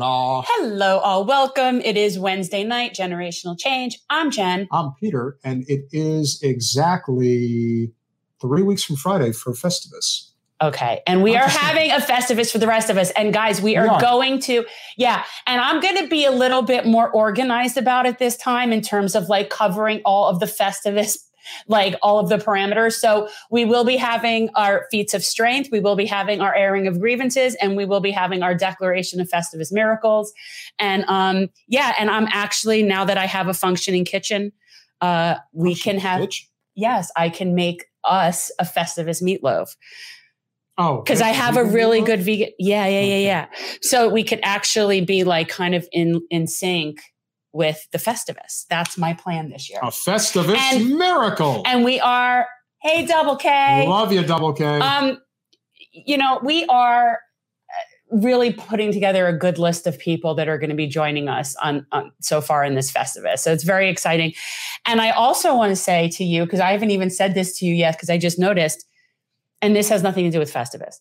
Hola. Hello, all. Welcome. It is Wednesday night, Generational Change. I'm Jen. I'm Peter, and it is exactly three weeks from Friday for Festivus. Okay. And we are having a Festivus for the rest of us. And guys, we are, We are. going to, yeah. And I'm going to be a little bit more organized about it this time in terms of like covering all of the Festivus, like all of the parameters. So we will be having our feats of strength. We will be having our airing of grievances and we will be having our declaration of Festivus miracles. And um, yeah. And I'm actually, now that I have a functioning kitchen, uh, we can have, yes, I can make us a Festivus meatloaf Oh, because I have a really do good vegan. Yeah, yeah, yeah, yeah. So we could actually be like kind of in in sync with the Festivus. That's my plan this year. A Festivus And- miracle. And we are, hey, Double K. Love you, Double K. Um, you know, we are uh, really putting together a good list of people that are going to be joining us on, on so far in this Festivus. So it's very exciting. And I also want to say to you, because I haven't even said this to you yet, because I just noticed, and this has nothing to do with Festivus.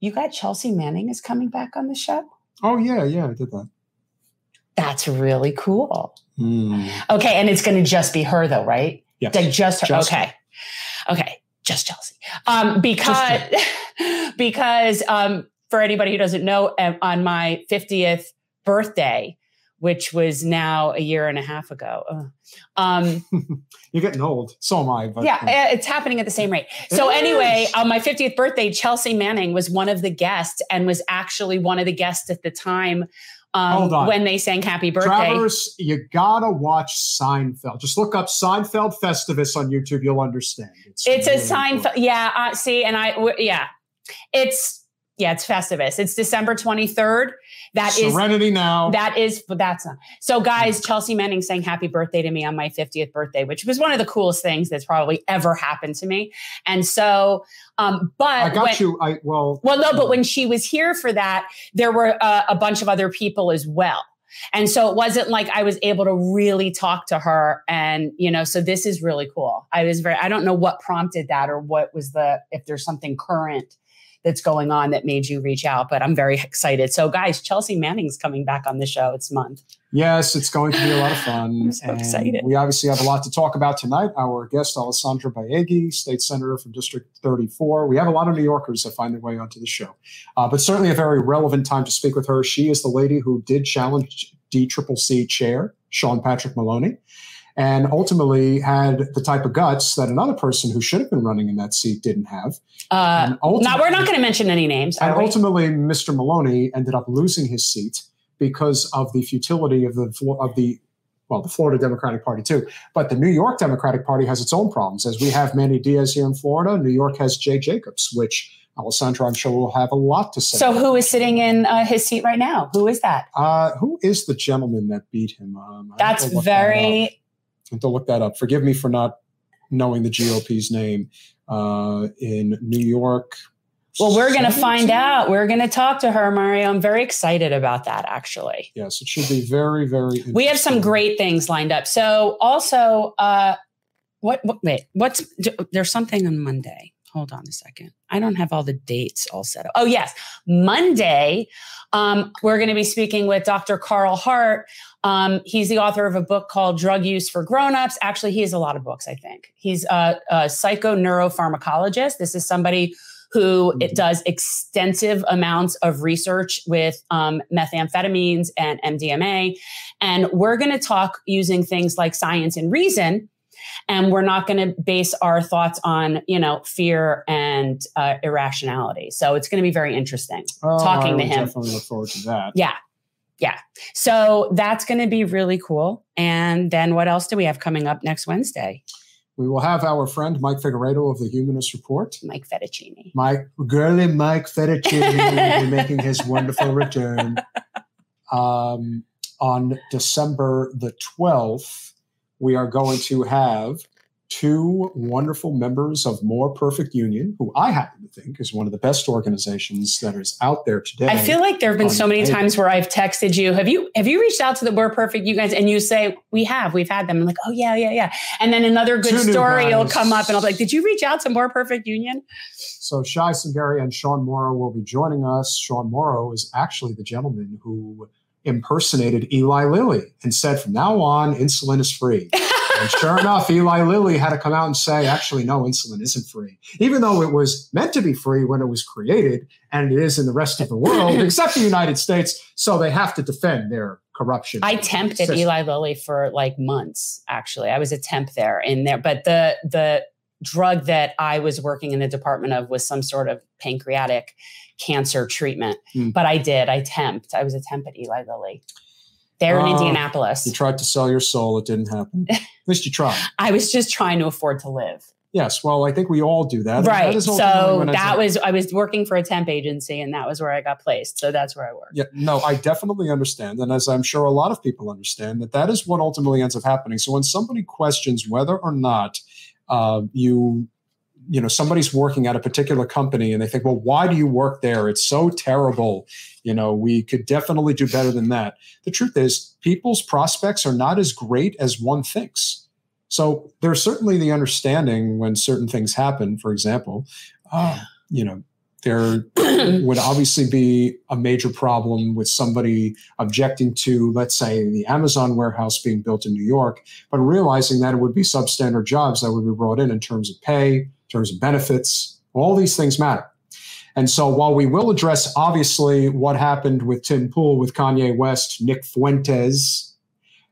You got Chelsea Manning is coming back on the show. oh, yeah, yeah, I did that. That's really cool. Hmm. Okay, and it's going to just be her though, right? Yes. Like just her. Just okay. Okay. Just Chelsea. Um, because because um, for anybody who doesn't know, um, on my 50th birthday, which was now a year and a half ago. Um, You're getting old. So am I. But yeah, uh, it's happening at the same rate. So anyway, is. on my 50th birthday, Chelsea Manning was one of the guests and was actually one of the guests at the time um, Hold on. when they sang Happy Birthday. Travers, you gotta watch Seinfeld. Just look up Seinfeld Festivus on YouTube. You'll understand. It's a really sign. good. yeah. Uh, see, and I, w- yeah, it's, yeah, it's Festivus. It's December 23rd. That is, Serenity now. that is, but that's not. So, guys, Chelsea Manning sang happy birthday to me on my 50th birthday, which was one of the coolest things that's probably ever happened to me. And so, um, but I got when- you. I well. well, no, but when she was here for that, there were uh, a bunch of other people as well. And so it wasn't like I was able to really talk to her. And, you know, so this is really cool. I was very, I don't know what prompted that or what was the, if there's something current that's going on that made you reach out, but I'm very excited. So, guys, Chelsea Manning's coming back on the show. It's month. Yes, it's going to be a lot of fun. I'm so and excited. We obviously have a lot to talk about tonight. Our guest, Alessandra Biaggi, state senator from District 34. We have a lot of New Yorkers that find their way onto the show, uh, but certainly a very relevant time to speak with her. She is the lady who did challenge DCCC chair, Sean Patrick Maloney, and ultimately had the type of guts that another person who should have been running in that seat didn't have. Uh, now, we're not going to mention any names. and we? ultimately, Mr. Maloney ended up losing his seat because of the futility of the of the well, the Florida Democratic Party too, but the New York Democratic Party has its own problems. As we have Manny Diaz here in Florida, New York has Jay Jacobs, which Alessandra, I'm sure, will have a lot to say. So, who is sitting in uh, his seat right now? Who is that? Uh, who is the gentleman that beat him? Um, That's very. Have to look that up. Forgive me for not knowing the GOP's name uh, in New York. Well, we're going to find 17? out. We're going to talk to her, Mario. I'm very excited about that, actually. Yes, it should be very, very. We have some great things lined up. So, also, uh, what, what, wait, what's, there's something on Monday. Hold on a second. I don't have all the dates all set up. Oh, yes. Monday, um, we're going to be speaking with Dr. Carl Hart. Um, he's the author of a book called Drug Use for Grownups. Actually, he has a lot of books, I think. He's a, a psychoneuropharmacologist. This is somebody who it Mhm. does extensive amounts of research with um, methamphetamines and MDMA. And we're going to talk using things like science and reason. And we're not going to base our thoughts on, you know, fear and uh, irrationality. So it's going to be very interesting. Oh, talking to him. Definitely look forward to that. Yeah. Yeah. So that's going to be really cool. And then what else do we have coming up next Wednesday? We will have our friend Mike Figueredo of the Humanist Report. Mike Fettuccini. Mike, girly Mike will be making his wonderful return um, on December the 12th. We are going to have two wonderful members of More Perfect Union, who I happen to think is one of the best organizations that is out there today. I feel like there have been so many times where I've texted you. Have you have you reached out to the More Perfect you guys and you say we have we've had them. I'm like oh yeah yeah yeah, and then another good two story will come up and I'll be like, did you reach out to More Perfect Union? So Shai Sangari and Sean Morrow will be joining us. Sean Morrow is actually the gentleman who impersonated Eli Lilly and said, from now on, insulin is free. and sure enough, Eli Lilly had to come out and say, actually, no, insulin isn't free, even though it was meant to be free when it was created, and it is in the rest of the world, except the United States. So they have to defend their corruption. I temped at Eli Lilly for like months. Actually, I was a temp there in there, but the the drug that I was working in the department of was some sort of pancreatic cancer treatment. Mm. But I did. I temped. I was a temp at Eli Lilly. There in uh, Indianapolis. You tried to sell your soul. It didn't happen. At least you tried. I was just trying to afford to live. Yes, well, I think we all do that. Right. That so that was I was working for a temp agency, and that was where I got placed. So that's where I work. Yeah. No, I definitely understand, and as I'm sure a lot of people understand, that that is what ultimately ends up happening. So when somebody questions whether or not uh, you you know somebody's working at a particular company and they think well why do you work there? It's so terrible. You know we could definitely do better than that. The truth is people's prospects are not as great as one thinks. So there's certainly the understanding when certain things happen for example. Uh, you know there would obviously be a major problem with somebody objecting to, let's say, the Amazon warehouse being built in New York, but realizing that it would be substandard jobs that would be brought in in terms of pay, terms of benefits. All these things matter. And so while we will address, obviously, what happened with Tim Pool, with Kanye West, Nick Fuentes,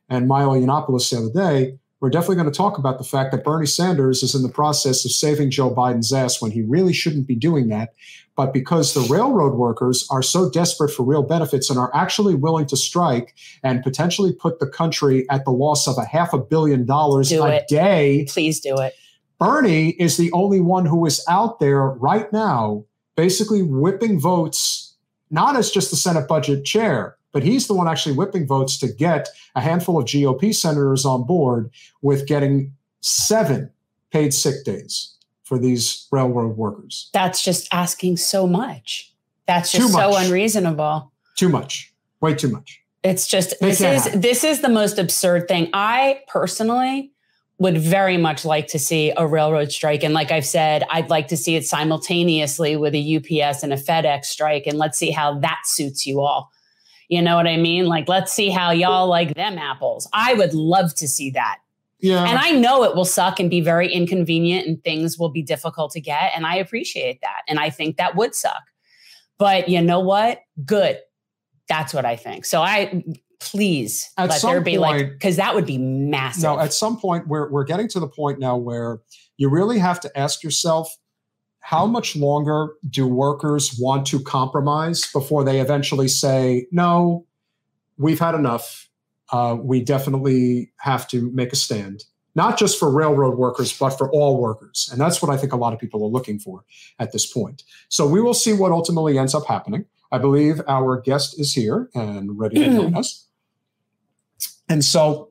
and Milo Yiannopoulos the other day, we're definitely going to talk about the fact that Bernie Sanders is in the process of saving Joe Biden's ass when he really shouldn't be doing that. But because the railroad workers are so desperate for real benefits and are actually willing to strike and potentially put the country at the loss of a half a billion dollars do a it. day. Please do it. Bernie is the only one who is out there right now, basically whipping votes, not as just the Senate budget chair, but he's the one actually whipping votes to get a handful of GOP senators on board with getting seven paid sick days for these railroad workers. That's just asking so much. That's just so unreasonable. Too much. Way too much. It's just this is happen. this is the most absurd thing. I personally would very much like to see a railroad strike. And like I've said, I'd like to see it simultaneously with a UPS and a FedEx strike. And let's see how that suits you all. You know what I mean? Like, let's see how y'all like them apples. I would love to see that. Yeah. And I know it will suck and be very inconvenient and things will be difficult to get. And I appreciate that. And I think that would suck. But you know what? Good. That's what I think. So I please at let there be point, like because that would be massive. No, at some point we're we're getting to the point now where you really have to ask yourself how much longer do workers want to compromise before they eventually say, no, we've had enough. Uh, we definitely have to make a stand, not just for railroad workers, but for all workers. And that's what I think a lot of people are looking for at this point. So we will see what ultimately ends up happening. I believe our guest is here and ready to join us. And so,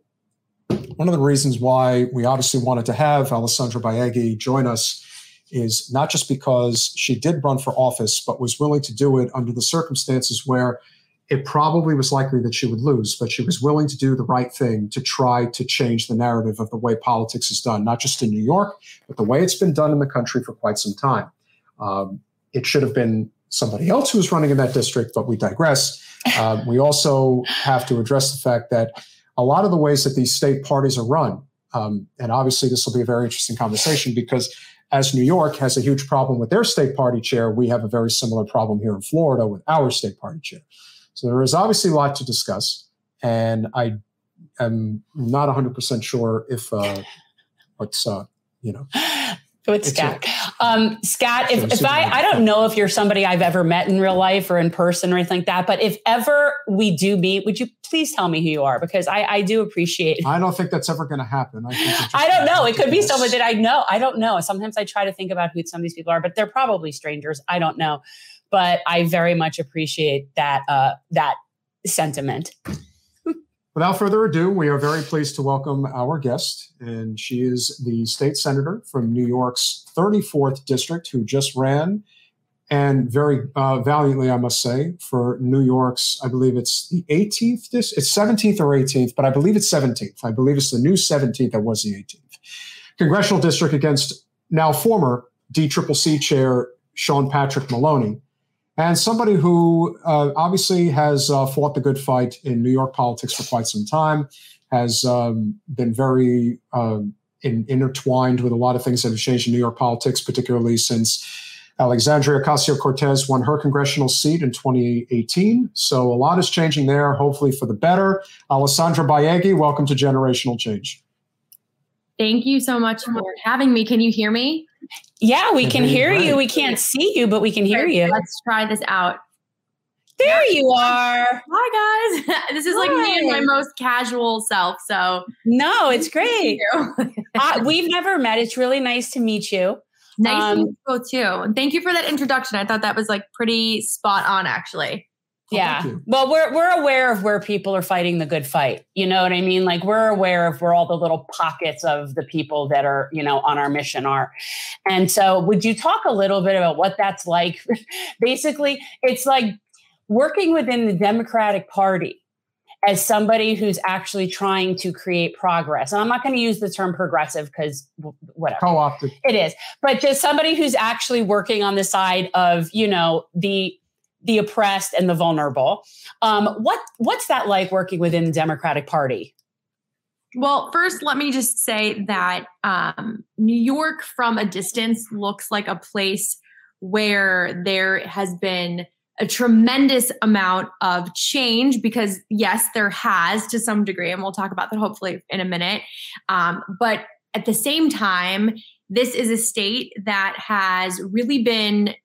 one of the reasons why we obviously wanted to have Alessandra Biaggi join us is not just because she did run for office, but was willing to do it under the circumstances where it probably was likely that she would lose, but she was willing to do the right thing to try to change the narrative of the way politics is done, not just in New York, but the way it's been done in the country for quite some time. Um, it should have been somebody else who was running in that district, but we digress. Uh, we also have to address the fact that a lot of the ways that these state parties are run, um, and obviously this will be a very interesting conversation because as New York has a huge problem with their state party chair, we have a very similar problem here in Florida with our state party chair. So there is obviously a lot to discuss, and I am not 100% sure if uh, what's uh, you know with Scat. Um, Scat, if, if I, I don't know if you're somebody I've ever met in real life or in person or anything like that, but if ever we do meet, would you please tell me who you are? Because I, I do appreciate I don't think that's ever going to happen. I, I don't know. It could be someone that I know. I don't know. Sometimes I try to think about who some of these people are, but they're probably strangers. I don't know. But I very much appreciate that, uh, that sentiment. Without further ado, we are very pleased to welcome our guest, and she is the state senator from New York's 34th district who just ran and very uh, valiantly, I must say, for New York's, I believe it's the 18th, it's 17th or 18th, but I believe it's 17th. I believe it's the new 17th that was the 18th. Congressional district against now former DCCC chair Sean Patrick Maloney, and somebody who uh, obviously has uh, fought the good fight in New York politics for quite some time, has um, been very um, in, intertwined with a lot of things that have changed in New York politics, particularly since Alexandria Ocasio Cortez won her congressional seat in 2018. So a lot is changing there, hopefully for the better. Alessandra Biaggi, welcome to Generational Change. Thank you so much for having me. Can you hear me? Yeah, we can hear you. We can't see you, but we can hear you. Let's try this out. There you are. Hi guys. This is like me and my most casual self. So no, it's great. uh, we've never met. It's really nice to meet you. Nice um, to meet you too. And thank you for that introduction. I thought that was like pretty spot on actually. Yeah. Well, we're we're aware of where people are fighting the good fight. You know what I mean? Like we're aware of where all the little pockets of the people that are, you know, on our mission are. And so would you talk a little bit about what that's like? Basically, it's like working within the Democratic Party as somebody who's actually trying to create progress. And I'm not going to use the term progressive because whatever. Co-opted. It is. But just somebody who's actually working on the side of, you know, the the oppressed and the vulnerable. Um, what what's that like working within the Democratic Party? Well, first, let me just say that um, New York from a distance looks like a place where there has been a tremendous amount of change because, yes, there has to some degree, and we'll talk about that hopefully in a minute. Um, but at the same time, this is a state that has really been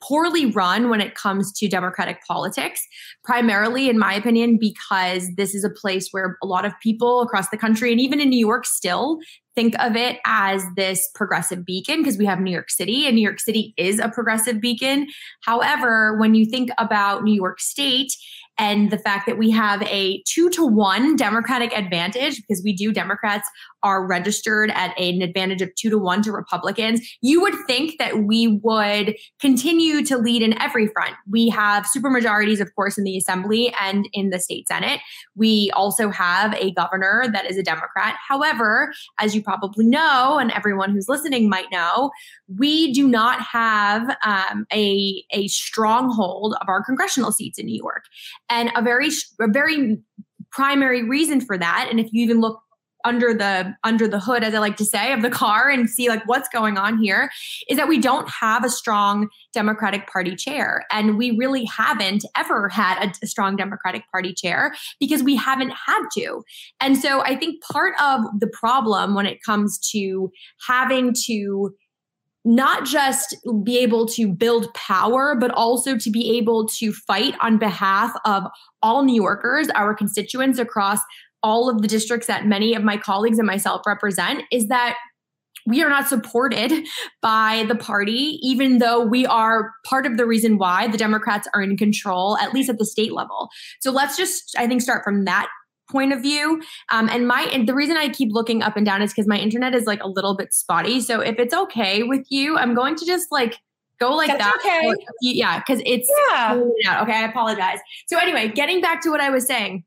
poorly run when it comes to democratic politics, primarily, in my opinion, because this is a place where a lot of people across the country and even in New York still think of it as this progressive beacon because we have New York City and New York City is a progressive beacon. However, when you think about New York State, and the fact that we have a two to one Democratic advantage because we do Democrats are registered at an advantage of two to one to Republicans, you would think that we would continue to lead in every front. We have supermajorities, of course, in the Assembly and in the state Senate. We also have a governor that is a Democrat. However, as you probably know, and everyone who's listening might know, we do not have um, a, a stronghold of our congressional seats in New York. And a very, a very primary reason for that, and if you even look under the under the hood as i like to say of the car and see like what's going on here is that we don't have a strong democratic party chair. And we really haven't ever had a, a, strong democratic party chair because we haven't had to. And so i think part of the problem when it comes to having to not just be able to build power, but also to be able to fight on behalf of all New Yorkers, our constituents across all of the districts that many of my colleagues and myself represent, is that we are not supported by the party, even though we are part of the reason why the Democrats are in control, at least at the state level. So let's just, I think, start from that point of view. Um, and my and the reason I keep looking up and down is because my internet is like a little bit spotty. So if it's okay with you, I'm going to just like go like That's that. Okay. Yeah, because it's yeah. Okay, I apologize. So anyway, getting back to what I was saying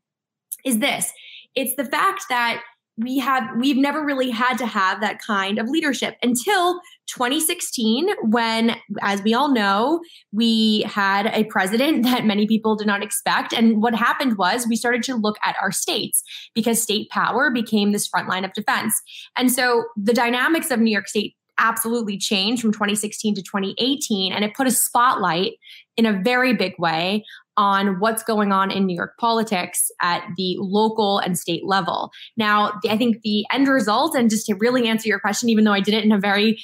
is this: it's the fact that we have we've never really had to have that kind of leadership until 2016 when as we all know we had a president that many people did not expect. And what happened was we started to look at our states because state power became this front line of defense. And so the dynamics of new york state absolutely changed from 2016 to 2018 and it put a spotlight in a very big way on what's going on in New York politics at the local and state level. Now, I think the end result, and just to really answer your question, even though I did it in a very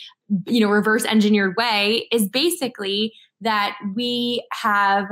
you know reverse engineered way, is basically that we have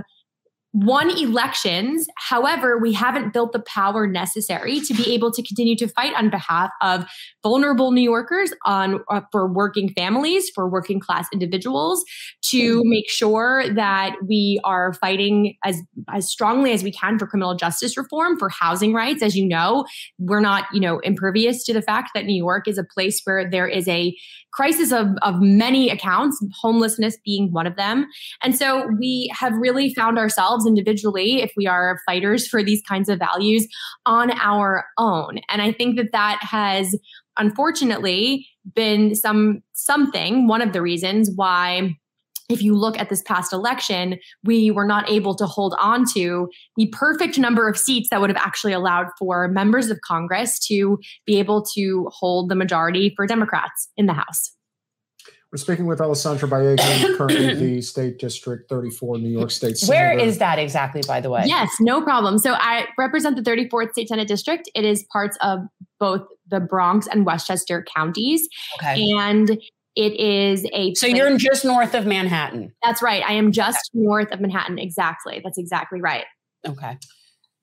won elections. However, we haven't built the power necessary to be able to continue to fight on behalf of vulnerable New Yorkers, on uh, for working families, for working class individuals, to make sure that we are fighting as as strongly as we can for criminal justice reform, for housing rights. As you know, we're not you know impervious to the fact that New York is a place where there is a crisis of, of many accounts, homelessness being one of them. And so we have really found ourselves individually, if we are fighters for these kinds of values, on our own. And I think that that has unfortunately been some something one of the reasons why if you look at this past election, we were not able to hold on to the perfect number of seats that would have actually allowed for members of Congress to be able to hold the majority for Democrats in the House. We're speaking with Alessandra Biaggi, currently the State District 34 New York State Senator. Where is that exactly, by the way? Yes, no problem. So I represent the 34th State Senate District. It is parts of both the Bronx and Westchester counties. Okay. And it is a. So place. you're just north of Manhattan. That's right. I am just okay. north of Manhattan. Exactly. That's exactly right. Okay.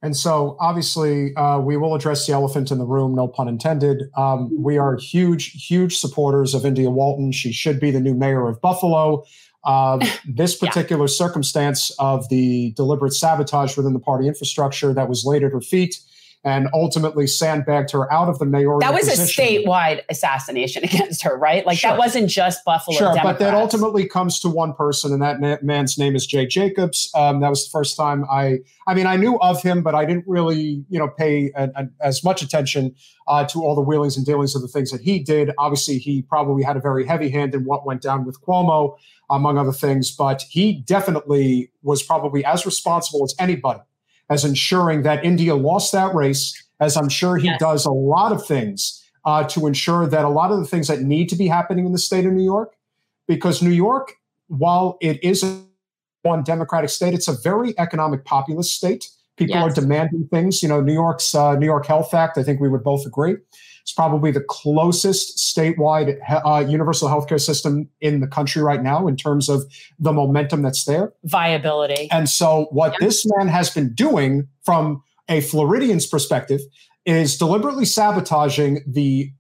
And so, obviously, uh, we will address the elephant in the room, no pun intended. Um, we are huge, huge supporters of India Walton. She should be the new mayor of Buffalo. Uh, this particular yeah. circumstance of the deliberate sabotage within the party infrastructure that was laid at her feet and ultimately sandbagged her out of the mayoral. That was position. a statewide assassination against her, right? Like sure. that wasn't just Buffalo. Sure, Democrats. but that ultimately comes to one person, and that ma- man's name is Jay Jacobs. Um, that was the first time I, I mean, I knew of him, but I didn't really, you know, pay a, a, as much attention uh, to all the wheelings and dealings of the things that he did. Obviously, he probably had a very heavy hand in what went down with Cuomo, among other things, but he definitely was probably as responsible as anybody as ensuring that India lost that race, as I'm sure he yes. does a lot of things uh, to ensure that a lot of the things that need to be happening in the state of New York, because New York, while it is a one democratic state, it's a very economic populist state. People yes. are demanding things. You know, New York's uh, New York Health Act. I think we would both agree. It's probably the closest statewide uh, universal healthcare system in the country right now in terms of the momentum that's there, viability. And so, what this man has been doing from a Floridian's perspective is deliberately sabotaging the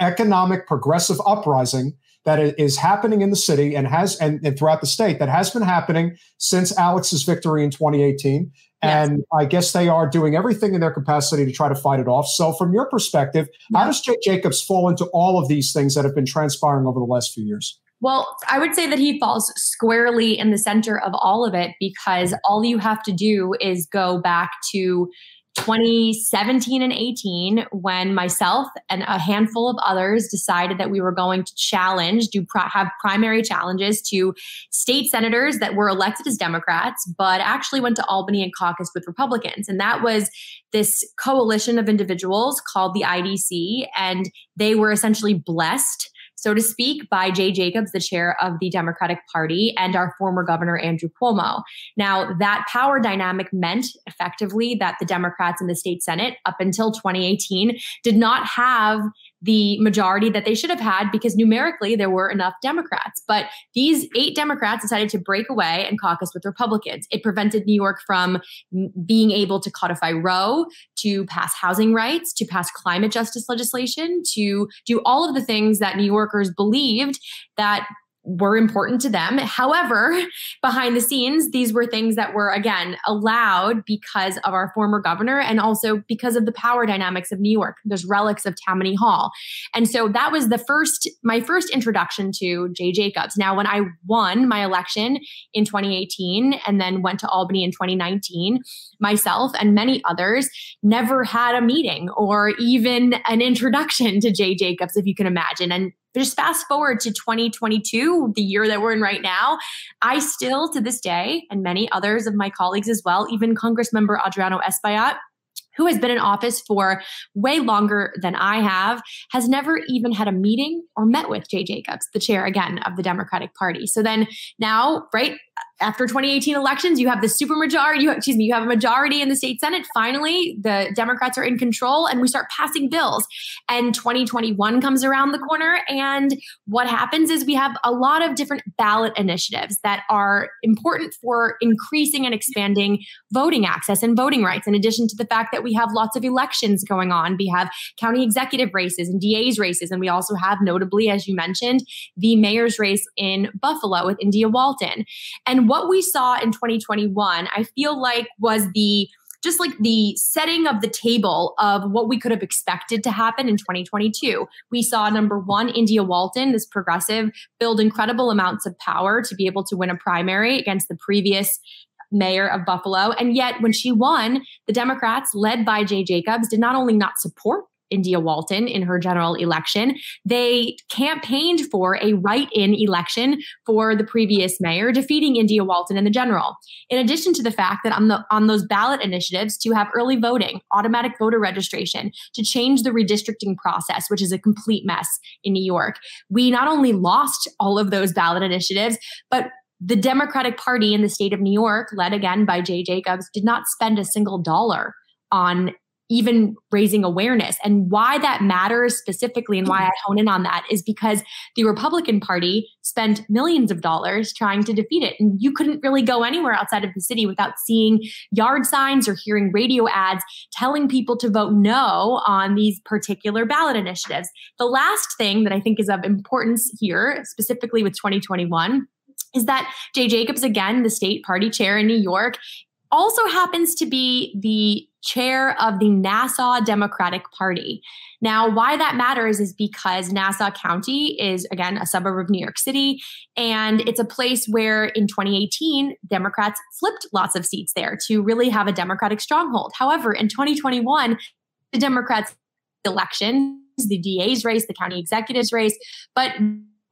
economic progressive uprising that is happening in the city and has and, and, throughout the state that has been happening since Alex's victory in 2018. Yes. And I guess they are doing everything in their capacity to try to fight it off. So, from your perspective, yeah. how does Jake Jacobs fall into all of these things that have been transpiring over the last few years? Well, I would say that he falls squarely in the center of all of it because all you have to do is go back to 2017 and 18 when myself and a handful of others decided that we were going to challenge do pro- have primary challenges to state senators that were elected as democrats but actually went to albany and caucus with republicans. And that was this coalition of individuals called the idc and they were essentially blessed so to speak, by Jay Jacobs, the chair of the Democratic Party, and our former governor, Andrew Cuomo. Now, that power dynamic meant effectively that the Democrats in the state Senate, up until 2018, did not have the majority that they should have had because numerically there were enough Democrats. But these eight Democrats decided to break away and caucus with Republicans. It prevented New York from being able to codify Roe, to pass housing rights, to pass climate justice legislation, to do all of the things that New Yorkers believed that were important to them. However, behind the scenes, these were things that were, again, allowed because of our former governor and also because of the power dynamics of New York. There's relics of Tammany Hall. And so that was the first, my first introduction to Jay Jacobs. Now, when I won my election in 2018 and then went to Albany in 2019, myself and many others never had a meeting or even an introduction to Jay Jacobs, if you can imagine. And just fast forward to 2022, the year that we're in right now, I still to this day, and many others of my colleagues as well, even Congressmember Adriano Espaillat, who has been in office for way longer than I have, has never even had a meeting or met with Jay Jacobs, the chair again of the Democratic Party. So then now, right, after 2018 elections, you have the supermajority. You excuse me, you have a majority in the state senate. Finally, the Democrats are in control, and we start passing bills. And 2021 comes around the corner, and what happens is we have a lot of different ballot initiatives that are important for increasing and expanding voting access and voting rights. In addition to the fact that we have lots of elections going on, we have county executive races and DA's races, and we also have, notably, as you mentioned, the mayor's race in Buffalo with India Walton. And what we saw in 2021, I feel like was the just like the setting of the table of what we could have expected to happen in 2022. We saw number one, India Walton, this progressive, build incredible amounts of power to be able to win a primary against the previous mayor of Buffalo. And yet, when she won, the Democrats, led by Jay Jacobs, did not only not support India Walton in her general election. They campaigned for a write in election for the previous mayor, defeating India Walton in the general. In addition to the fact that on, the, on those ballot initiatives to have early voting, automatic voter registration, to change the redistricting process, which is a complete mess in New York, we not only lost all of those ballot initiatives, but the Democratic Party in the state of New York, led again by Jay Jacobs, did not spend a single dollar on even raising awareness. And why that matters specifically and why I hone in on that is because the Republican Party spent millions of dollars trying to defeat it. And you couldn't really go anywhere outside of the city without seeing yard signs or hearing radio ads telling people to vote no on these particular ballot initiatives. The last thing that I think is of importance here, specifically with 2021, is that Jay Jacobs, again, the state party chair in New York, also happens to be the chair of the Nassau Democratic Party. Now, why that matters is because Nassau County is, again, a suburb of New York City, and it's a place where in 2018, Democrats flipped lots of seats there to really have a Democratic stronghold. However, in 2021, the Democrats election, the DA's race, the county executive's race, but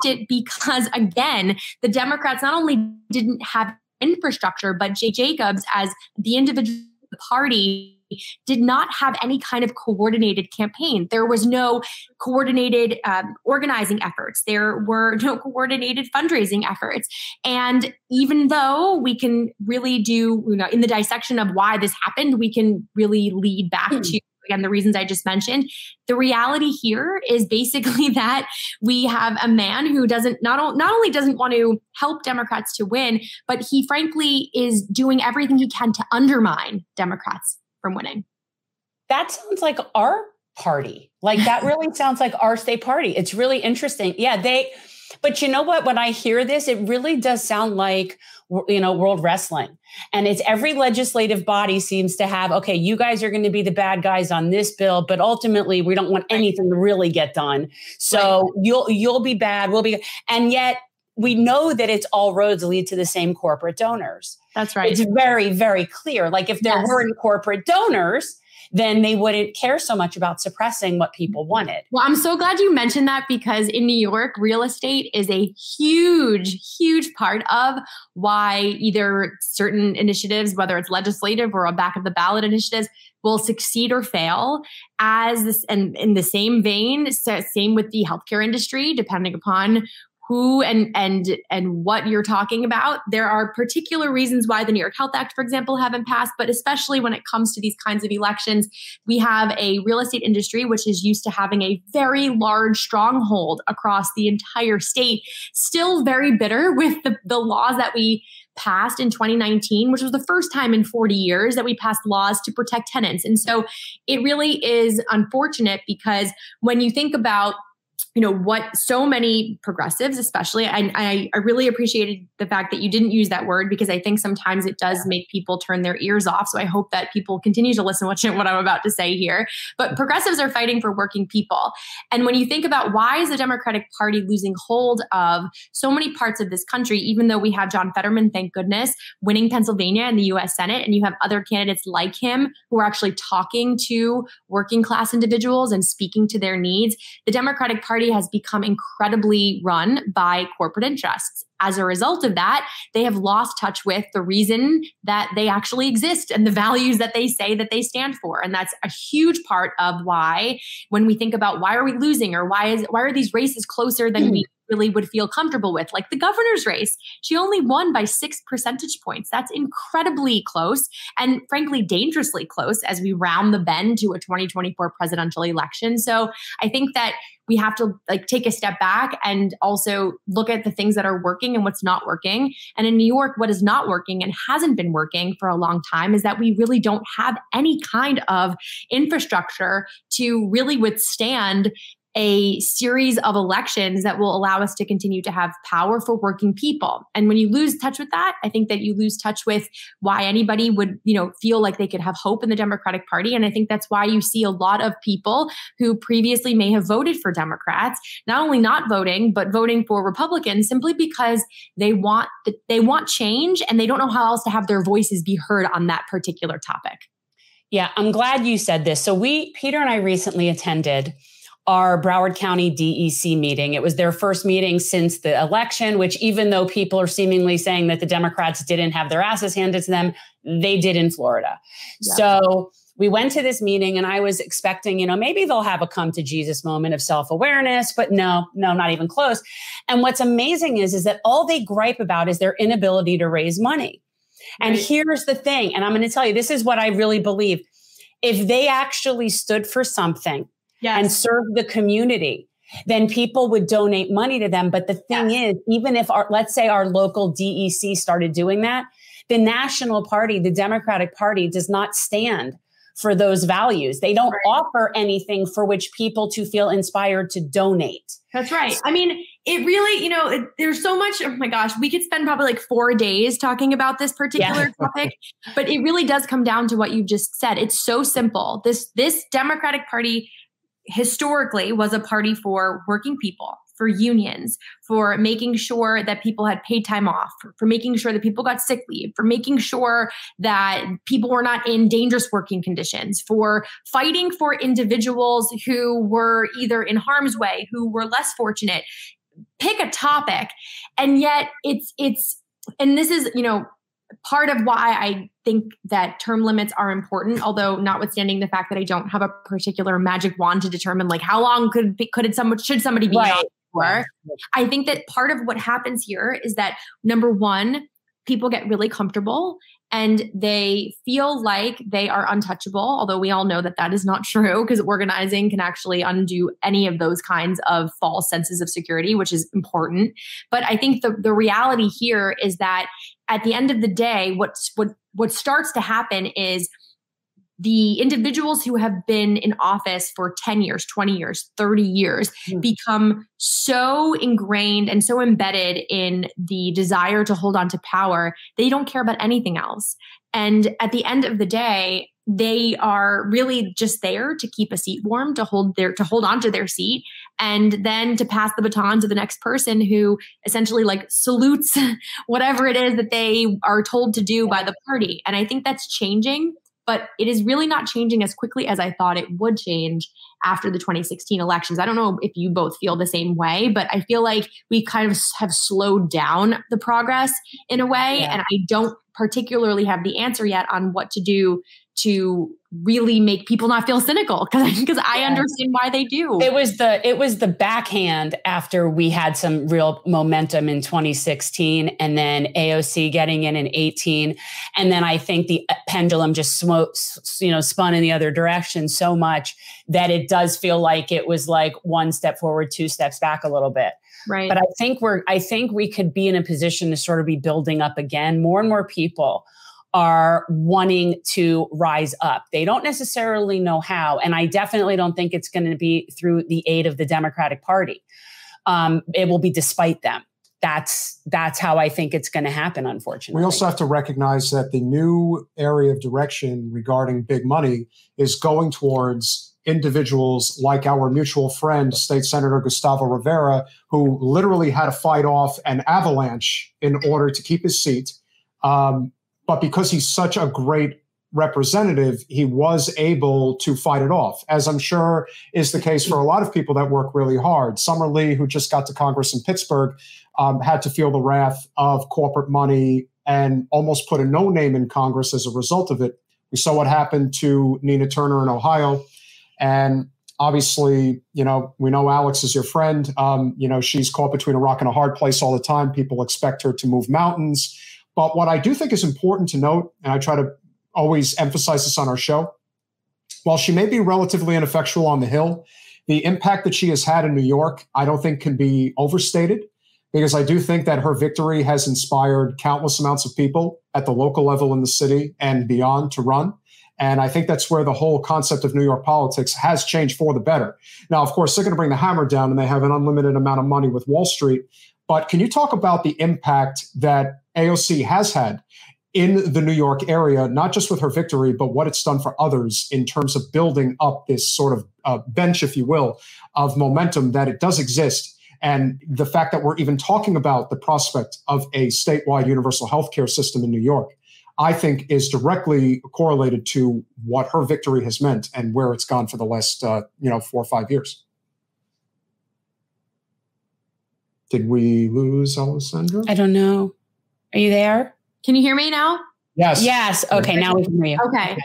it because again, the Democrats not only didn't have infrastructure, but Jay Jacobs as the individual party did not have any kind of coordinated campaign. There was no coordinated um, organizing efforts. There were no coordinated fundraising efforts. And even though we can really do, you know, in the dissection of why this happened, we can really lead back mm. to again the reasons i just mentioned the reality here is basically that we have a man who doesn't not, not only doesn't want to help democrats to win but he frankly is doing everything he can to undermine democrats from winning. That sounds like our party. Like that really sounds like our state party. It's really interesting. Yeah they but you know what? When i hear this it really does sound like you know world wrestling. And it's every legislative body seems to have okay you guys are going to be the bad guys on this bill but ultimately we don't want anything to really get done. So right. you'll you'll be bad we'll be and yet we know that it's all roads lead to the same corporate donors that's right it's very very clear like if there yes. weren't corporate donors then they wouldn't care so much about suppressing what people wanted. Well, I'm so glad you mentioned that because in New York, real estate is a huge, huge part of why either certain initiatives, whether it's legislative or a back of the ballot initiatives, will succeed or fail as this and in the same vein same with the healthcare industry depending upon who and and and what you're talking about. There are particular reasons why the New York Health Act, for example, haven't passed, but especially when it comes to these kinds of elections, we have a real estate industry which is used to having a very large stronghold across the entire state, still very bitter with the, the laws that we passed in 2019, which was the first time in 40 years that we passed laws to protect tenants. And so it really is unfortunate because when you think about you know what so many progressives especially I, I, I really appreciated the fact that you didn't use that word because i think sometimes it does make people turn their ears off. So i hope that people continue to listen to what i'm about to say here. But progressives are fighting for working people. And when you think about why is the democratic party losing hold of so many parts of this country even though we have john fetterman thank goodness winning pennsylvania in the us senate and you have other candidates like him who are actually talking to working class individuals and speaking to their needs the democratic Party has become incredibly run by corporate interests. As a result of that, they have lost touch with the reason that they actually exist and the values that they say that they stand for. And that's a huge part of why when we think about why are we losing or why is why are these races closer than we hmm. really would feel comfortable with, like the governor's race. She only won by six percentage points. That's incredibly close and frankly dangerously close as we round the bend to a 2024 presidential election. So I think that we have to like take a step back and also look at the things that are working and what's not working. And in New York, what is not working and hasn't been working for a long time is that we really don't have any kind of infrastructure to really withstand a series of elections that will allow us to continue to have power for working people. And when you lose touch with that, I think that you lose touch with why anybody would, you know, feel like they could have hope in the Democratic Party. And I think that's why you see a lot of people who previously may have voted for Democrats, not only not voting, but voting for Republicans simply because they want they want change and they don't know how else to have their voices be heard on that particular topic. Yeah, I'm glad you said this. So we Peter and I recently attended our Broward County DEC meeting. It was their first meeting since the election, which, even though people are seemingly saying that the Democrats didn't have their asses handed to them, they did in Florida. Yeah. So we went to this meeting and I was expecting, you know, maybe they'll have a come to Jesus moment of self awareness, but no, no, not even close. And what's amazing is, is that all they gripe about is their inability to raise money. And here's the thing, and I'm going to tell you, this is what I really believe. If they actually stood for something, yes. and serve the community then people would donate money to them but the thing yes. is even if our let's say our local DEC started doing that the national party the democratic party does not stand for those values they don't right. offer anything for which people to feel inspired to donate that's right i mean it really you know it, there's so much oh my gosh we could spend probably like four days talking about this particular yeah. topic but it really does come down to what you just said it's so simple this this democratic party historically was a party for working people, for unions, for making sure that people had paid time off, for, for, making sure that people got sick leave, for making sure that people were not in dangerous working conditions, for fighting for individuals who were either in harm's way, who were less fortunate. Pick a topic. And yet it's it's and this is, you know, part of why I think that term limits are important, although notwithstanding the fact that I don't have a particular magic wand to determine like how long could be, could someone should somebody be right. for. I think that part of what happens here is that number one, people get really comfortable and they feel like they are untouchable although we all know that that is not true because organizing can actually undo any of those kinds of false senses of security which is important but i think the, the reality here is that at the end of the day what's what what starts to happen is the individuals who have been in office for 10 years, 20 years, 30 years mm. become so ingrained and so embedded in the desire to hold on to power, they don't care about anything else. And at the end of the day, they are really just there to keep a seat warm to hold their to hold on to their seat and then to pass the baton to the next person who essentially like salutes whatever it is that they are told to do by the party and i think that's changing but it is really not changing as quickly as I thought it would change after the 2016 elections. I don't know if you both feel the same way, but I feel like we kind of have slowed down the progress in a way. Yeah. And I don't particularly have the answer yet on what to do to really make people not feel cynical because because I understand why they do. It was the it was the backhand after we had some real momentum in 2016 and then AOC getting in in 18 and then I think the pendulum just smote, you know spun in the other direction so much that it does feel like it was like one step forward two steps back a little bit. Right. But I think we're I think we could be in a position to sort of be building up again more and more people are wanting to rise up. They don't necessarily know how. And I definitely don't think it's going to be through the aid of the Democratic Party. Um, it will be despite them. That's that's how I think it's going to happen. Unfortunately, we also have to recognize that the new area of direction regarding big money is going towards individuals like our mutual friend, State Senator Gustavo Rivera, who literally had to fight off an avalanche in order to keep his seat. Um, but because he's such a great representative, he was able to fight it off, as I'm sure is the case for a lot of people that work really hard. Summer Lee, who just got to Congress in Pittsburgh, um, had to feel the wrath of corporate money and almost put a no name in Congress as a result of it. We saw what happened to Nina Turner in Ohio. And Obviously, you know, we know Alex is your friend. Um, you know, she's caught between a rock and a hard place all the time. People expect her to move mountains. But what I do think is important to note, and I try to always emphasize this on our show, while she may be relatively ineffectual on the Hill, the impact that she has had in New York, I don't think can be overstated because I do think that her victory has inspired countless amounts of people at the local level in the city and beyond to run. And I think that's where the whole concept of New York politics has changed for the better. Now, of course, they're going to bring the hammer down and they have an unlimited amount of money with Wall Street. But can you talk about the impact that AOC has had in the New York area, not just with her victory, but what it's done for others in terms of building up this sort of uh, bench, if you will, of momentum that it does exist. And the fact that we're even talking about the prospect of a statewide universal healthcare system in New York, I think is directly correlated to what her victory has meant and where it's gone for the last, uh, you know, four or five years. Did we lose Alessandra? I don't know. Are you there? Can you hear me now? Yes. Yes. Okay. Now we can hear you. Okay.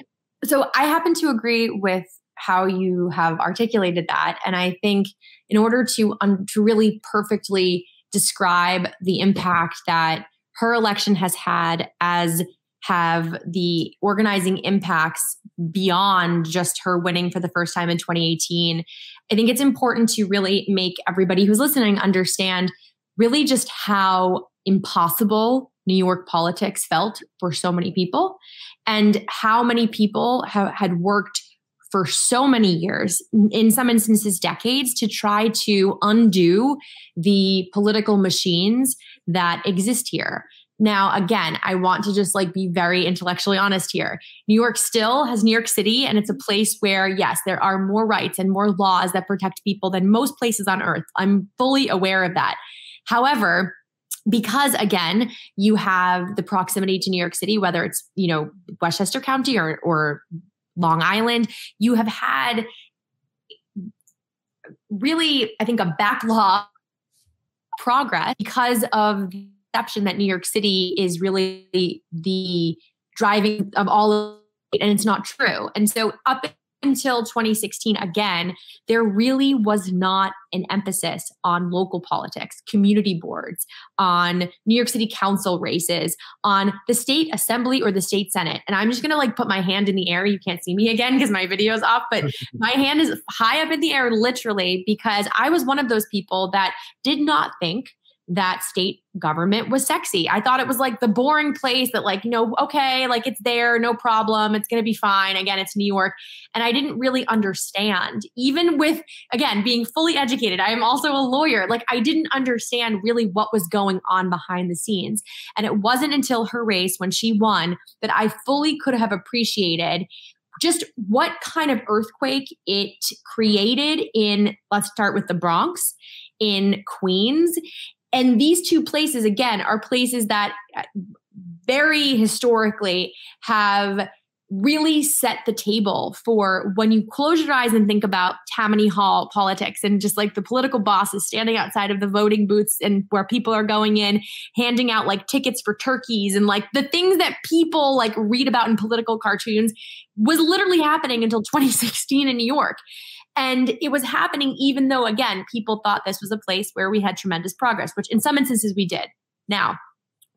So I happen to agree with how you have articulated that, and I think in order to um, to really perfectly describe the impact that her election has had, as have the organizing impacts beyond just her winning for the first time in 2018. I think it's important to really make everybody who's listening understand really just how impossible New York politics felt for so many people and how many people had worked for so many years, in some instances, decades, to try to undo the political machines that exist here. Now, again, I want to just like be very intellectually honest here. New York still has New York City, and it's a place where, yes, there are more rights and more laws that protect people than most places on earth. I'm fully aware of that. However, because again you have the proximity to new york city whether it's you know westchester county or, or long island you have had really i think a backlog progress because of the perception that new york city is really the driving of all of it and it's not true. And so up until 2016, again, there really was not an emphasis on local politics, community boards, on New York City Council races, on the state assembly or the state senate. And I'm just going to like put my hand in the air. You can't see me again because my video is off, but my hand is high up in the air, literally, because I was one of those people that did not think that state government was sexy. I thought it was like the boring place that, like, you know, okay, like it's there, no problem, it's going to be fine. Again, it's New York. And I didn't really understand, even with, again, being fully educated. I am also a lawyer. Like, I didn't understand really what was going on behind the scenes. And it wasn't until her race when she won that I fully could have appreciated just what kind of earthquake it created in, let's start with the Bronx in Queens and these two places again are places that uh, very historically have really set the table for when you close your eyes and think about Tammany Hall politics and just like the political bosses standing outside of the voting booths and where people are going in, handing out like tickets for turkeys and like the things that people like read about in political cartoons was literally happening until 2016 in New York. And it was happening even though, again, people thought this was a place where we had tremendous progress, which in some instances we did. Now,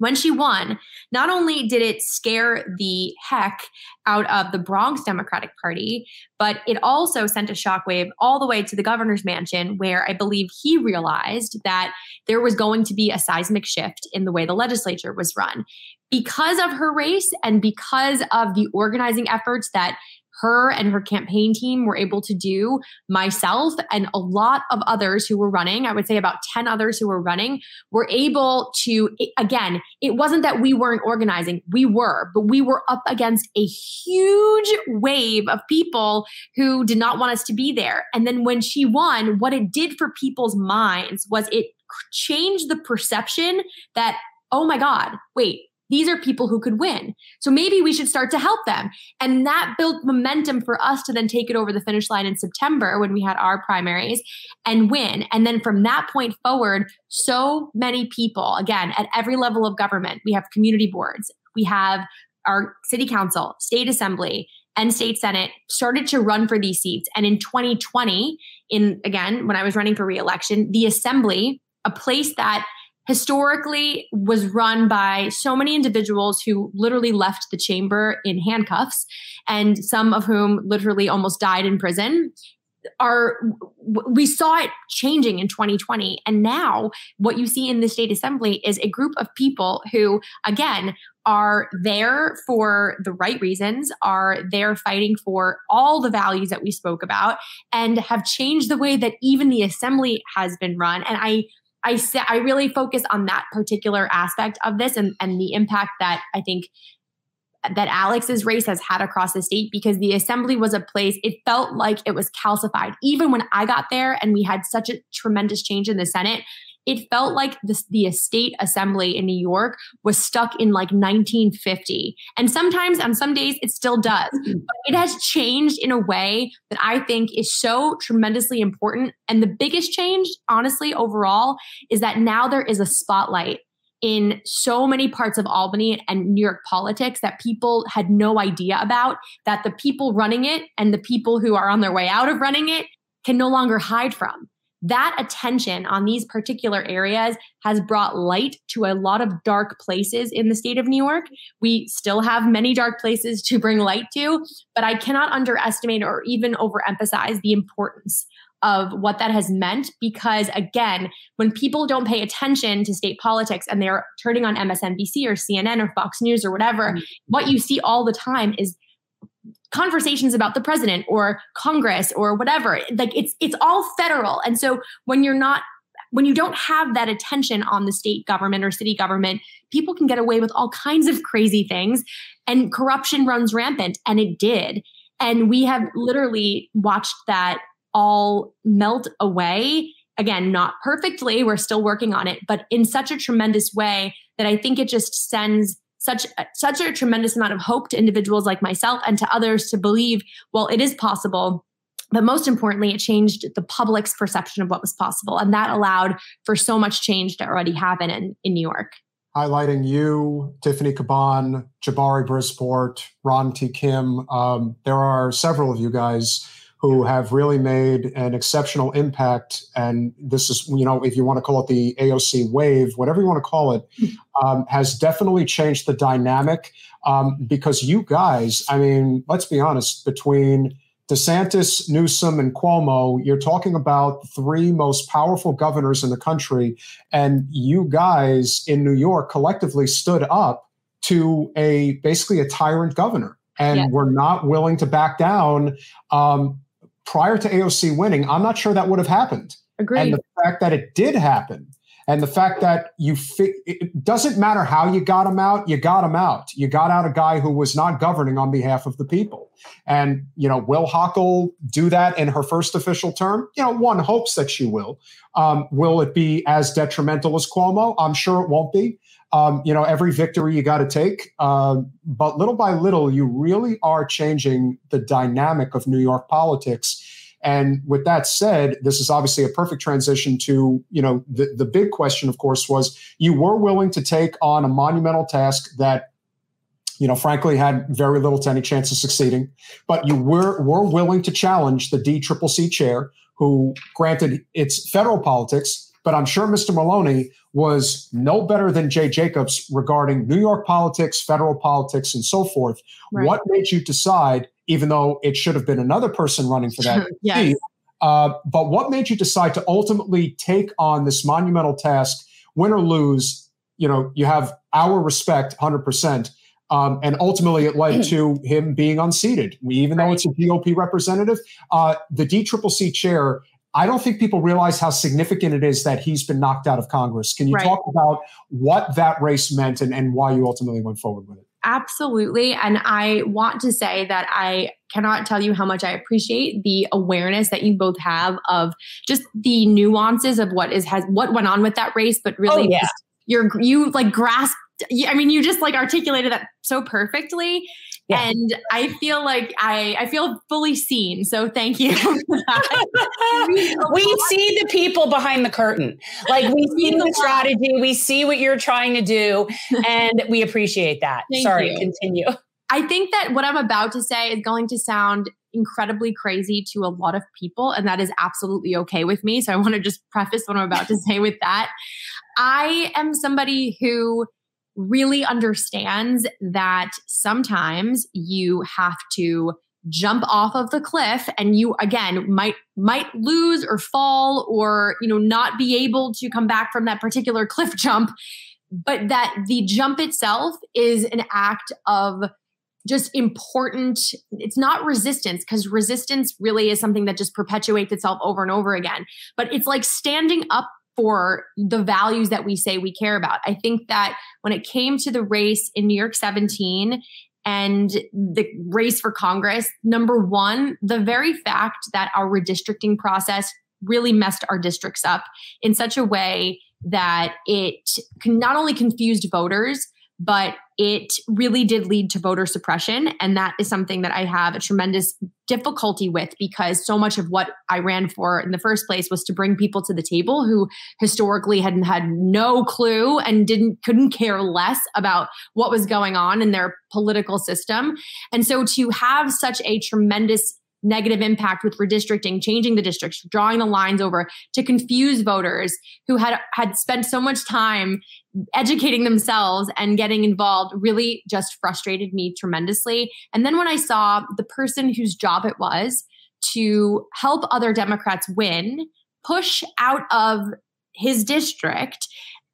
when she won, not only did it scare the heck out of the Bronx Democratic Party, but it also sent a shockwave all the way to the governor's mansion, where I believe he realized that there was going to be a seismic shift in the way the legislature was run. Because of her race and because of the organizing efforts that her and her campaign team were able to do, myself and a lot of others who were running, I would say about 10 others who were running, were able to, again, it wasn't that we weren't organizing, we were, but we were up against a huge wave of people who did not want us to be there. And then when she won, what it did for people's minds was it changed the perception that, oh my God, wait, these are people who could win. So maybe we should start to help them. And that built momentum for us to then take it over the finish line in September when we had our primaries and win. And then from that point forward, so many people, again, at every level of government, we have community boards, we have our city council, state assembly, and state senate started to run for these seats. And in 2020, in again, when I was running for reelection, the assembly, a place that historically was run by so many individuals who literally left the chamber in handcuffs and some of whom literally almost died in prison are we saw it changing in 2020 and now what you see in the state assembly is a group of people who again are there for the right reasons are there fighting for all the values that we spoke about and have changed the way that even the assembly has been run. And i I I really focus on that particular aspect of this and, and the impact that I think that Alex's race has had across the state because the assembly was a place it felt like it was calcified. Even when I got there and we had such a tremendous change in the Senate, it felt like the, the state assembly in New York was stuck in like 1950. And sometimes on some days it still does. Mm-hmm. But it has changed in a way that I think is so tremendously important. And the biggest change, honestly, overall, is that now there is a spotlight in so many parts of Albany and New York politics that people had no idea about, that the people running it and the people who are on their way out of running it can no longer hide from that attention on these particular areas has brought light to a lot of dark places in the state of New York. We still have many dark places to bring light to, but I cannot underestimate or even overemphasize the importance of what that has meant because again when people don't pay attention to state politics and they're turning on MSNBC or CNN or Fox News or whatever mm-hmm. what you see all the time is conversations about the president or Congress or whatever. Like it's it's all federal. And so when you're not when you don't have that attention on the state government or city government, people can get away with all kinds of crazy things and corruption runs rampant and it did. And we have literally watched that all melt away. Again, not perfectly, we're still working on it, but in such a tremendous way that I think it just sends such such a tremendous amount of hope to individuals like myself and to others to believe well it is possible. But most importantly it changed the public's perception of what was possible and that allowed for so much change to already happen in, in new york. Highlighting you tiffany caban jabari brisport ron t. Kim um, there are several of you guys who have really made an exceptional impact. And this is, you know, if you want to call it the AOC wave, whatever you want to call it, um, has definitely changed the dynamic um, because you guys, I mean, let's be honest, between DeSantis, Newsom, and Cuomo, you're talking about three most powerful governors in the country. And you guys in New York collectively stood up to a basically a tyrant governor and yes. we're not willing to back down. Um, prior to AOC winning, I'm not sure that would have happened. Agreed. And the fact that it did happen, and the fact that you fi- it doesn't matter how you got him out, you got him out. You got out a guy who was not governing on behalf of the people. And you know, will Hochul do that in her first official term? You know, one hopes that she will. Um, will it be as detrimental as Cuomo? I'm sure it won't be. Um, you know, every victory you got to take, uh, but little by little, you really are changing the dynamic of New York politics. And with that said, this is obviously a perfect transition to, you know, the, the big question, of course, was you were willing to take on a monumental task that, you know, frankly had very little to any chance of succeeding, but you were, were willing to challenge the DCCC chair, who granted it's federal politics, but I'm sure Mr. Maloney was no better than Jay Jacobs regarding New York politics, federal politics, and so forth. Right. What made you decide, even though it should have been another person running for that yes. seat, uh, but what made you decide to ultimately take on this monumental task, win or lose? You know, you have our respect 100%. Um, and ultimately, it led to him being unseated. We, even though it's a GOP representative, uh, the DCCC chair I don't think people realize how significant it is that he's been knocked out of Congress. Can you right. talk about what that race meant and, and why you ultimately went forward with it? Absolutely. And I want to say that I cannot tell you how much I appreciate the awareness that you both have of just the nuances of what is has what went on with that race, but oh, really oh, yeah. you're you like grasped I mean, you just like articulated that so perfectly. Yeah. And I feel like I I feel fully seen. So thank you. we see the people behind the curtain. Like we see the strategy, we see what you're trying to do, and we appreciate that. Thank Sorry, you. continue. I think that what I'm about to say is going to sound incredibly crazy to a lot of people, and that is absolutely okay with me. So I want to just preface what I'm about to say with that. I am somebody who really understands that sometimes you have to jump off of the cliff and you again might might lose or fall or you know not be able to come back from that particular cliff jump but that the jump itself is an act of just important it's not resistance because resistance really is something that just perpetuates itself over and over again but it's like standing up for the values that we say we care about. I think that when it came to the race in new york 17 and the race for congress number one the very fact that our redistricting process really messed our districts up in such a way that it not only confused voters but it really did lead to voter suppression. And that is something that I have a tremendous difficulty with because so much of what I ran for in the first place was to bring people to the table who historically hadn't had no clue and didn't couldn't care less about what was going on in their political system. And so to have such a tremendous negative impact with redistricting, changing the districts, drawing the lines over to confuse voters who had had spent so much time educating themselves and getting involved really just frustrated me tremendously. And then when I saw the person whose job it was to help other Democrats win, push out of his district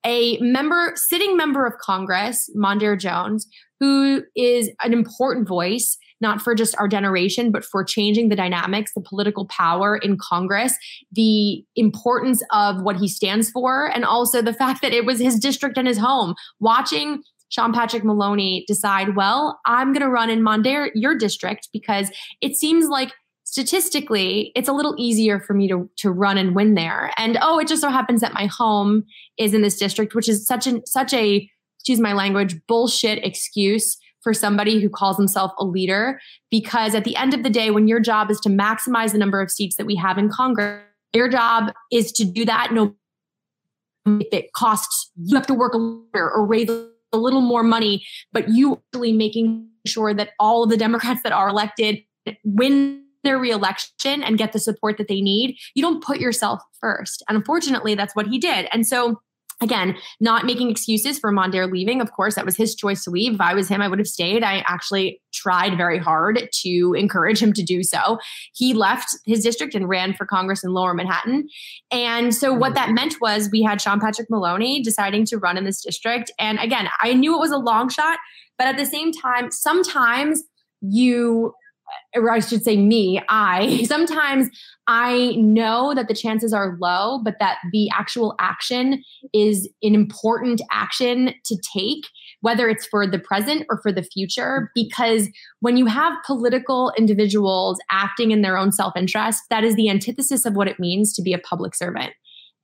a member, sitting member of Congress, Mondaire Jones, who is an important voice not for just our generation, but for changing the dynamics, the political power in Congress, the importance of what he stands for, and also the fact that it was his district and his home. Watching Sean Patrick Maloney decide, well, I'm going to run in Mondaire, your district, because it seems like statistically it's a little easier for me to, to run and win there. And oh, it just so happens that my home is in this district, which is such an such a excuse my language bullshit excuse for somebody who calls himself a leader because at the end of the day when your job is to maximize the number of seats that we have in congress your job is to do that no if it costs you have to work a little or raise a little more money but you really making sure that all of the democrats that are elected win their reelection and get the support that they need. You don't put yourself first. And unfortunately that's what he did. And so again, not making excuses for Mondaire leaving. Of course, that was his choice to leave. If I was him, I would have stayed. I actually tried very hard to encourage him to do so. He left his district and ran for Congress in lower Manhattan. And so, what that meant was we had Sean Patrick Maloney deciding to run in this district. And again, I knew it was a long shot, but at the same time, sometimes you or I should say me, I sometimes I know that the chances are low, but that the actual action is an important action to take, whether it's for the present or for the future. Because when you have political individuals acting in their own self interest, that is the antithesis of what it means to be a public servant.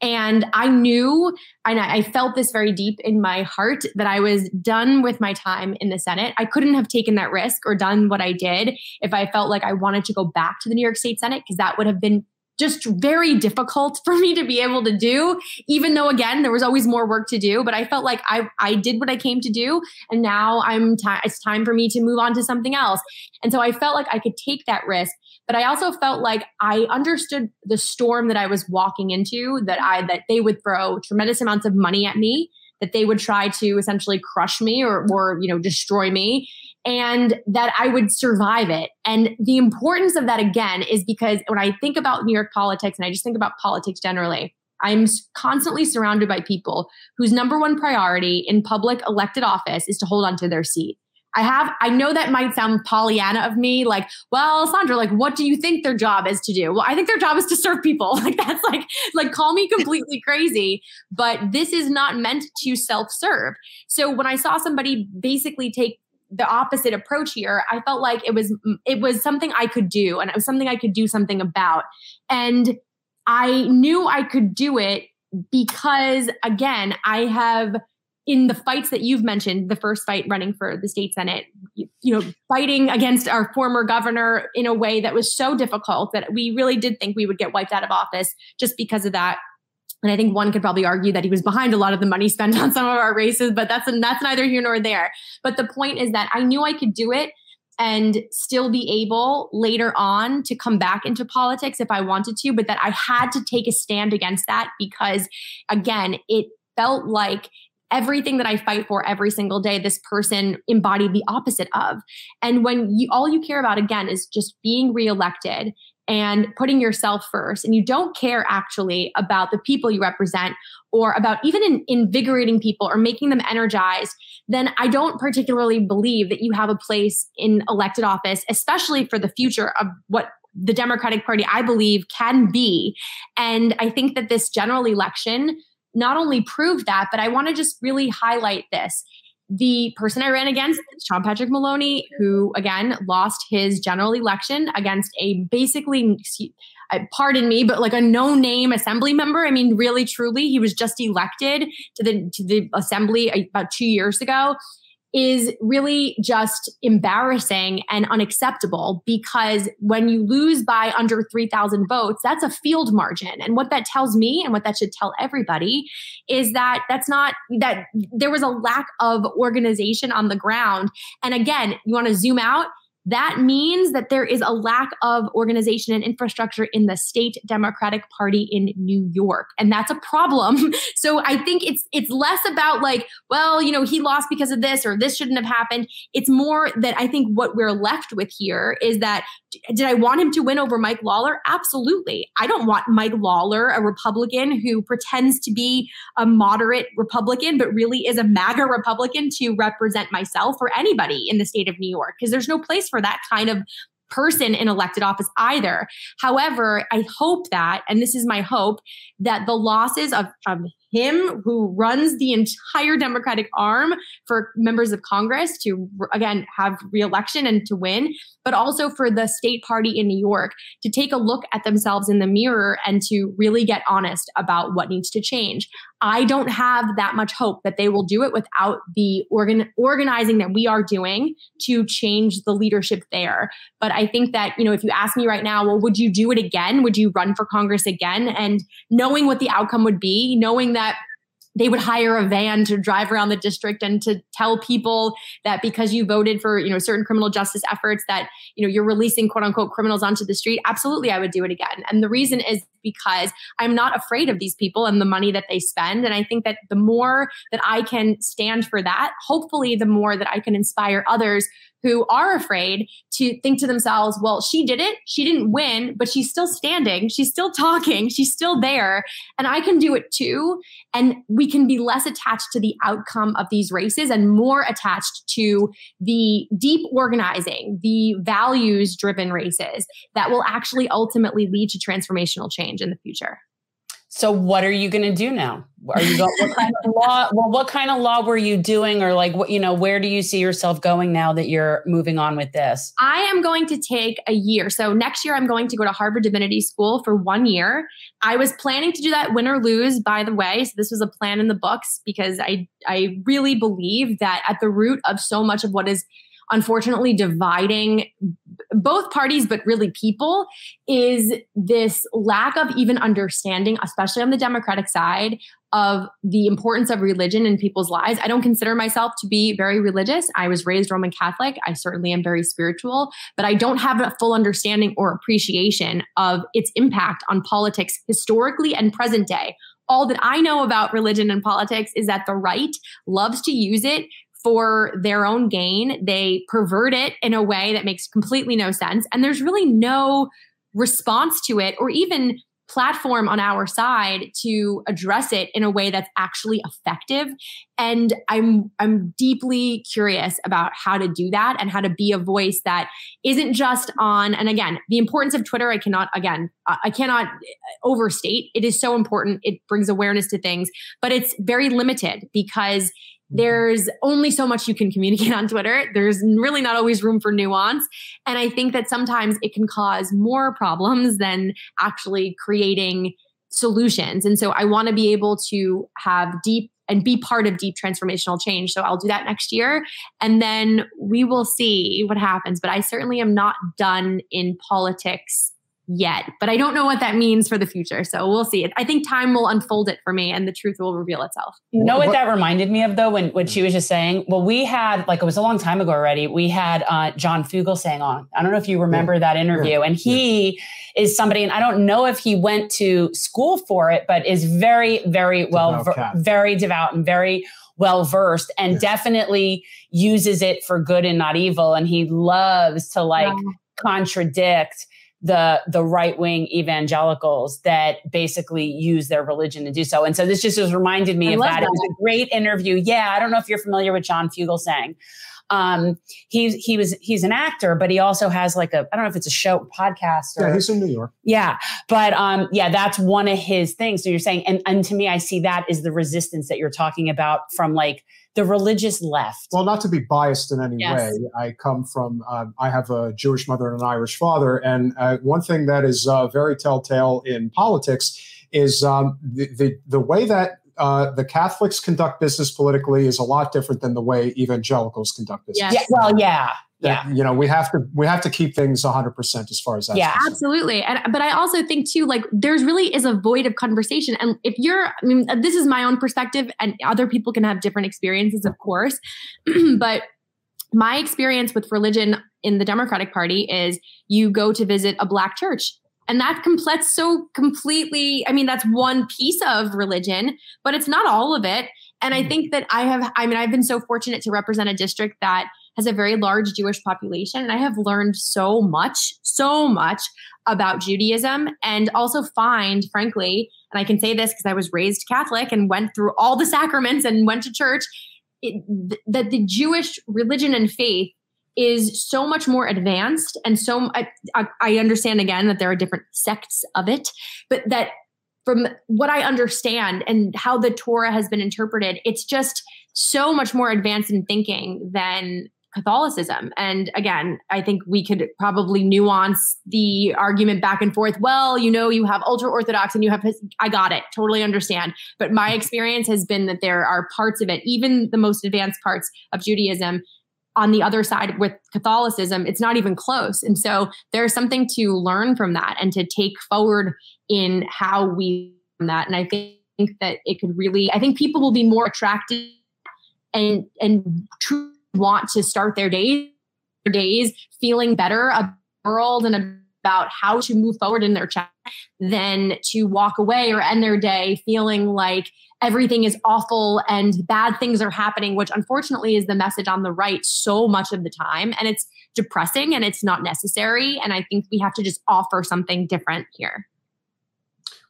And I knew, and I felt this very deep in my heart that I was done with my time in the Senate. I couldn't have taken that risk or done what I did if I felt like I wanted to go back to the New York State Senate, because that would have been just very difficult for me to be able to do even though again there was always more work to do but i felt like i i did what i came to do and now i'm t- it's time for me to move on to something else. And so i felt like i could take that risk but I also felt like I understood the storm that I was walking into, that I that they would throw tremendous amounts of money at me, that they would try to essentially crush me or or you know destroy me and that I would survive it. And the importance of that again is because when I think about New York politics and I just think about politics generally, I'm constantly surrounded by people whose number one priority in public elected office is to hold on to their seat. I have, I know that might sound Pollyanna of me, like, well, Sandra, like, what do you think their job is to do? Well, I think their job is to serve people. Like, that's like, like, call me completely crazy, but this is not meant to self serve. So when I saw somebody basically take the opposite approach here, I felt like it was, it was something I could do and it was something I could do something about. And I knew I could do it because, again, I have, in the fights that you've mentioned, the first fight running for the state senate, you, know, fighting against our former governor in a way that was so difficult that we really did think we would get wiped out of office just because of that. And I think one could probably argue that he was behind a lot of the money spent on some of our races, but that's that's neither here nor there. But the point is that I knew I could do it and still be able later on to come back into politics if I wanted to, but that I had to take a stand against that because, again, it felt like everything that I fight for every single day, this person embodied the opposite of. And when you all you care about again is just being reelected and putting yourself first, and you don't care actually about the people you represent or about even in invigorating people or making them energized, then I don't particularly believe that you have a place in elected office, especially for the future of what the Democratic Party, I believe, can be. And I think that this general election not only proved that, but I want to just really highlight this. The person I ran against, Sean Patrick Maloney, who again lost his general election against a basically, uh, pardon me, but like a no-name assembly member. I mean, really, truly, he was just elected to the to the assembly uh, about two years ago is really just embarrassing and unacceptable because when you lose by under 3,000 votes, that's a field margin. And what that tells me and what that should tell everybody is that that's not that there was a lack of organization on the ground. And again, you want to zoom out that means that there is a lack of organization and infrastructure in the state Democratic Party in New York. And that's a problem. So I think it's it's less about like, well, you know, he lost because of this or this shouldn't have happened. It's more that I think what we're left with here is that did I want him to win over Mike Lawler? Absolutely. I don't want Mike Lawler, a Republican who pretends to be a moderate Republican, but really is a MAGA Republican to represent myself or anybody in the state of New York, because there's no place for that kind of person in elected office either. However, I hope that, and this is my hope, that the losses of, of him who runs the entire Democratic arm for members of Congress to, again, have reelection and to win, but also for the state party in New York to take a look at themselves in the mirror and to really get honest about what needs to change. I don't have that much hope that they will do it without the organ- organizing that we are doing to change the leadership there. But I think that, you know, if you ask me right now, well, would you do it again? Would you run for Congress again? And knowing what the outcome would be, knowing that that they would hire a van to drive around the district and to tell people that because you voted for you know certain criminal justice efforts that you know you're releasing quote unquote criminals onto the street absolutely i would do it again and the reason is because i'm not afraid of these people and the money that they spend and i think that the more that i can stand for that hopefully the more that i can inspire others who are afraid to think to themselves, well, she did it. She didn't win, but she's still standing. She's still talking. She's still there. And I can do it too. And we can be less attached to the outcome of these races and more attached to the deep organizing, the values driven races that will actually ultimately lead to transformational change in the future. So what are you going to do now? Are you going, what kind of law? Well, what kind of law were you doing, or like what you know? Where do you see yourself going now that you're moving on with this? I am going to take a year. So next year, I'm going to go to Harvard Divinity School for one year. I was planning to do that win or lose, by the way. So this was a plan in the books because I I really believe that at the root of so much of what is unfortunately dividing both parties, but really people, is this lack of even understanding, especially on the Democratic side, of the importance of religion in people's lives. I don't consider myself to be very religious. I was raised Roman Catholic. I certainly am very spiritual, but I don't have a full understanding or appreciation of its impact on politics historically and present day all that I know about religion and politics is that the right loves to use it for their own gain. They pervert it in a way that makes completely no sense. And there's really no response to it or even platform on our side to address it in a way that's actually effective and i'm i'm deeply curious about how to do that and how to be a voice that isn't just on and again the importance of twitter i cannot again i cannot overstate it is so important it brings awareness to things but it's very limited because there's only so much you can communicate on Twitter. There's really not always room for nuance. And I think that sometimes it can cause more problems than actually creating solutions. And so I want to be able to have deep and be part of deep transformational change. So I'll do that next year. And then we will see what happens. But I certainly am not done in politics yet, but I don't know what that means for the future. So we'll see. I think time will unfold it for me and the truth will reveal itself. You know what, what that reminded me of though, when what she was just saying? Well, we had like it was a long time ago already. We had uh, John Fugelsang on. I don't know if you remember yeah. that interview. Yeah. And he yeah. is somebody, and I don't know if he went to school for it, but is very, very well, ver- very devout and very well versed and definitely uses it for good and not evil. And he loves to like contradict the the right wing evangelicals that basically use their religion to do so. And so this just has reminded me I of that. that. It was a great interview. Yeah, I don't know if you're familiar with John Fugelsang. Um, he's he was he's an actor, but he also has like a I don't know if it's a show podcast. Or, yeah, he's in New York. Yeah, but um, yeah, that's one of his things. So you're saying, and and to me, I see that is the resistance that you're talking about from like the religious left. Well, not to be biased in any yes. way, I come from, uh, I have a Jewish mother and an Irish father. And uh, one thing that is uh, very telltale in politics is um, the, the, the, way that uh, the Catholics conduct business politically is a lot different than the way evangelicals conduct business. Yes. Yeah, well, yeah. That, yeah. you know we have to we have to keep things 100% as far as that yeah. absolutely. And but i also think too like there's really is a void of conversation. And if you're i mean this is my own perspective and other people can have different experiences of course. But my experience with religion in the democratic party is you go to visit a black church and that completes so completely i mean that's one piece of religion but it's not all of it and i mm. think that i have i mean i've been so fortunate to represent a district that has a very large Jewish population. And I have learned so much, so much about Judaism and also find, frankly, and I can say this because I was raised Catholic and went through all the sacraments and went to church, it, th- that the Jewish religion and faith is so much more advanced and so I, I understand again that there are different sects of it but that from what i understand and how the torah has been interpreted it's just so much more advanced in thinking than Catholicism. And again, I think we could probably nuance the argument back and forth. Well, you know, you have ultra Orthodox and you have, I got it, totally understand. But my experience has been that there are parts of it, even the most advanced parts of Judaism, on the other side with Catholicism, it's not even close. And so there's something to learn from that and to take forward in how we that. And I think that it could really, I think people will be more attracted and and truly want to start their days, their days feeling better about the world and about how to move forward in their chat than to walk away or end their day feeling like everything is awful and bad things are happening, which unfortunately is the message on the right so much of the time. And it's depressing and it's not necessary. And I think we have to just offer something different here.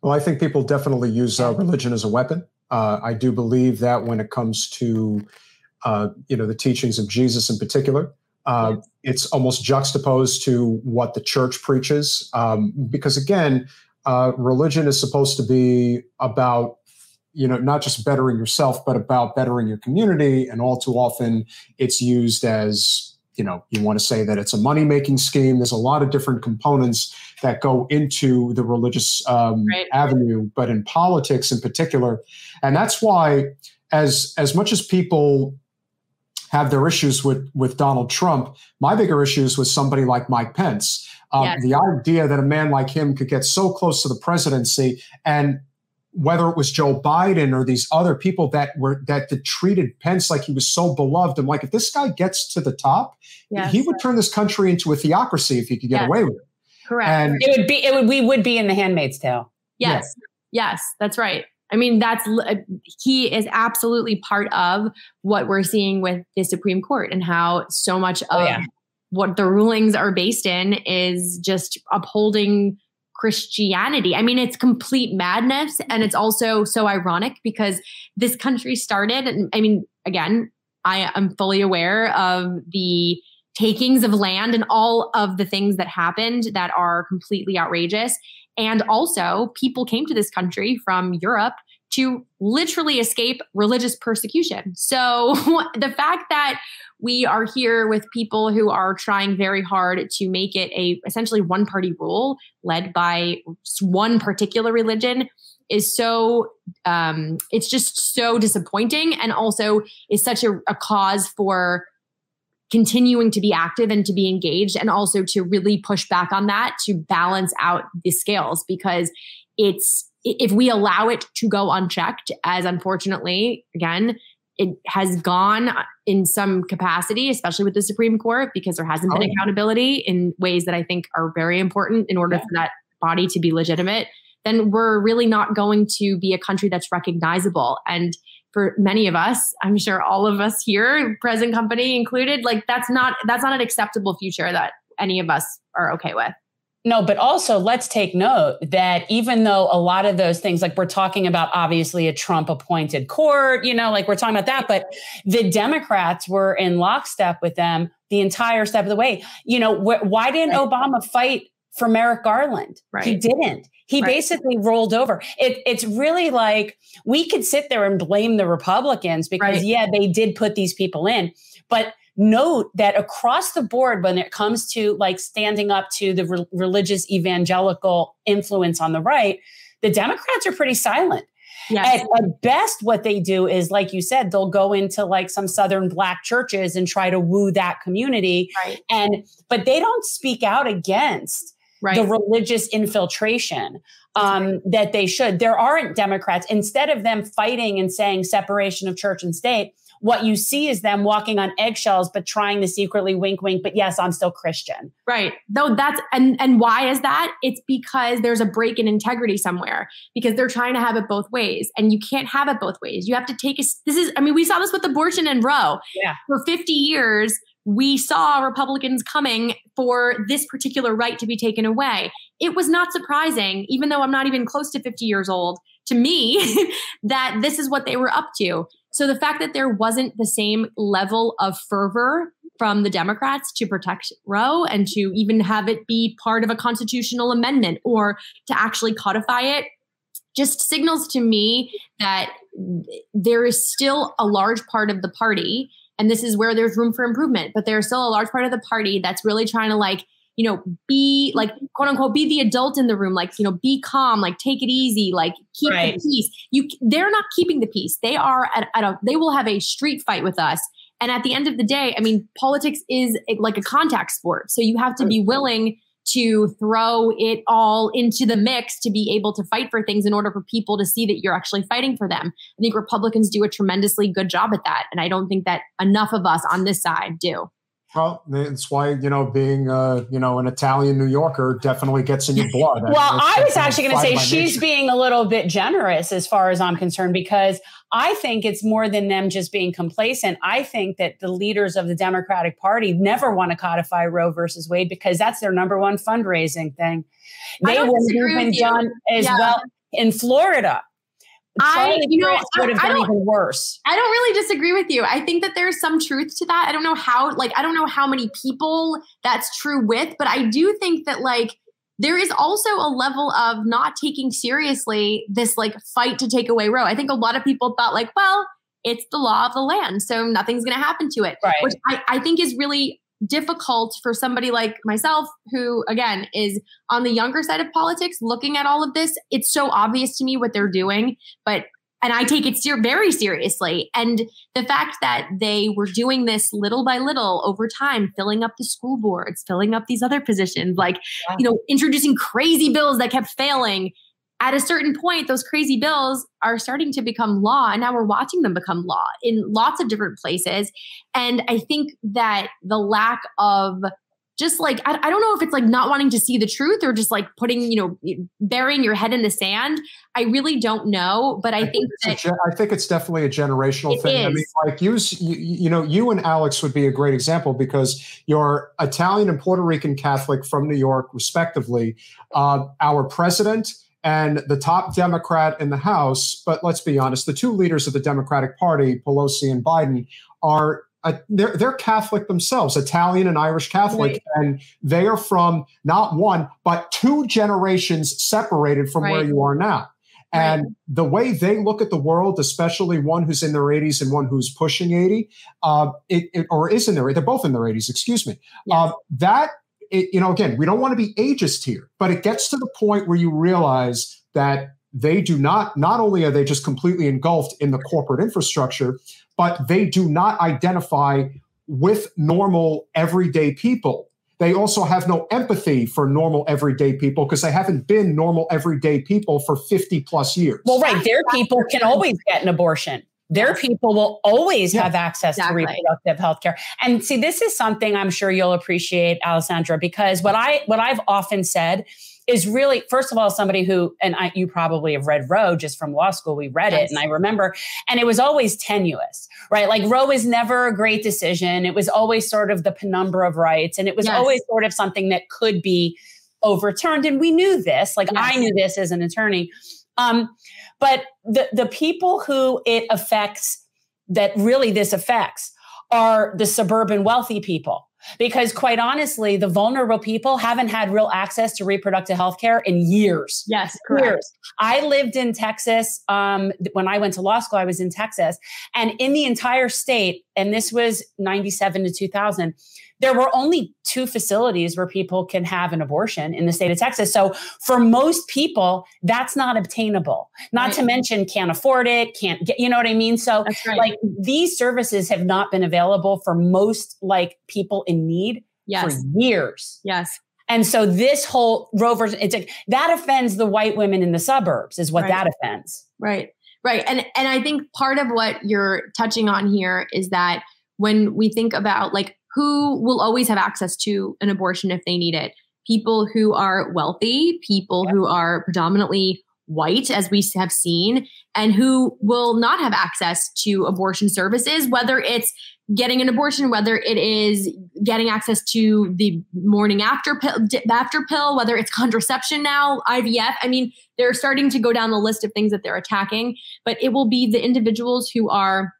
Well, I think people definitely use uh, religion as a weapon. Uh, I do believe that when it comes to uh, you know, the teachings of Jesus in particular. Uh, yes. It's almost juxtaposed to what the church preaches, um, because again, uh, religion is supposed to be about you know not just bettering yourself, but about bettering your community. And all too often, it's used as you know you want to say that it's a money making scheme. There's a lot of different components that go into the religious um, right. avenue, but in politics in particular, and that's why as as much as people have their issues with with Donald Trump. My bigger issues with somebody like Mike Pence. Um, yes. The idea that a man like him could get so close to the presidency and whether it was Joe Biden or these other people that were that, that treated Pence like he was so beloved. I'm like, if this guy gets to the top, yes. he would turn this country into a theocracy if he could get yes. away with it. Correct. And it would be it would we would be in the handmaid's tale. Yes. Yeah. Yes, that's right. I mean, that's uh, he is absolutely part of what we're seeing with the Supreme Court and how so much oh, of yeah. what the rulings are based in is just upholding Christianity. I mean, it's complete madness. And it's also so ironic because this country started, and I mean, again, I am fully aware of the takings of land and all of the things that happened that are completely outrageous. And also, people came to this country from Europe to literally escape religious persecution. So, the fact that we are here with people who are trying very hard to make it a essentially one party rule led by one particular religion is so um, it's just so disappointing and also is such a, a cause for continuing to be active and to be engaged and also to really push back on that to balance out the scales because it's if we allow it to go unchecked as unfortunately again it has gone in some capacity especially with the supreme court because there hasn't been oh. accountability in ways that i think are very important in order yeah. for that body to be legitimate then we're really not going to be a country that's recognizable and for many of us i'm sure all of us here present company included like that's not that's not an acceptable future that any of us are okay with no, but also let's take note that even though a lot of those things, like we're talking about obviously a Trump appointed court, you know, like we're talking about that, but the Democrats were in lockstep with them the entire step of the way. You know, wh- why didn't right. Obama fight for Merrick Garland? Right. He didn't. He right. basically rolled over. It, it's really like we could sit there and blame the Republicans because, yeah, they did put these people in, but note that across the board, when it comes to like standing up to the re- religious evangelical influence on the right, the Democrats are pretty silent. Yes. At, at, best, what they do is, like you said, they'll go into like some Southern Black churches and try to woo that community. Right. And but they don't speak out against right. the religious infiltration um, that they should. There aren't Democrats. Instead of them fighting and saying separation of church and state, what you see is them walking on eggshells, but trying to secretly wink, wink. But yes, I'm still Christian. Right. Though that's and and why is that? It's because there's a break in integrity somewhere because they're trying to have it both ways, and you can't have it both ways. You have to take a. This is. I mean, we saw this with abortion and Roe. Yeah. For 50 years, we saw Republicans coming for this particular right to be taken away. It was not surprising, even though I'm not even close to 50 years old, to me, that this is what they were up to. So the fact that there wasn't the same level of fervor from the Democrats to protect Roe and to even have it be part of a constitutional amendment or to actually codify it just signals to me that there is still a large part of the party and this is where there's room for improvement but there's still a large part of the party that's really trying to like you know, be like mm-hmm. quote unquote, be the adult in the room, like, you know, be calm, like take it easy, like keep right. the peace. You they're not keeping the peace. They are at, at a they will have a street fight with us. And at the end of the day, I mean, politics is eh, like a contact sport. So you have to be willing to throw it all into the mix to be able to fight for things in order for people to see that you're actually fighting for them. I think Republicans do a tremendously good job at that. And I don't think that enough of us on this side do. Well, that's why you know being uh, you know an Italian New Yorker definitely gets in your blood. well, I was actually going to say she's nature. being a little bit generous as far as I'm concerned because I think it's more than them just being complacent. I think that the leaders of the Democratic Party never want to codify Roe versus Wade because that's their number one fundraising thing. They wouldn't have been done as yeah. well in Florida. I, you know, would have done even worse. I don't really disagree with you. I think that there's some truth to that. I don't know how, like, I don't know how many people that's true with, but I do think that, like, there is also a level of not taking seriously this like fight to take away Roe. I think a lot of people thought, like, well, it's the law of the land, so nothing's going to happen to it, right. which I, I think is really difficult for somebody like myself who again is on the younger side of politics looking at all of this it's so obvious to me what they're doing but and I take it ser- very seriously. And the fact that they were doing this little by little over time, filling up the school boards, filling up these other positions, like, yeah. you know, introducing crazy bills that kept failing at a certain point, those crazy bills are starting to become law. And now we're watching them become law in lots of different places. And I think that the lack of just like, I, I, don't know if it's like not wanting to see the truth or just like putting, you know, burying your head in the sand. I really don't know. But I, I think, think that, I think it's definitely a generational thing. Is. I mean, like you, you, you know, you and Alex would be a great example because you're Italian and Puerto Rican Catholic from New York, respectively. Uh, our president, and the top Democrat in the House. But let's be honest, the two leaders of the Democratic Party, Pelosi and Biden, are uh, they're they're Catholic themselves, Italian and Irish Catholic, right. and they are from not one but two generations separated from right. where you are now. And right. the way they look at the world, especially one who's in their 80s and one who's pushing 80, uh, it, it, or is in their, they're both in their 80s, excuse me. Uh, that it, you know, again, we don't want to be ageist here, but it gets to the point where you realize that they do not, not only are they just completely engulfed in the corporate infrastructure, but they do not identify with normal everyday people. They also have no empathy for normal everyday people because they haven't been normal everyday people for 50 plus years. Well, right. Their people can always get an abortion. Their people will always yeah, have access exactly. to reproductive health care. And see, this is something I'm sure you'll appreciate, Alessandra, because what I what I've often said is really first of all somebody who and I, you probably have read Roe just from law school. We read yes. it, and I remember, and it was always tenuous, right? Like Roe was never a great decision. It was always sort of the penumbra of rights, and it was yes. always sort of something that could be overturned. And we knew this, like yes. I knew this as an attorney. Um, but the the people who it affects, that really this affects, are the suburban wealthy people. Because quite honestly the vulnerable people haven't had real access to reproductive health care in years. Yes correct. years. I lived in texas um, when i went to law school i was in texas. And in the entire state and this was 97 to 2000 there were only two facilities where people can have an abortion in the state of Texas. So for most people, that's not obtainable. Not right. to mention can't afford it, can't get, you know what I mean? So right. like these services have not been available for most like people in need yes. for years. Yes. And so this whole Roe it's like that offends the white women in the suburbs is what right. that offends. Right. Right. And and I think part of what you're touching on here is that when we think about like who will always have access to an abortion if they need it. People who are wealthy, people who are predominantly white, as we have seen, and who will not have access to abortion services, whether it's getting an abortion, whether it is getting access to the morning after pill, after pill, whether it's contraception now, IVF. I mean, they're starting to go down the list of things that they're attacking, but it will be the individuals who are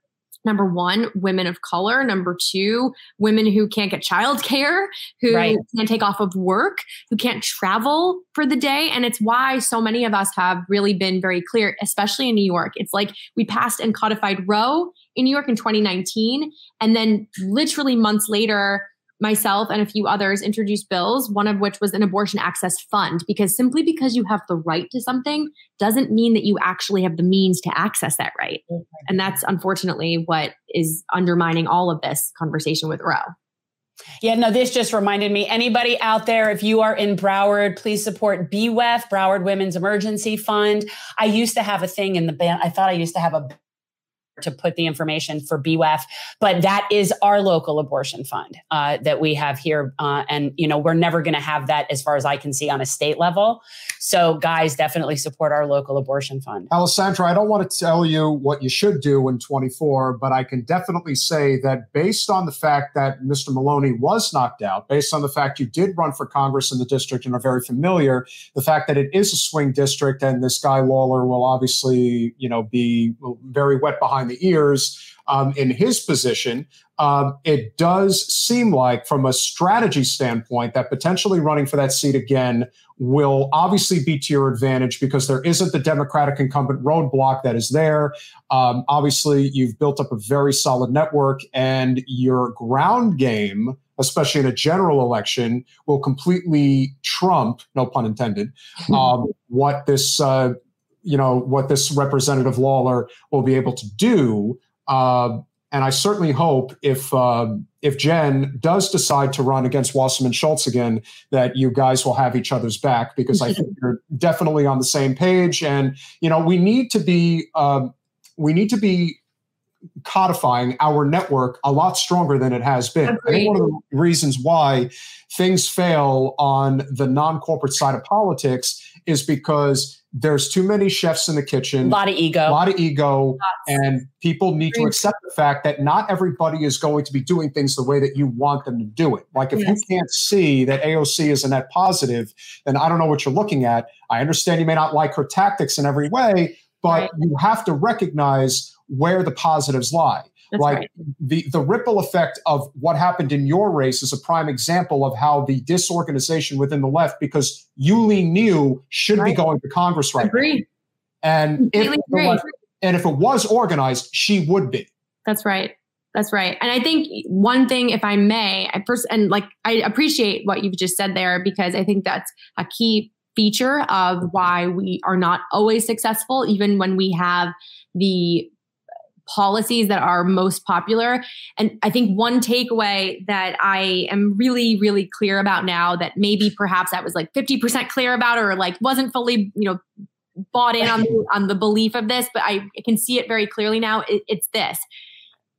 number one, women of color. Number two, women who can't get childcare, who right. can't take off of work, who can't travel for the day. And it's why so many of us have really been very clear, especially in New York. It's like we passed and codified Roe in New York in 2019. And then literally months later, myself and a few others introduced bills, one of which was an abortion access fund, because simply because you have the right to something doesn't mean that you actually have the means to access that right. And that's unfortunately what is undermining all of this conversation with Roe. Yeah, no, this just reminded me. Anybody out there, if you are in Broward, please support BWEF, Broward Women's Emergency Fund. I used to have a thing in the band. I thought I used to have a to put the information for BWEF, but that is our local abortion fund uh, that we have here. Uh, and, you know, we're never going to have that as far as I can see on a state level. So, guys, definitely support our local abortion fund. Alessandra, I don't want to tell you what you should do in 24, but I can definitely say that based on the fact that Mr. Maloney was knocked out, based on the fact you did run for Congress in the district and are very familiar, the fact that it is a swing district and this guy Lawler will obviously, you know, be very wet behind behind the ears um, in his position, um, it does seem like, from a strategy standpoint, that potentially running for that seat again will obviously be to your advantage because there isn't the Democratic incumbent roadblock that is there. Um, obviously, you've built up a very solid network, and your ground game especially in a general election, will completely trump, no pun intended, um, what this uh, you know what this representative Lawler will be able to do. Uh, and I certainly hope if uh, if Jen does decide to run against Wasserman Schultz again, that you guys will have each other's back because I think you're definitely on the same page. And you know we need to be uh, we need to be codifying our network a lot stronger than it has been. Agreed. I think one of the reasons why things fail on the non-corporate side of politics is because there's too many chefs in the kitchen. A lot of ego. A lot of ego. And people need to accept the fact that not everybody is going to be doing things the way that you want them to do it. Like if yes. you can't see that AOC is a net positive, then I don't know what you're looking at. I understand you may not like her tactics in every way, but right. you have to recognize where the positives lie. That's like right. the, the ripple effect of what happened in your race is a prime example of how the disorganization within the left, because Yuh-Line Niou should right. be going to Congress right Agreed. now. And if, was, and if it was organized, she would be. That's right. That's right. And I think one thing, if I may, I first, and like, I appreciate what you've just said there because I think that's a key feature of why we are not always successful, even when we have the policies that are most popular. And I think one takeaway that I am really, really clear about now that maybe perhaps I was like 50% clear about or like wasn't fully, you know, bought in on the, on the belief of this, but I can see it very clearly now. It, it's this.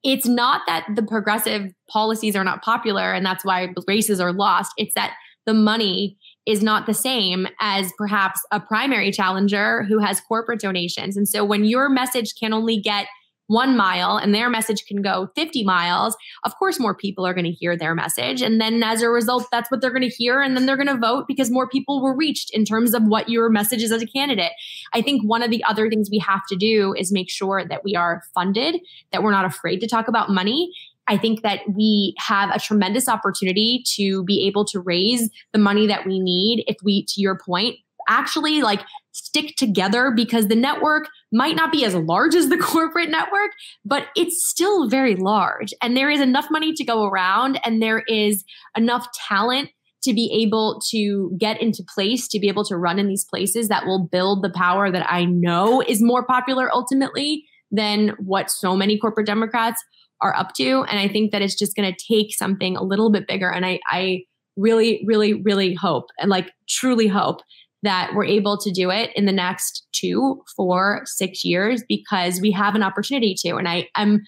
It's not that the progressive policies are not popular and that's why races are lost. It's that the money is not the same as perhaps a primary challenger who has corporate donations. And so when your message can only get one mile and their message can go 50 miles, of course, more people are going to hear their message. And then as a result, that's what they're going to hear. And then they're going to vote because more people were reached in terms of what your message is as a candidate. I think one of the other things we have to do is make sure that we are funded, that we're not afraid to talk about money. I think that we have a tremendous opportunity to be able to raise the money that we need if we, to your point, actually like stick together because the network might not be as large as the corporate network, but it's still very large. And there is enough money to go around and there is enough talent to be able to get into place, to be able to run in these places that will build the power that I know is more popular ultimately than what so many corporate Democrats are up to. And I think that it's just going to take something a little bit bigger. And I, I really, really, really hope and like truly hope that we're able to do it in the next two, four, six years because we have an opportunity to. And I I'm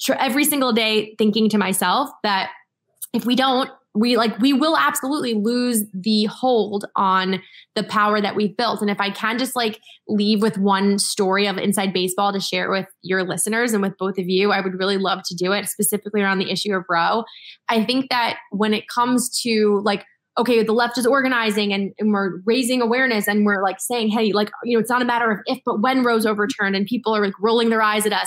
tr- every single day thinking to myself that if we don't, we like we will absolutely lose the hold on the power that we've built and if i can just like leave with one story of inside baseball to share with your listeners and with both of you i would really love to do it specifically around the issue of roe i think that when it comes to like okay, the left is organizing and, and we're raising awareness and we're like saying, hey, like, you know, it's not a matter of if, but when Roe's overturned and people are like rolling their eyes at us.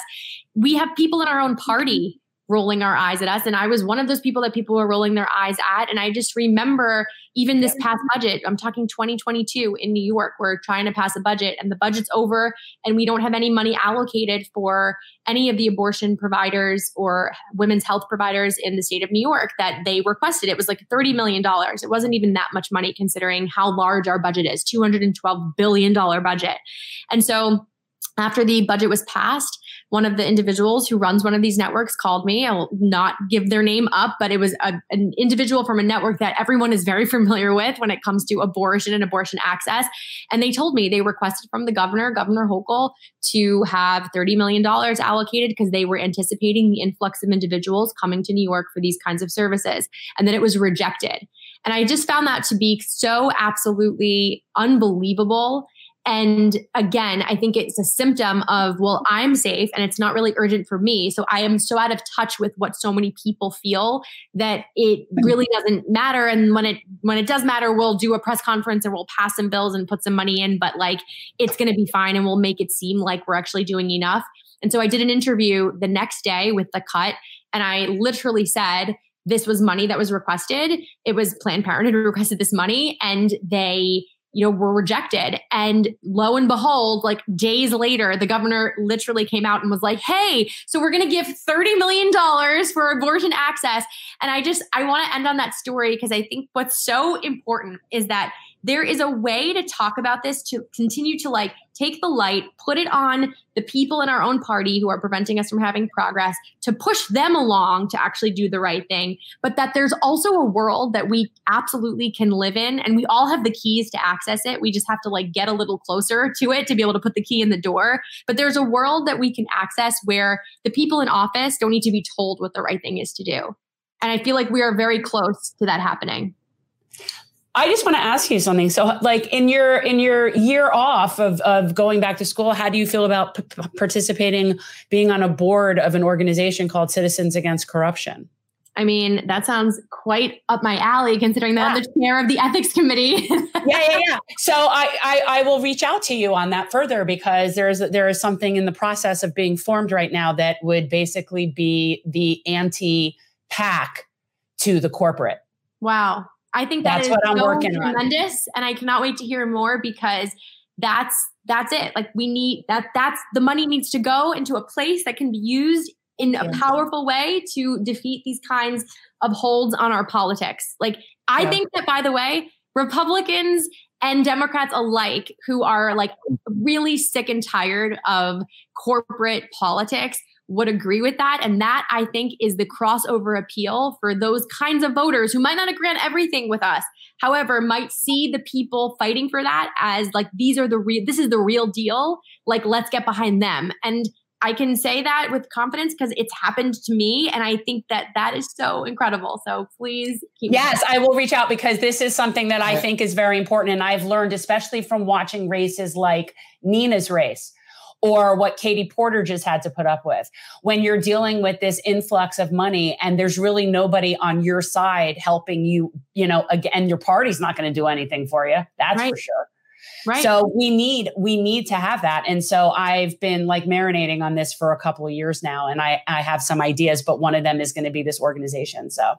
We have people in our own party rolling our eyes at us. And I was one of those people that people were rolling their eyes at. And I just remember even this past budget, I'm talking 2022 in New York, we're trying to pass a budget and the budget's over and we don't have any money allocated for any of the abortion providers or women's health providers in the state of New York that they requested. It was like $30 million. It wasn't even that much money considering how large our budget is, $212 billion budget. And so after the budget was passed, one of the individuals who runs one of these networks called me. I will not give their name up, but it was a, an individual from a network that everyone is very familiar with when it comes to abortion and abortion access. And they told me they requested from the governor, Governor Hochul, to have $30 million allocated because they were anticipating the influx of individuals coming to New York for these kinds of services. And then it was rejected. And I just found that to be so absolutely unbelievable and again, I think it's a symptom of, well, I'm safe and it's not really urgent for me. So I am so out of touch with what so many people feel that it mm-hmm. really doesn't matter. And when it when it does matter, we'll do a press conference and we'll pass some bills and put some money in, but like it's gonna be fine and we'll make it seem like we're actually doing enough. And so I did an interview the next day with the cut, and I literally said, this was money that was requested. It was Planned Parenthood who requested this money, and they you know, were rejected. And lo and behold, like days later, the governor literally came out and was like, hey, so we're going to give $30 million for abortion access. And I just, I want to end on that story because I think what's so important is that there is a way to talk about this to continue to like take the light, put it on the people in our own party who are preventing us from having progress, to push them along to actually do the right thing. But that there's also a world that we absolutely can live in, and we all have the keys to access it. We just have to like get a little closer to it to be able to put the key in the door. But there's a world that we can access where the people in office don't need to be told what the right thing is to do. And I feel like we are very close to that happening. I just want to ask you something. So, like in your in your year off of of going back to school, how do you feel about p- participating, being on a board of an organization called Citizens Against Corruption? I mean, that sounds quite up my alley, considering that yeah. I'm the chair of the ethics committee. yeah, yeah, yeah. So I, I, I will reach out to you on that further because there's there is something in the process of being formed right now that would basically be the anti pack to the corporate. Wow. I think that that's what I'm so working tremendous, on. and I cannot wait to hear more because that's that's it. Like we need that. That's the money needs to go into a place that can be used in a powerful way to defeat these kinds of holds on our politics. Like I yeah. think that, by the way, Republicans and Democrats alike who are like really sick and tired of corporate politics would agree with that. And that I think is the crossover appeal for those kinds of voters who might not agree on everything with us. However, might see the people fighting for that as like, these are the real, this is the real deal. Like, let's get behind them. And I can say that with confidence because it's happened to me. And I think that that is so incredible. So please keep. Yes, I will reach out because this is something that I think is very important. And I've learned, especially from watching races like Nina's race or what Katie Porter just had to put up with. When you're dealing with this influx of money and there's really nobody on your side helping you, you know, again, your party's not going to do anything for you. That's right. for sure. Right. So we need we need to have that. And so I've been like marinating on this for a couple of years now and I I have some ideas but one of them is going to be this organization. So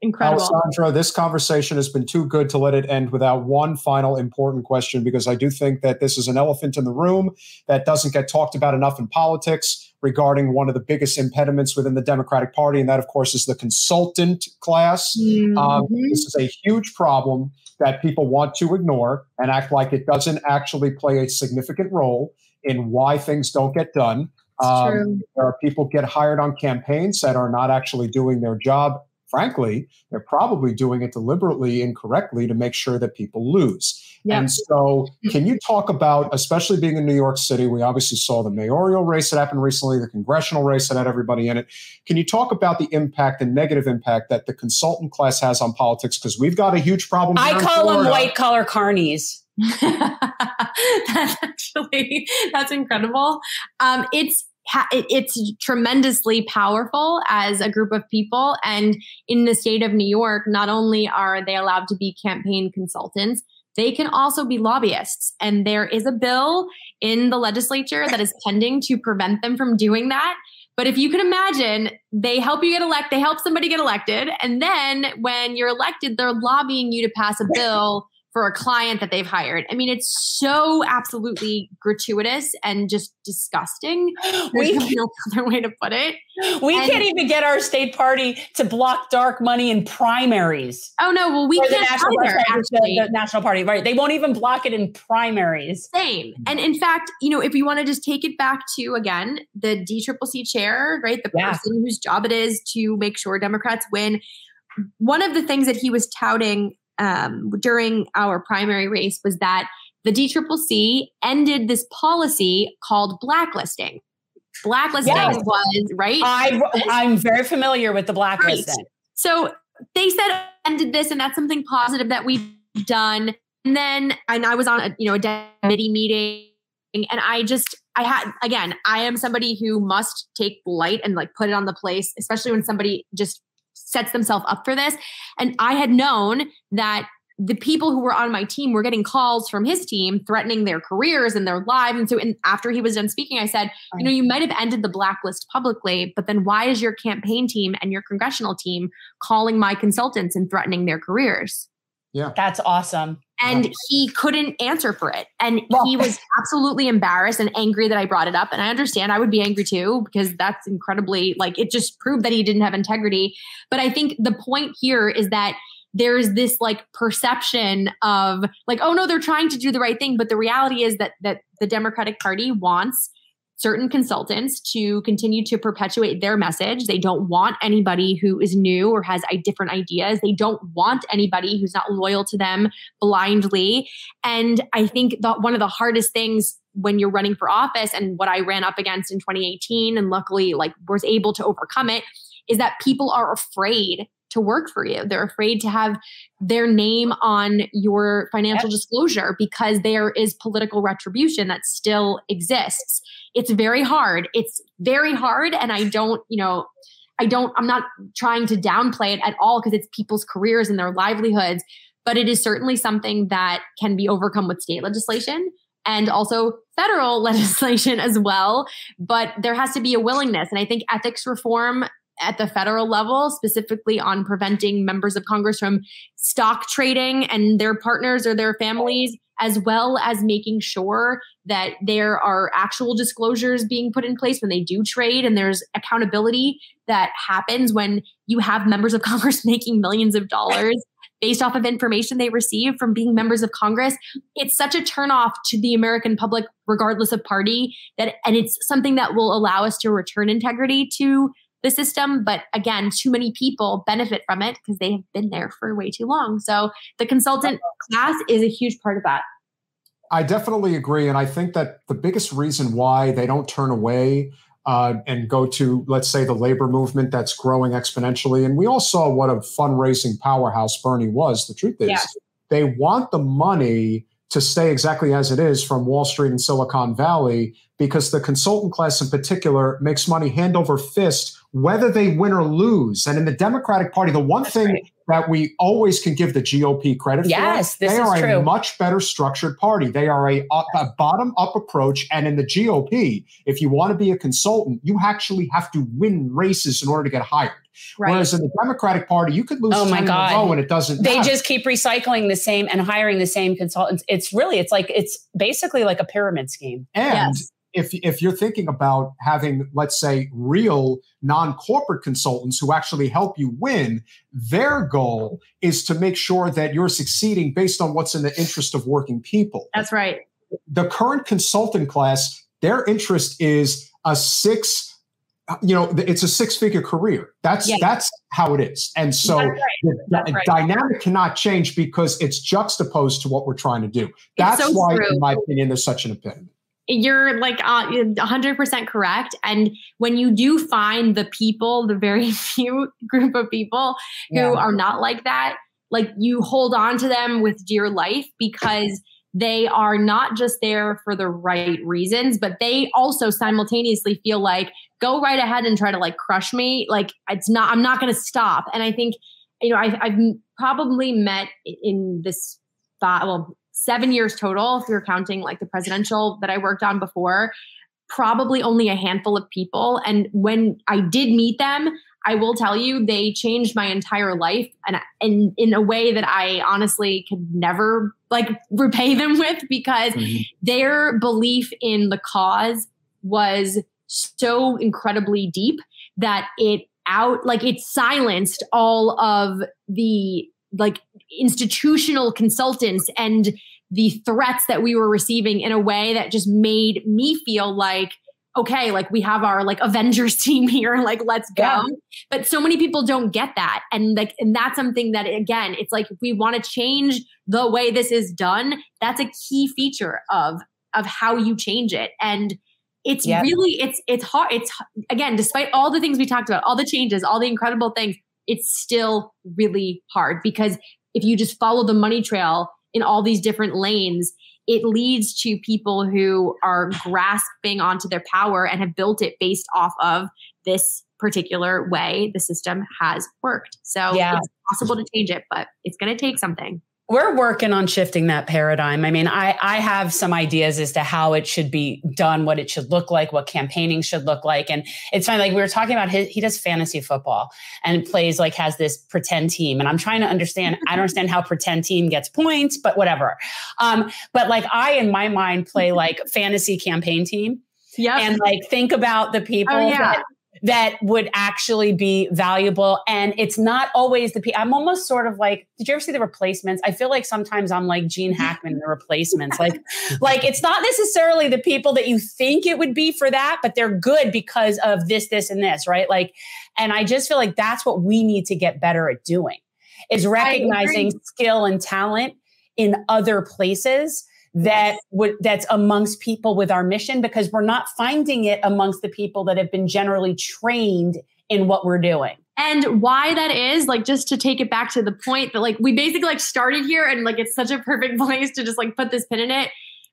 Incredible. Alessandra, this conversation has been too good to let it end without one final important question because I do think that this is an elephant in the room that doesn't get talked about enough in politics regarding one of the biggest impediments within the Democratic Party, and that, of course, is the consultant class. Mm-hmm. Um, this is a huge problem that people want to ignore and act like it doesn't actually play a significant role in why things don't get done. Um, there are people get hired on campaigns that are not actually doing their job. Frankly, they're probably doing it deliberately incorrectly to make sure that people lose. Yep. And so, can you talk about, especially being in New York City, we obviously saw the mayoral race that happened recently, the congressional race that had everybody in it. Can you talk about the impact and negative impact that the consultant class has on politics? Because we've got a huge problem. I call them white collar carnies. that's actually that's incredible. Um, it's it's tremendously powerful as a group of people. And in the state of New York, not only are they allowed to be campaign consultants, they can also be lobbyists. And there is a bill in the legislature that is pending to prevent them from doing that. But if you can imagine, they help you get elected, they help somebody get elected. And then when you're elected, they're lobbying you to pass a bill for a client that they've hired. I mean, it's so absolutely gratuitous and just disgusting. we have no other way to put it. We and, can't even get our state party to block dark money in primaries. Oh no, well we can't the national, either, the, the national party, right? They won't even block it in primaries. Same. And in fact, you know, if you want to just take it back to again the DCCC chair, right, the yeah. person whose job it is to make sure Democrats win. One of the things that he was touting um, during our primary race was that the DCCC ended this policy called blacklisting. Blacklisting yes. was right. I, I'm very familiar with the blacklisting. Right. So they said ended this, and that's something positive that we've done. And then, and I was on a you know a committee meeting, and I just I had again, I am somebody who must take light and like put it on the place, especially when somebody just sets themselves up for this. And I had known that the people who were on my team were getting calls from his team threatening their careers and their lives. And so, and after he was done speaking, I said, you know, oh. you might have ended the blacklist publicly, but then why is your campaign team and your congressional team calling my consultants and threatening their careers? Yeah. That's awesome. And yeah. he couldn't answer for it. And well, he was absolutely embarrassed and angry that I brought it up. And I understand I would be angry too, because that's incredibly like it just proved that he didn't have integrity. But I think the point here is that there's this like perception of like oh no they're trying to do the right thing but the reality is that that the democratic party wants certain consultants to continue to perpetuate their message. They don't want anybody who is new or has different ideas. They don't want anybody who's not loyal to them blindly. And i think that one of the hardest things when you're running for office and what i ran up against in 2018 and luckily like was able to overcome it is that people are afraid to work for you. They're afraid to have their name on your financial yep. disclosure because there is political retribution that still exists. It's very hard. It's very hard. And I don't, you know, I don't, I'm not trying to downplay it at all because it's people's careers and their livelihoods, but it is certainly something that can be overcome with state legislation and also federal legislation as well. But there has to be a willingness. And I think ethics reform at the federal level, specifically on preventing members of Congress from stock trading and their partners or their families, as well as making sure that there are actual disclosures being put in place when they do trade and there's accountability that happens when you have members of Congress making millions of dollars based off of information they receive from being members of Congress. It's such a turnoff to the American public, regardless of party, that and it's something that will allow us to return integrity to the system. But again, too many people benefit from it because they have been there for way too long. So the consultant class is a huge part of that. I definitely agree. And I think that the biggest reason why they don't turn away uh, and go to, let's say, the labor movement that's growing exponentially. And we all saw what a fundraising powerhouse Bernie was. The truth is, yeah. they want the money to stay exactly as it is from Wall Street and Silicon Valley because the consultant class in particular makes money hand over fist whether they win or lose. And in the Democratic Party, the one That's thing right. that we always can give the GOP credit yes, for, they are true. a much better structured party. They are a, a bottom up approach. And in the GOP, if you want to be a consultant, you actually have to win races in order to get hired. Right. Whereas in the Democratic Party, you could lose oh my God. and it doesn't. They matter. just keep recycling the same and hiring the same consultants. It's really, it's like it's basically like a pyramid scheme. And yes if if you're thinking about having let's say real non-corporate consultants who actually help you win their goal is to make sure that you're succeeding based on what's in the interest of working people that's right the current consultant class their interest is a six you know it's a six figure career that's yeah. that's how it is and so right. the, right. dynamic cannot change because it's juxtaposed to what we're trying to do that's so why true. in my opinion there's such an impediment you're like uh, 100% correct. And when you do find the people the very few group of people who yeah. are not like that like you hold on to them with dear life because they are not just there for the right reasons but they also simultaneously feel like go right ahead and try to like crush me. Like it's not i'm not going to stop. And i think you know I've, I've probably met in this thought well seven years total, if you're counting like the presidential that I worked on before, probably only a handful of people. And when I did meet them, I will tell you they changed my entire life and in, in a way that I honestly could never like repay them with because mm-hmm. their belief in the cause was so incredibly deep that it out like it silenced all of the like institutional consultants and the threats that we were receiving in a way that just made me feel like okay like we have our like avengers team here like let's go yeah. but so many people don't get that and like and that's something that again it's like if we want to change the way this is done that's a key feature of of how you change it and it's yep. really it's it's hard it's again despite all the things we talked about all the changes all the incredible things it's still really hard because if you just follow the money trail in all these different lanes, it leads to people who are grasping onto their power and have built it based off of this particular way the system has worked. So yeah. it's possible to change it, but it's going to take something we're working on shifting that paradigm. I mean, I, I have some ideas as to how it should be done, what it should look like, what campaigning should look like. And it's funny, like we were talking about his, he does fantasy football and plays like has this pretend team. And I'm trying to understand, I don't understand how pretend team gets points, but whatever. Um, but like I, in my mind, play like fantasy campaign team. Yeah. And like think about the people oh, yeah. that that would actually be valuable. And it's not always the people. I'm almost sort of like, did you ever see the replacements? I feel like sometimes I'm like Gene Hackman in the replacements. Like, like it's not necessarily the people that you think it would be for that, but they're good because of this, this, and this, right? Like, and I just feel like that's what we need to get better at doing is recognizing skill and talent in other places that would that's amongst people with our mission because we're not finding it amongst the people that have been generally trained in what we're doing. And why that is, like just to take it back to the point that like we basically like started here and like it's such a perfect place to just like put this pin in it.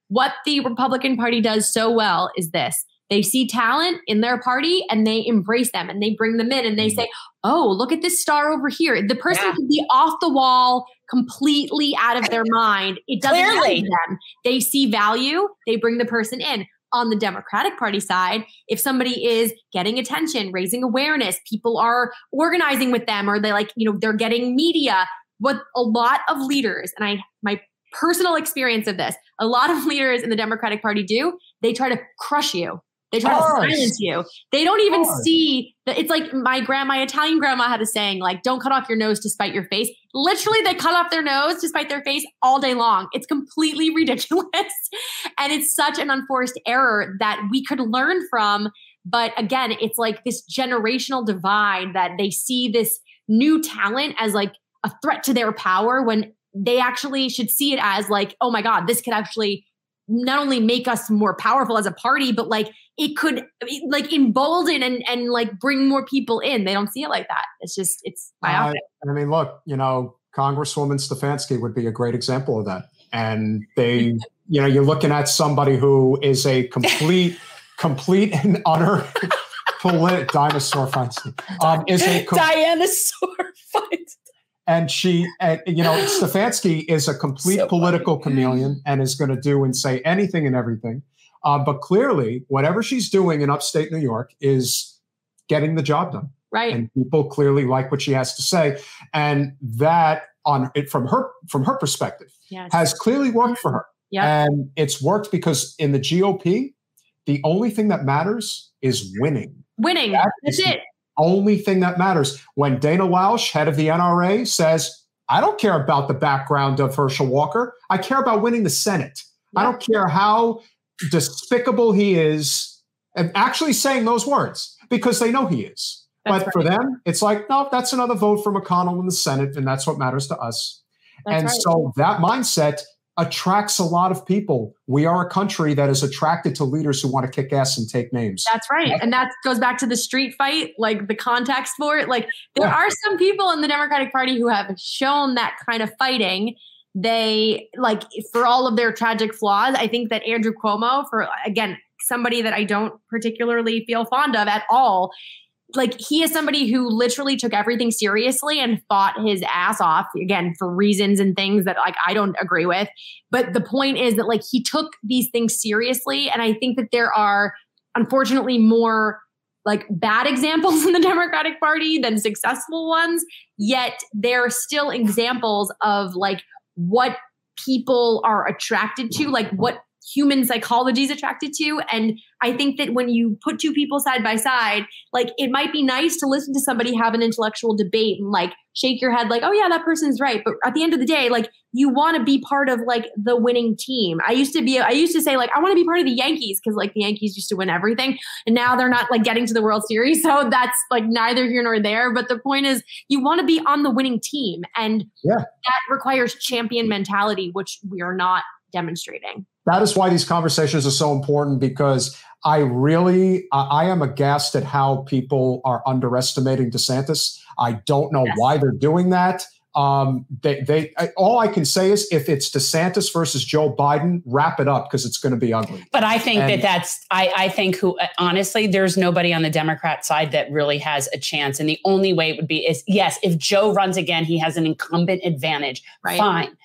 What the Republican Party does so well is this. They see talent in their party and they embrace them and they bring them in and they mm-hmm. say, Oh, look at this star over here. The person yeah. can be off the wall, completely out of their mind. It doesn't Clearly. them. They see value, they bring the person in. On the Democratic Party side, if somebody is getting attention, raising awareness, people are organizing with them, or they like, you know, they're getting media. What a lot of leaders, and I, my personal experience of this, a lot of leaders in the Democratic Party do, they try to crush you They try to silence you. They don't even see that it's like my grandma, my Italian grandma had a saying like, don't cut off your nose to spite your face. Literally, they cut off their nose to spite their face all day long. It's completely ridiculous. and it's such an unforced error that we could learn from. But again, it's like this generational divide that they see this new talent as like a threat to their power when they actually should see it as like, oh my God, this could actually not only make us more powerful as a party, but like it could like embolden and and like bring more people in. They don't see it like that. It's just it's myopic. Uh, I mean, look, you know, Congresswoman Stefanski would be a great example of that. And they, you know, you're looking at somebody who is a complete, complete and utter polit- dinosaur Feinstein. Um, is a com- Dinosaur Feinstein and she, uh, you know, Stefanski is a complete so political funny. chameleon and is going to do and say anything and everything. Uh, but clearly, whatever she's doing in upstate New York is getting the job done. Right. And people clearly like what she has to say, and that on it from her from her perspective yes. has clearly worked for her. Yeah. And it's worked because in the GOP, the only thing that matters is winning. Winning. That That's it only thing that matters. When Dana Loesch, head of the NRA, says, I don't care about the background of Herschel Walker. I care about winning the Senate. Yeah. I don't care how despicable he is, and actually saying those words because they know he is. That's but right. for them, it's like, no, that's another vote for McConnell in the Senate, and that's what matters to us. That's and right. so that mindset attracts a lot of people. We are a country that is attracted to leaders who want to kick ass and take names. That's right. And that goes back to the street fight, like the context for it. Like there yeah. are some people in the Democratic Party who have shown that kind of fighting. They like for all of their tragic flaws. I think that Andrew Cuomo, for again, somebody that I don't particularly feel fond of at all, like he is somebody who literally took everything seriously and fought his ass off again for reasons and things that like I don't agree with. But the point is that like he took these things seriously. And I think that there are unfortunately more like bad examples in the Democratic Party than successful ones. Yet there are still examples of like what people are attracted to, like what human psychology is attracted to. And I think that when you put two people side by side, like it might be nice to listen to somebody have an intellectual debate and like shake your head, like, oh yeah, that person's right. But at the end of the day, like you want to be part of like the winning team. I used to be, I used to say like, I want to be part of the Yankees because like the Yankees used to win everything. And now they're not like getting to the World Series. So that's like neither here nor there. But the point is, you want to be on the winning team. And yeah. that requires champion mentality, which we are not demonstrating that is why these conversations are so important because I really I am aghast at how people are underestimating DeSantis. I don't know yes. why they're doing that. Um, they, they, I, all I can say is if it's DeSantis versus Joe Biden, wrap it up because it's going to be ugly. But I think and, that that's, I, I think who, honestly, there's nobody on the Democrat side that really has a chance. And the only way it would be is, yes, if Joe runs again, he has an incumbent advantage. Right. Fine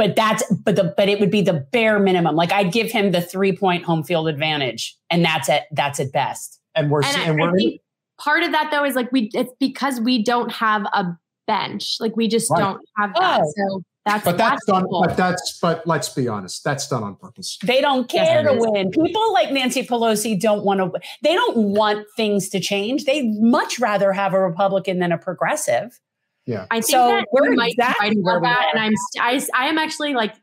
but that's but the but it would be the bare minimum. Like I'd give him the three point home field advantage, and that's it. That's at best. And we're and, and we're part of that though is like we it's because we don't have a bench. Like we just right. don't have that. Oh. So that's but that's, that's done. Cool. But that's but let's be honest, that's done on purpose. They don't care yes, to win. People like Nancy Pelosi don't want to. They don't want things to change. They much rather have a Republican than a progressive. Yeah. I think so that we're might exactly be about that. And I'm, I, I am actually like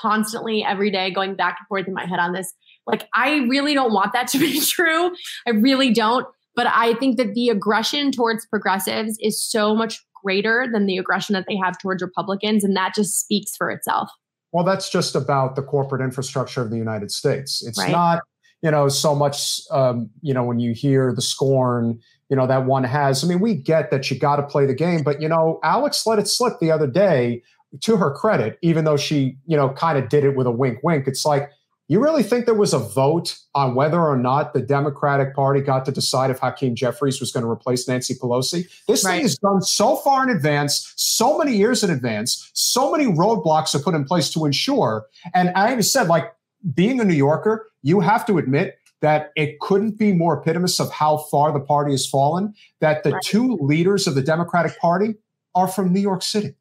constantly every day going back and forth in my head on this. Like, I really don't want that to be true. I really don't. But I think that the aggression towards progressives is so much greater than the aggression that they have towards Republicans. And that just speaks for itself. Well, that's just about the corporate infrastructure of the United States. It's right. not, you know, so much, um, you know, when you hear the scorn you know that one has. I mean, we get that you got to play the game, but you know, Alex let it slip the other day. To her credit, even though she you know kind of did it with a wink, wink. It's like you really think there was a vote on whether or not the Democratic Party got to decide if Hakeem Jeffries was going to replace Nancy Pelosi? This right. thing is done so far in advance, so many years in advance, so many roadblocks are put in place to ensure. And I even said, like, being a New Yorker, you have to admit that it couldn't be more epitomous of how far the party has fallen that the right. two leaders of the Democratic Party are from New York City.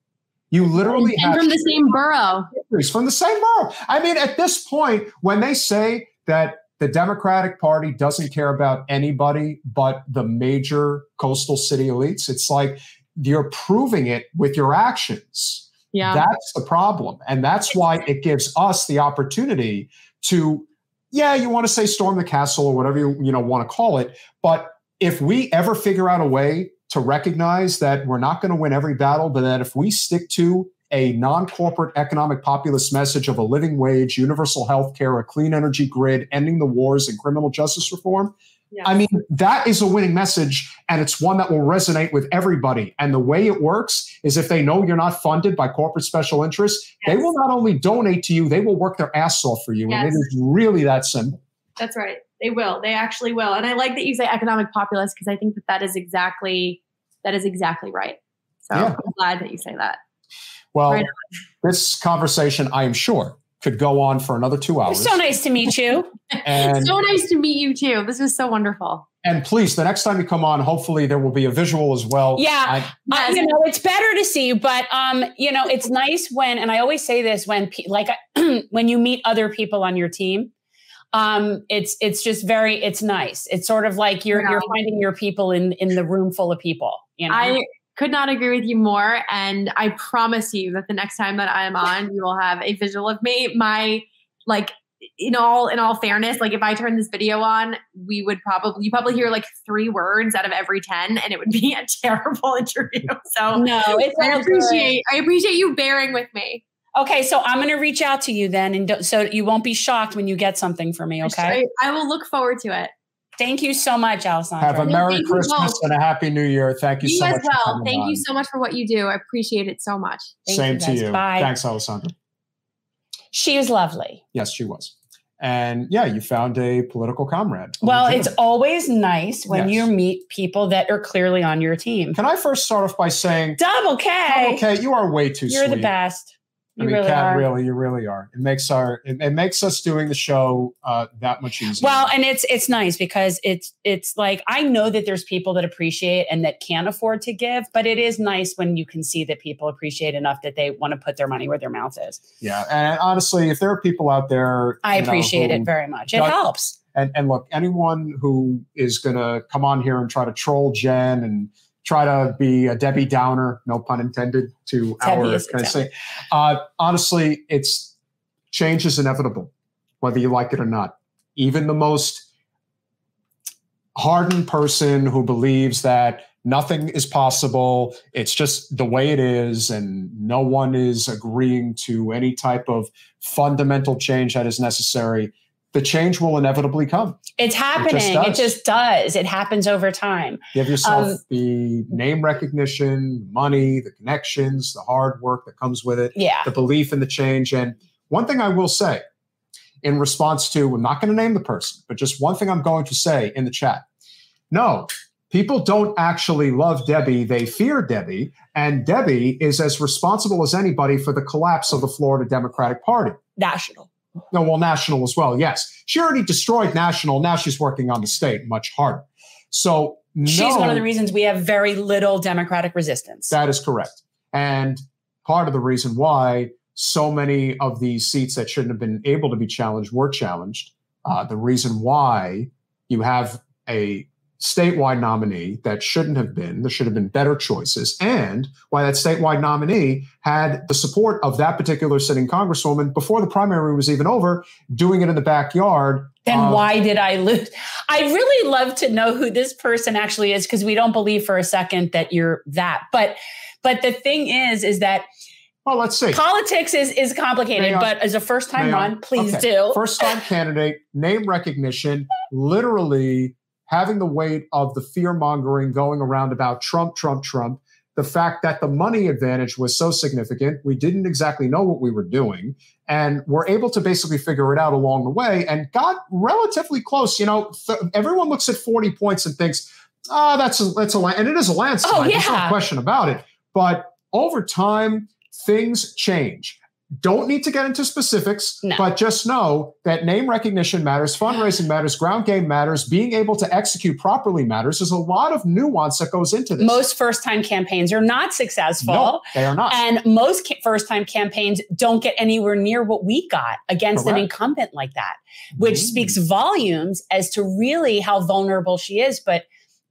You literally and from the same borough. From the same borough. I mean, at this point, when they say that the Democratic Party doesn't care about anybody but the major coastal city elites. It's like you're proving it with your actions. Yeah. That's the problem. And that's why it gives us the opportunity to, yeah, you want to say storm the castle or whatever you, you know want to call it. But if we ever figure out a way to recognize that we're not going to win every battle, but that if we stick to a non-corporate economic populist message of a living wage, universal health care, a clean energy grid, ending the wars and criminal justice reform, Yes. I mean, that is a winning message, and it's one that will resonate with everybody. And the way it works is if they know you're not funded by corporate special interests, they will not only donate to you, they will work their ass off for you. And it is really that simple. That's right. They will. They actually will. And I like that you say economic populist because I think that that is exactly that is exactly right. So Yeah. I'm glad that you say that. Well, Right this conversation, I am sure, could go on for another two hours. So nice to meet you. And, so nice to meet you too. This is so wonderful. and please, the next time you come on, hopefully there will be a visual as well. Yeah. I- Yes. you know, it's better to see you, but um, you know, it's nice when, and I always say this when, pe- like, when you meet other people on your team, um, it's it's just very, it's nice. It's sort of like you're Yeah. you're finding your people in in the room full of people. You know, I could not agree with you more. And I promise you that the next time that I'm on, you will have a visual of me. My like in all in all fairness, like if I turn this video on, we would probably you probably hear like three words out of every ten, and it would be a terrible interview. So no, it's I all good. appreciate I appreciate you bearing with me. Okay, so I'm going to reach out to you then, and so you won't be shocked when you get something from me. Okay. I, I will look forward to it. Thank you so much, Alessandra. have a Merry you Christmas and a Happy New Year. Thank you, You so as much. for well. coming Thank on. you so much for what you do. I appreciate it so much. Thank Same you, to you. Bye. Thanks, Alessandra. she was lovely. Yes, she was. And yeah, you found a political comrade. Well, it's always nice when Yes. you meet people that are clearly on your team. Can I first start off by saying, Double K. okay, you are way too You're sweet. the best. I You mean, really Kat, are. really, you really are. It makes our it, it makes us doing the show uh, that much easier. Well, and it's it's nice because it's it's like I know that there's people that appreciate and that can't afford to give, but it is nice when you can see that people appreciate enough that they want to put their money where their mouth is. yeah, and honestly, if there are people out there, I you know, appreciate it very much. It Doug- helps. And and look, anyone who is going to come on here and try to troll Jen and try to be a Debbie Downer, no pun intended, to our I Downer. say, uh, honestly, it's change is inevitable, whether you like it or not. Even the most hardened person who believes that nothing is possible, it's just the way it is, and no one is agreeing to any type of fundamental change that is necessary. The change will inevitably come. It's happening. It does. just does. It happens over time. Give yourself Um, the name recognition, money, the connections, the hard work that comes with it, Yeah. the belief in the change. And one thing I will say in response to, I'm not going to name the person, but just one thing I'm going to say in the chat. No, people don't actually love Debbie. They fear Debbie. And Debbie is as responsible as anybody for the collapse of the Florida Democratic Party. National. No, well, national as well. Yes. She already destroyed national. Now she's working on the state much harder. So, She's one of the reasons we have very little democratic resistance. that is correct. And part of the reason why so many of these seats that shouldn't have been able to be challenged were challenged. Uh, the reason why you have a statewide nominee that shouldn't have been, there should have been better choices, and why that statewide nominee had the support of that particular sitting congresswoman before the primary was even over, doing it in the backyard. then of- why did I lose? I'd really love to know who this person actually is because we don't believe for a second that you're that. But but the thing is, is that Well, let's see. politics is is complicated. I- But as a first time run, please Okay. do. First time candidate, name recognition, literally having the weight of the fear mongering going around about Trump, Trump, Trump. The fact that the money advantage was so significant, we didn't exactly know what we were doing. And we're able to basically figure it out along the way and got relatively close. You know, th- everyone looks at 40 points and thinks, oh, that's a, that's a, la-" and it is a landslide. Oh, yeah. There's no question about it. But over time, things change. Don't need to get into specifics, No. but just know that name recognition matters, fundraising matters, ground game matters, being able to execute properly matters. There's a lot of nuance that goes into this. Most first time campaigns are not successful. no, they are not. And most ca- first time campaigns don't get anywhere near what we got against an incumbent like that, which Mm. speaks volumes as to really how vulnerable she is. But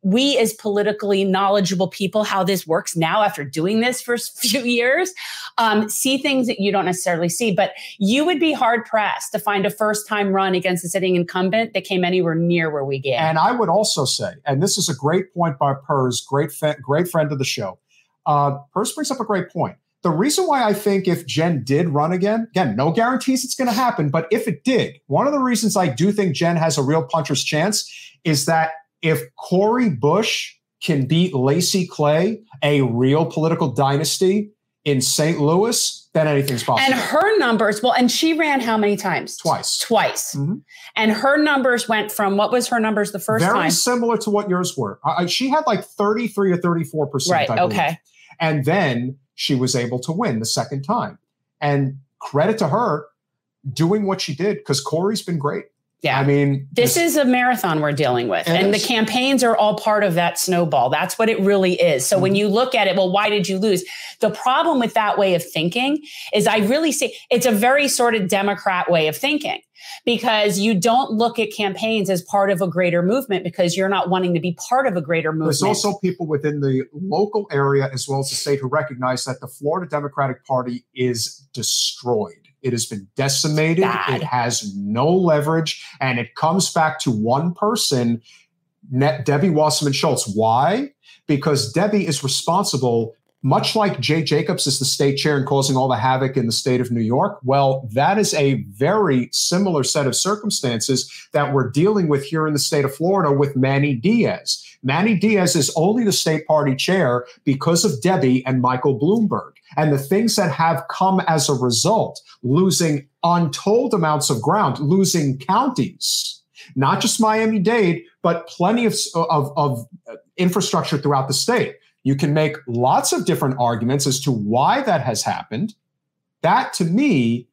we, as politically knowledgeable people, how this works now after doing this for a few years, um, see things that you don't necessarily see. But you would be hard pressed to find a first time run against a sitting incumbent that came anywhere near where we get. And I would also say, and this is a great point by Pers, great fa- great friend of the show. Uh, Pers brings up a great point. The reason why I think if Jen did run again, again, no guarantees it's going to happen, but if it did, one of the reasons I do think Jen has a real puncher's chance is that if Cori Bush can beat Lacy Clay, a real political dynasty in St. Louis, then anything's possible. and her numbers, well, and she ran how many times? Twice. Twice. Mhm. And her numbers went from what was her numbers the first Very time? Very similar to what yours were. I, she had like 33 or 34 percent. Right. Okay. And then she was able to win the second time. And credit to her doing what she did because Cori's been great. Yeah. I mean, this is a marathon we're dealing with. It and the campaigns are all part of that snowball. That's what it really is. So Mm-hmm. when you look at it, well, why did you lose? The problem with that way of thinking is I really see it's a very sort of Democrat way of thinking because you don't look at campaigns as part of a greater movement because you're not wanting to be part of a greater movement. there's also people within the local area as well as the state who recognize that the Florida Democratic Party is destroyed. It has been decimated. Bad. It has no leverage. And it comes back to one person, Debbie Wasserman Schultz. Why? Because Debbie is responsible, much like Jay Jacobs is the state chair and causing all the havoc in the state of New York. Well, that is a very similar set of circumstances that we're dealing with here in the state of Florida with Manny Diaz. Manny Diaz is only the state party chair because of Debbie and Michael Bloomberg. And the things that have come as a result, losing untold amounts of ground, losing counties, not just Miami Dade, but plenty of, of, of uh, infrastructure throughout the state. You can make lots of different arguments as to why that has happened. That to me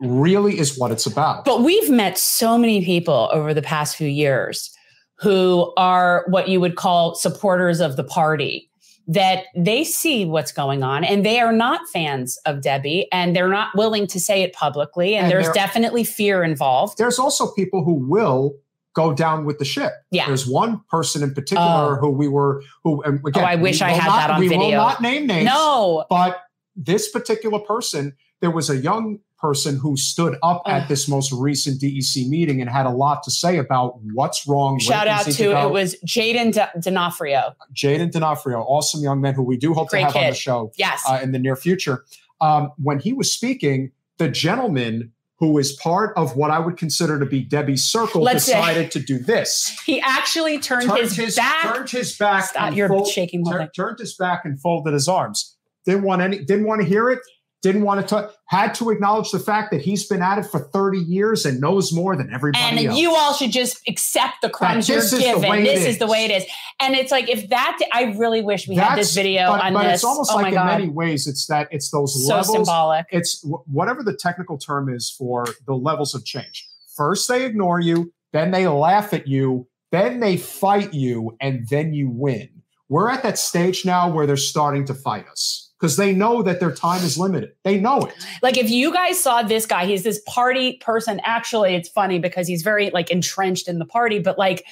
really is what it's about. But we've met so many people over the past few years who are what you would call supporters of the party that they see what's going on and they are not fans of Debbie and they're not willing to say it publicly and, And there's they're- definitely fear involved. There's also people who will go down with the ship. Yeah. There's one person in particular Oh. who we were who and oh, again, Oh, I wish I had not- that on video we will not name names. No. But this particular person, there was a young person who stood up at this most recent DEC meeting and had a lot to say about what's wrong. Shout out to go. it was Jaden D- D'Onofrio. Jaden D'Onofrio, awesome young man who we do hope Great to have on the show Yes. uh, in the near future. Um, when he was speaking, the gentleman who is part of what I would consider to be Debbie's circle Let's say- decided to do this. he actually turned, Turned his, back. turned his back, Stop, you're fold- shaking tur- turned his back and folded his arms. Didn't want any. Didn't want to hear it. Didn't want to talk, Had to acknowledge the fact that he's been at it for thirty years and knows more than everybody else. and else. you all should just accept the crumbs you're this is the given. way This is. is. the way it is. And it's like if that I really wish we had this video but, on but this. it's almost oh like in god. many ways, it's that it's those so levels. symbolic. It's wh- whatever the technical term is for the levels of change. First, they ignore you, then they laugh at you, then they fight you, and then you win. We're at that stage now where they're starting to fight us because they know that their time is limited. They know it. Like if you guys saw this guy, he's this party person. Actually, it's funny because he's very like entrenched in the party, but like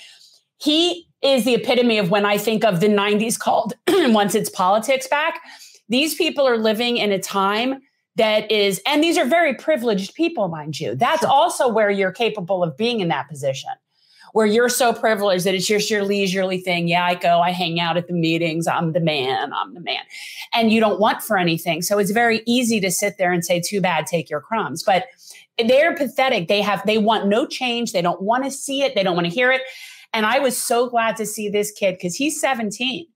he is the epitome of when I think of the 90s called once it's politics back. These people are living in a time that is, and these are very privileged people, mind you. That's Sure. also where you're capable of being in that position. Where you're so privileged that it's just your leisurely thing. Yeah, I go, I hang out at the meetings. I'm the man. I'm the man. And you don't want for anything. So it's very easy to sit there and say, too bad, take your crumbs. But they're pathetic. They have, they want no change. They don't want to see it. They don't want to hear it. And I was so glad to see this kid because he's 17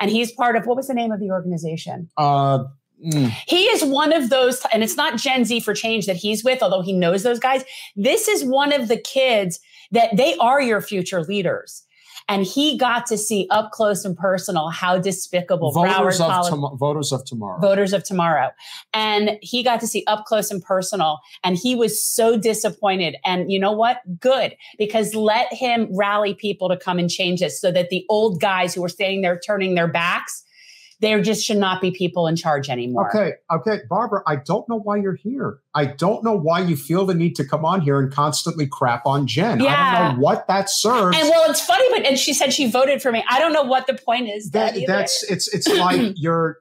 and he's part of what was the name of the organization? Uh, mm, He is one of those, and it's not Gen Z for change that he's with, although he knows those guys. This is one of the kids that they are your future leaders. and he got to see up close and personal how despicable voters Broward of Poli- tom- voters of tomorrow. voters of tomorrow. And he got to see up close and personal. And he was so disappointed. And you know what? Good, because let him rally people to come and change this so that the old guys who were standing there turning their backs, there just should not be people in charge anymore. Okay, okay, Barbara, I don't know why you're here. I don't know why you feel the need to come on here and constantly crap on Jen. I don't know what that serves. And well, it's funny, but and she said she voted for me. I don't know what the point is. that, That, that's it's it's like you're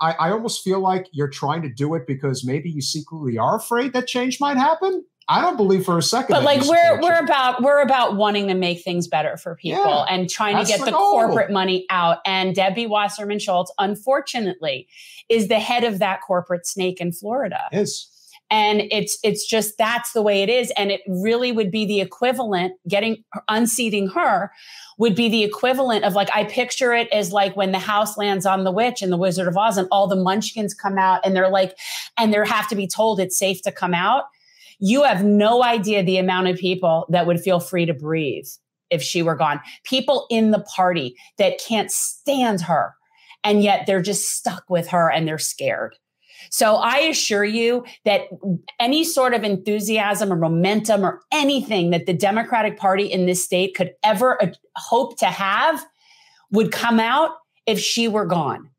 I, I almost feel like you're trying to do it because maybe you secretly are afraid that change might happen. I don't believe for a second. but like we're we're about we're about wanting to make things better for people Yeah, and trying to get the the corporate money out. And debbie wasserman schultz unfortunately is the head of that corporate snake in florida. Yes. and it's it's just that's the way it is. And it really would be the equivalent getting unseating her would be the equivalent of like i picture it as like when the house lands on the witch in the wizard of oz and all the munchkins come out and they're like and they have to be told it's safe to come out you have no idea the amount of people that would feel free to breathe if she were gone people in the party that can't stand her and yet they're just stuck with her and they're scared so I assure you that any sort of enthusiasm or momentum or anything that the Democratic Party in this state could ever uh, hope to have would come out if she were gone.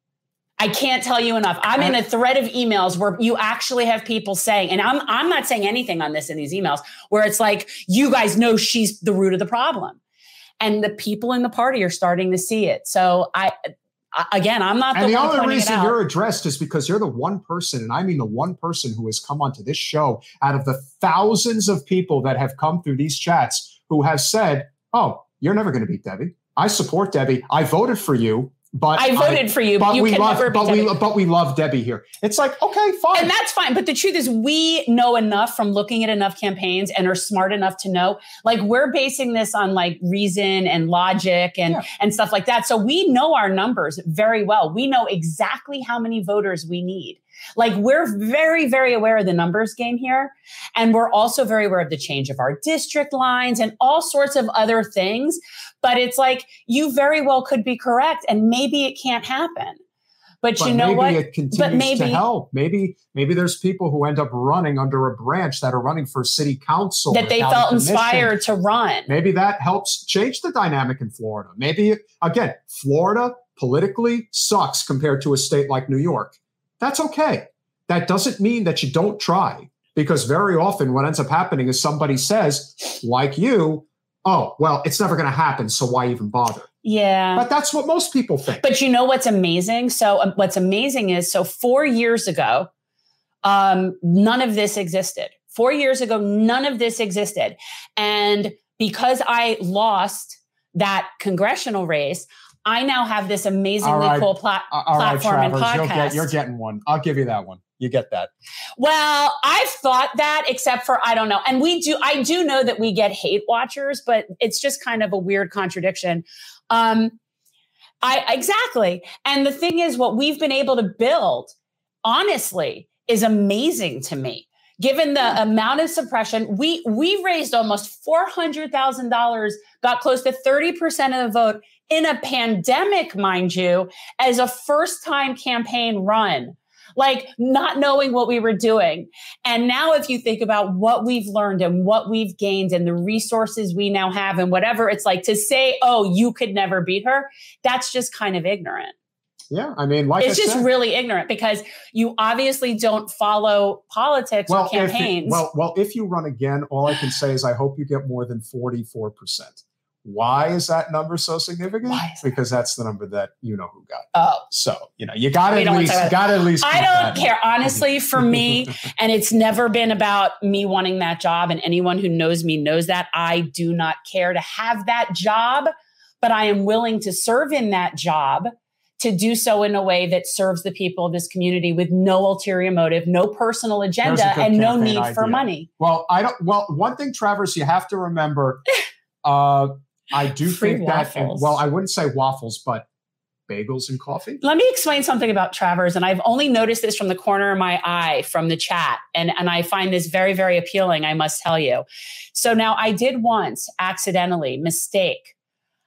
I can't tell you enough. I'm in a uh, thread of emails where you actually have people saying, and I'm I'm not saying anything on this in these emails, where it's like, you guys know she's the root of the problem. And the people in the party are starting to see it. So I again, I'm not the, and the only reason you're addressed is because you're the one person, and I mean the one person who has come onto this show out of the thousands of people that have come through these chats who have said, "Oh, you're never going to beat Debbie. I support Debbie. I voted for you, but I voted for you, but, but you we love, but we, Debbie. but we love Debbie here. It's like, okay, fine. and that's fine. But the truth is, we know enough from looking at enough campaigns and are smart enough to know, like we're basing this on like reason and logic and Yeah. and stuff like that. So we know our numbers very well. We know exactly how many voters we need. Like we're very, very aware of the numbers game here. And we're also very aware of the change of our district lines and all sorts of other things. But it's like you very well could be correct. And maybe it can't happen. But, but you know what? it continues to maybe- help. Maybe maybe there's people who end up running under a branch that are running for city council that they felt commission. inspired to run. Maybe that helps change the dynamic in Florida. Maybe again, Florida politically sucks compared to a state like New York. That's okay. That doesn't mean that you don't try because very often what ends up happening is somebody says, like you, oh, well, it's never going to happen. So why even bother? Yeah. But that's what most people think. But you know what's amazing? So um, what's amazing is so 4 years ago um none of this existed. 4 years ago none of this existed. And because I lost that congressional race, I now have this amazingly right. cool plat- Uh, All right, platform and Travers, you'll podcast. get, you're getting one. I'll give you that one. You get that. Well, I've thought that, except for I don't know. And we do, I do know that we get hate watchers, but it's just kind of a weird contradiction. Um, I exactly. And the thing is, what we've been able to build, honestly, is amazing to me. Given the amount of suppression, we we raised almost four hundred thousand dollars, got close to thirty percent of the vote in a pandemic, mind you, as a first time campaign run like not knowing what we were doing. And now, if you think about what we've learned and what we've gained and the resources we now have and whatever, it's like to say, oh, you could never beat her, that's just kind of ignorant. Yeah, I mean, like it's I just said, really ignorant because you obviously don't follow politics or well, if campaigns. well, well, if you run again, all I can say is I hope you get more than forty-four percent. Why is that number so significant? That- Because that's the number that you know who got. oh, So you know you got at least got at least. I don't care. Honestly, for me, and it's never been about me wanting that job. And anyone who knows me knows that I do not care to have that job, but I am willing to serve in that job to do so in a way that serves the people of this community with no ulterior motive, no personal agenda, and no need for money. Well, I don't. Well, one thing, Travers, you have to remember. uh, I do Free think that. and- well, I wouldn't say waffles, but bagels and coffee. Let me explain something about Travers. And I've only noticed this from the corner of my eye from the chat. And, and I find this very, very appealing, I must tell you. So now I did once accidentally mistake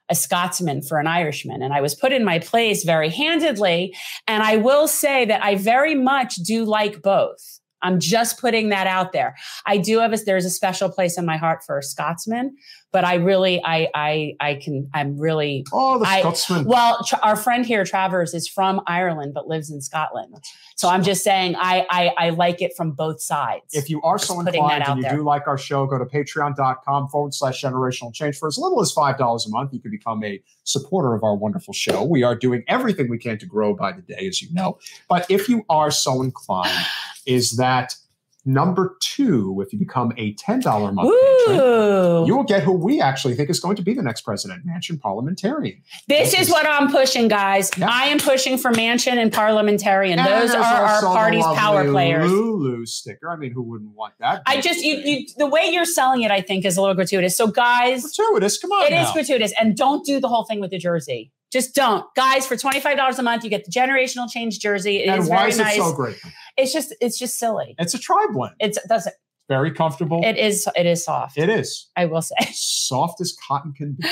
a Scotsman for an Irishman. And I was put in my place very handedly. And I will say that I very much do like both. I'm just putting that out there. I do have a there's a special place in my heart for a Scotsman, but I really I I I can I'm really oh the I, Scotsman. Well, tr- our friend here, Travers, is from Ireland but lives in Scotland. So I'm just saying I I, I like it from both sides. If you are so inclined and you there. do like our show, go to patreon.com forward slash generational change. For as little as $5 a month, you can become a supporter of our wonderful show. We are doing everything we can to grow by the day, as you know. But if you are so inclined, is that number two, if you become a $10 a month patron, you will get who we actually think is going to be the next president, Manchin parliamentarian. This This is is- what I'm pushing, guys. Yeah. I am pushing for Manchin and Parliamentarian. And Those are our party's power players. Lulu sticker. I mean, who wouldn't want that? I just you you the way you're selling it, I think, is a little gratuitous. So, guys, gratuitous. Come on, it is now. gratuitous, and don't do the whole thing with the jersey. Just don't, guys. For twenty five dollars a month, you get the generational change jersey. It is and why very is it nice. so great? It's just it's just silly. It's a tri blend. It's does it Very comfortable. it is it is soft. it is I will say. soft as cotton can be.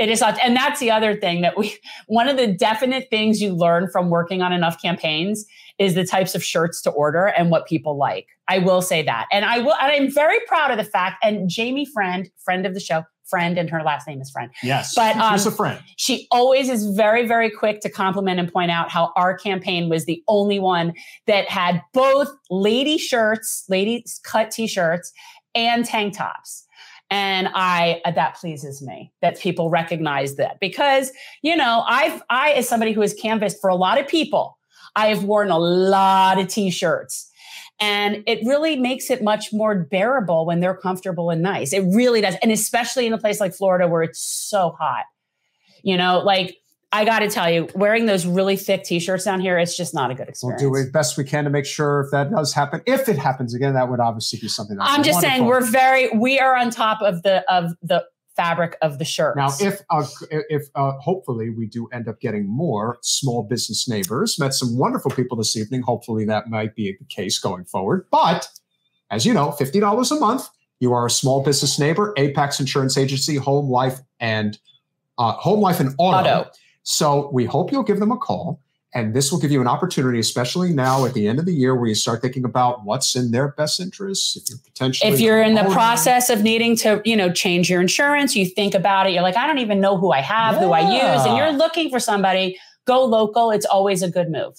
It is soft. And that's the other thing that we, one of the definite things you learn from working on enough campaigns is the types of shirts to order and what people like. I will say that. And I will, and I'm very proud of the fact, and Jamie Friend, friend of the show, friend, and her last name is Friend. Yes, But, um, she's a friend. She always is very, very quick to compliment and point out how our campaign was the only one that had both lady shirts, ladies cut t-shirts, and tank tops. And I uh, that pleases me that people recognize that because you know I've I as somebody who has canvassed for a lot of people, I have worn a lot of t-shirts. And it really makes it much more bearable when they're comfortable and nice. It really does. And especially in a place like Florida where it's so hot. You know, like I got to tell you, wearing those really thick t-shirts down here, it's just not a good experience. We'll do the best we can to make sure if that does happen. If it happens again, that would obviously be something. That's I'm just saying we're very we are on top of the of the fabric of the shirt. Now, if uh, if uh, hopefully we do end up getting more small business neighbors, met some wonderful people this evening. Hopefully that might be the case going forward. But as you know, fifty dollars a month, you are a small business neighbor. Apex Insurance Agency, Home Life and uh, Home Life and Auto. Auto. So we hope you'll give them a call. And this will give you an opportunity, especially now at the end of the year, where you start thinking about what's in their best interests. If you're potentially if you're in the process of needing to, you know, change your insurance, you think about it, you're like, I don't even know who I have, who I use, and you're looking for somebody, go local. It's always a good move.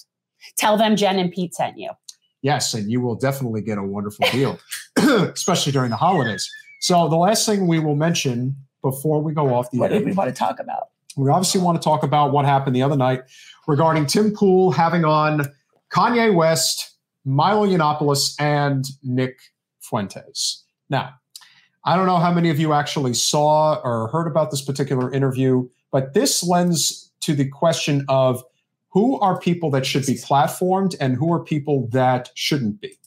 Tell them Jen and Pete sent you. Yes, and you will definitely get a wonderful deal, especially during the holidays. So, the last thing we will mention before we go off the What air, did we want to talk about? we obviously want to talk about what happened the other night regarding Tim Pool having on Kanye West, Milo Yiannopoulos, and Nick Fuentes. Now, I don't know how many of you actually saw or heard about this particular interview, but this lends to the question of who are people that should be platformed and who are people that shouldn't be?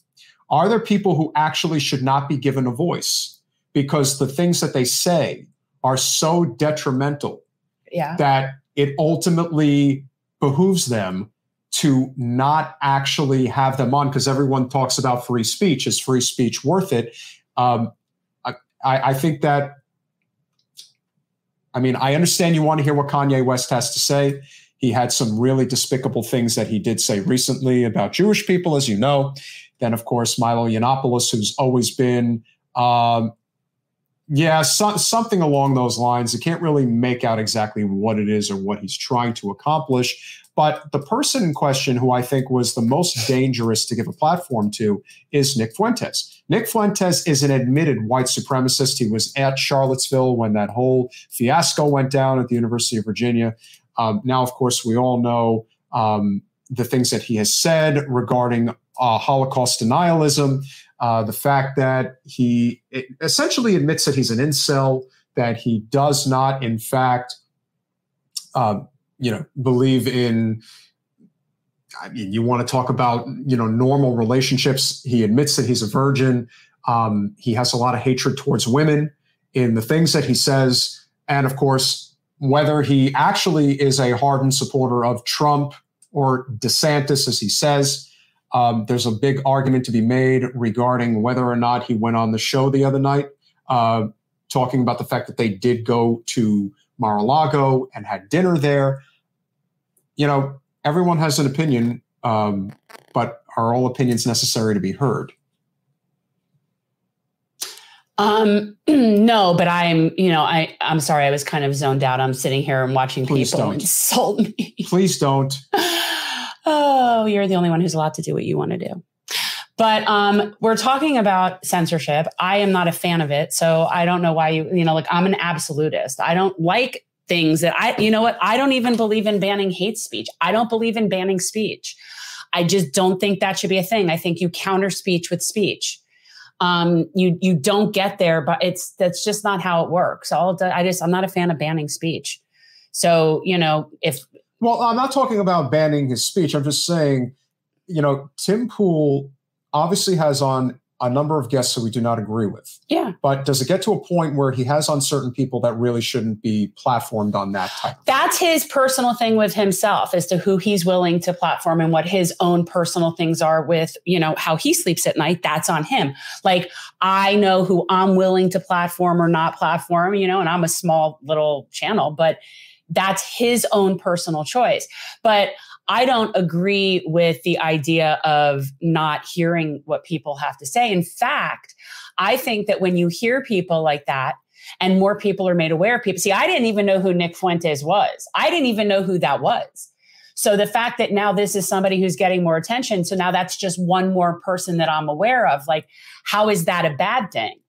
Are there people who actually should not be given a voice because the things that they say are so detrimental Yeah. that it ultimately behooves them to not actually have them on because everyone talks about free speech. Is free speech worth it? Um, I, I think that, I mean, I understand you want to hear what Kanye West has to say. He had some really despicable things that he did say recently about Jewish people, as you know. Then, of course, Milo Yiannopoulos, who's always been um, yeah, so, something along those lines. I can't really make out exactly what it is or what he's trying to accomplish. But the person in question who I think was the most dangerous to give a platform to is Nick Fuentes. Nick Fuentes is an admitted white supremacist. He was at Charlottesville when that whole fiasco went down at the University of Virginia. Um, now, of course, we all know um, the things that he has said regarding uh, Holocaust denialism uh, the fact that he essentially admits that he's an incel, that he does not, in fact, um, you know, believe in. I mean, you want to talk about you know normal relationships. He admits that he's a virgin. Um, he has a lot of hatred towards women in the things that he says, and of course, whether he actually is a hardened supporter of Trump or DeSantis, as he says. Um, there's a big argument to be made regarding whether or not he went on the show the other night, uh, talking about the fact that they did go to Mar-a-Lago and had dinner there. You know, everyone has an opinion, um, but are all opinions necessary to be heard? Um, no, but I'm, you know, I, I'm sorry, I was kind of zoned out. I'm sitting here and watching Please people don't. insult me. Please don't. oh, you're the only one who's allowed to do what you want to do. But um, we're talking about censorship. I am not a fan of it, so I don't know why you, you know, like I'm an absolutist. I don't like things that I, you know what? I don't even believe in banning hate speech. I don't believe in banning speech. I just don't think that should be a thing. I think you counter speech with speech. Um, you you don't get there, but it's that's just not how it works. I'll, I just I'm not a fan of banning speech. So you know if Well, I'm not talking about banning his speech. I'm just saying, you know, Tim Pool obviously has on a number of guests who we do not agree with. yeah, But does it get to a point where he has on certain people that really shouldn't be platformed on that type? Of that's his personal thing with himself as to who he's willing to platform and what his own personal things are with you know how he sleeps at night that's on him like i know who i'm willing to platform or not platform you know and i'm a small little channel but that's his own personal choice but i don't agree with the idea of not hearing what people have to say in fact i think that when you hear people like that and more people are made aware of people. See, I didn't even know who Nick Fuentes was. I didn't even know who that was. So the fact that now this is somebody who's getting more attention, so now that's just one more person that I'm aware of. Like, how is that a bad thing?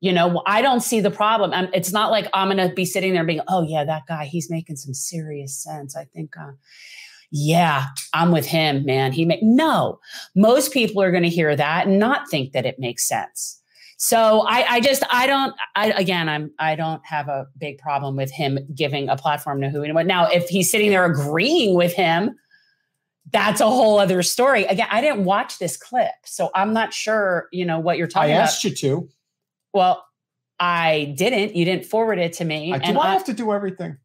You know, I don't see the problem. it's not like I'm going to be sitting there being, oh, yeah, that guy, he's making some serious sense. I think, uh, yeah, I'm with him, man. He make no. Most people are going to hear that and not think that it makes sense. So I, I just I don't I again I'm I don't have a big problem with him giving a platform to who and what. Now if he's sitting there agreeing with him, that's a whole other story. Again, I didn't watch this clip, so I'm not sure you know what you're talking about. I asked you to. Well, I didn't. You didn't forward it to me. I, do I I- have to do everything?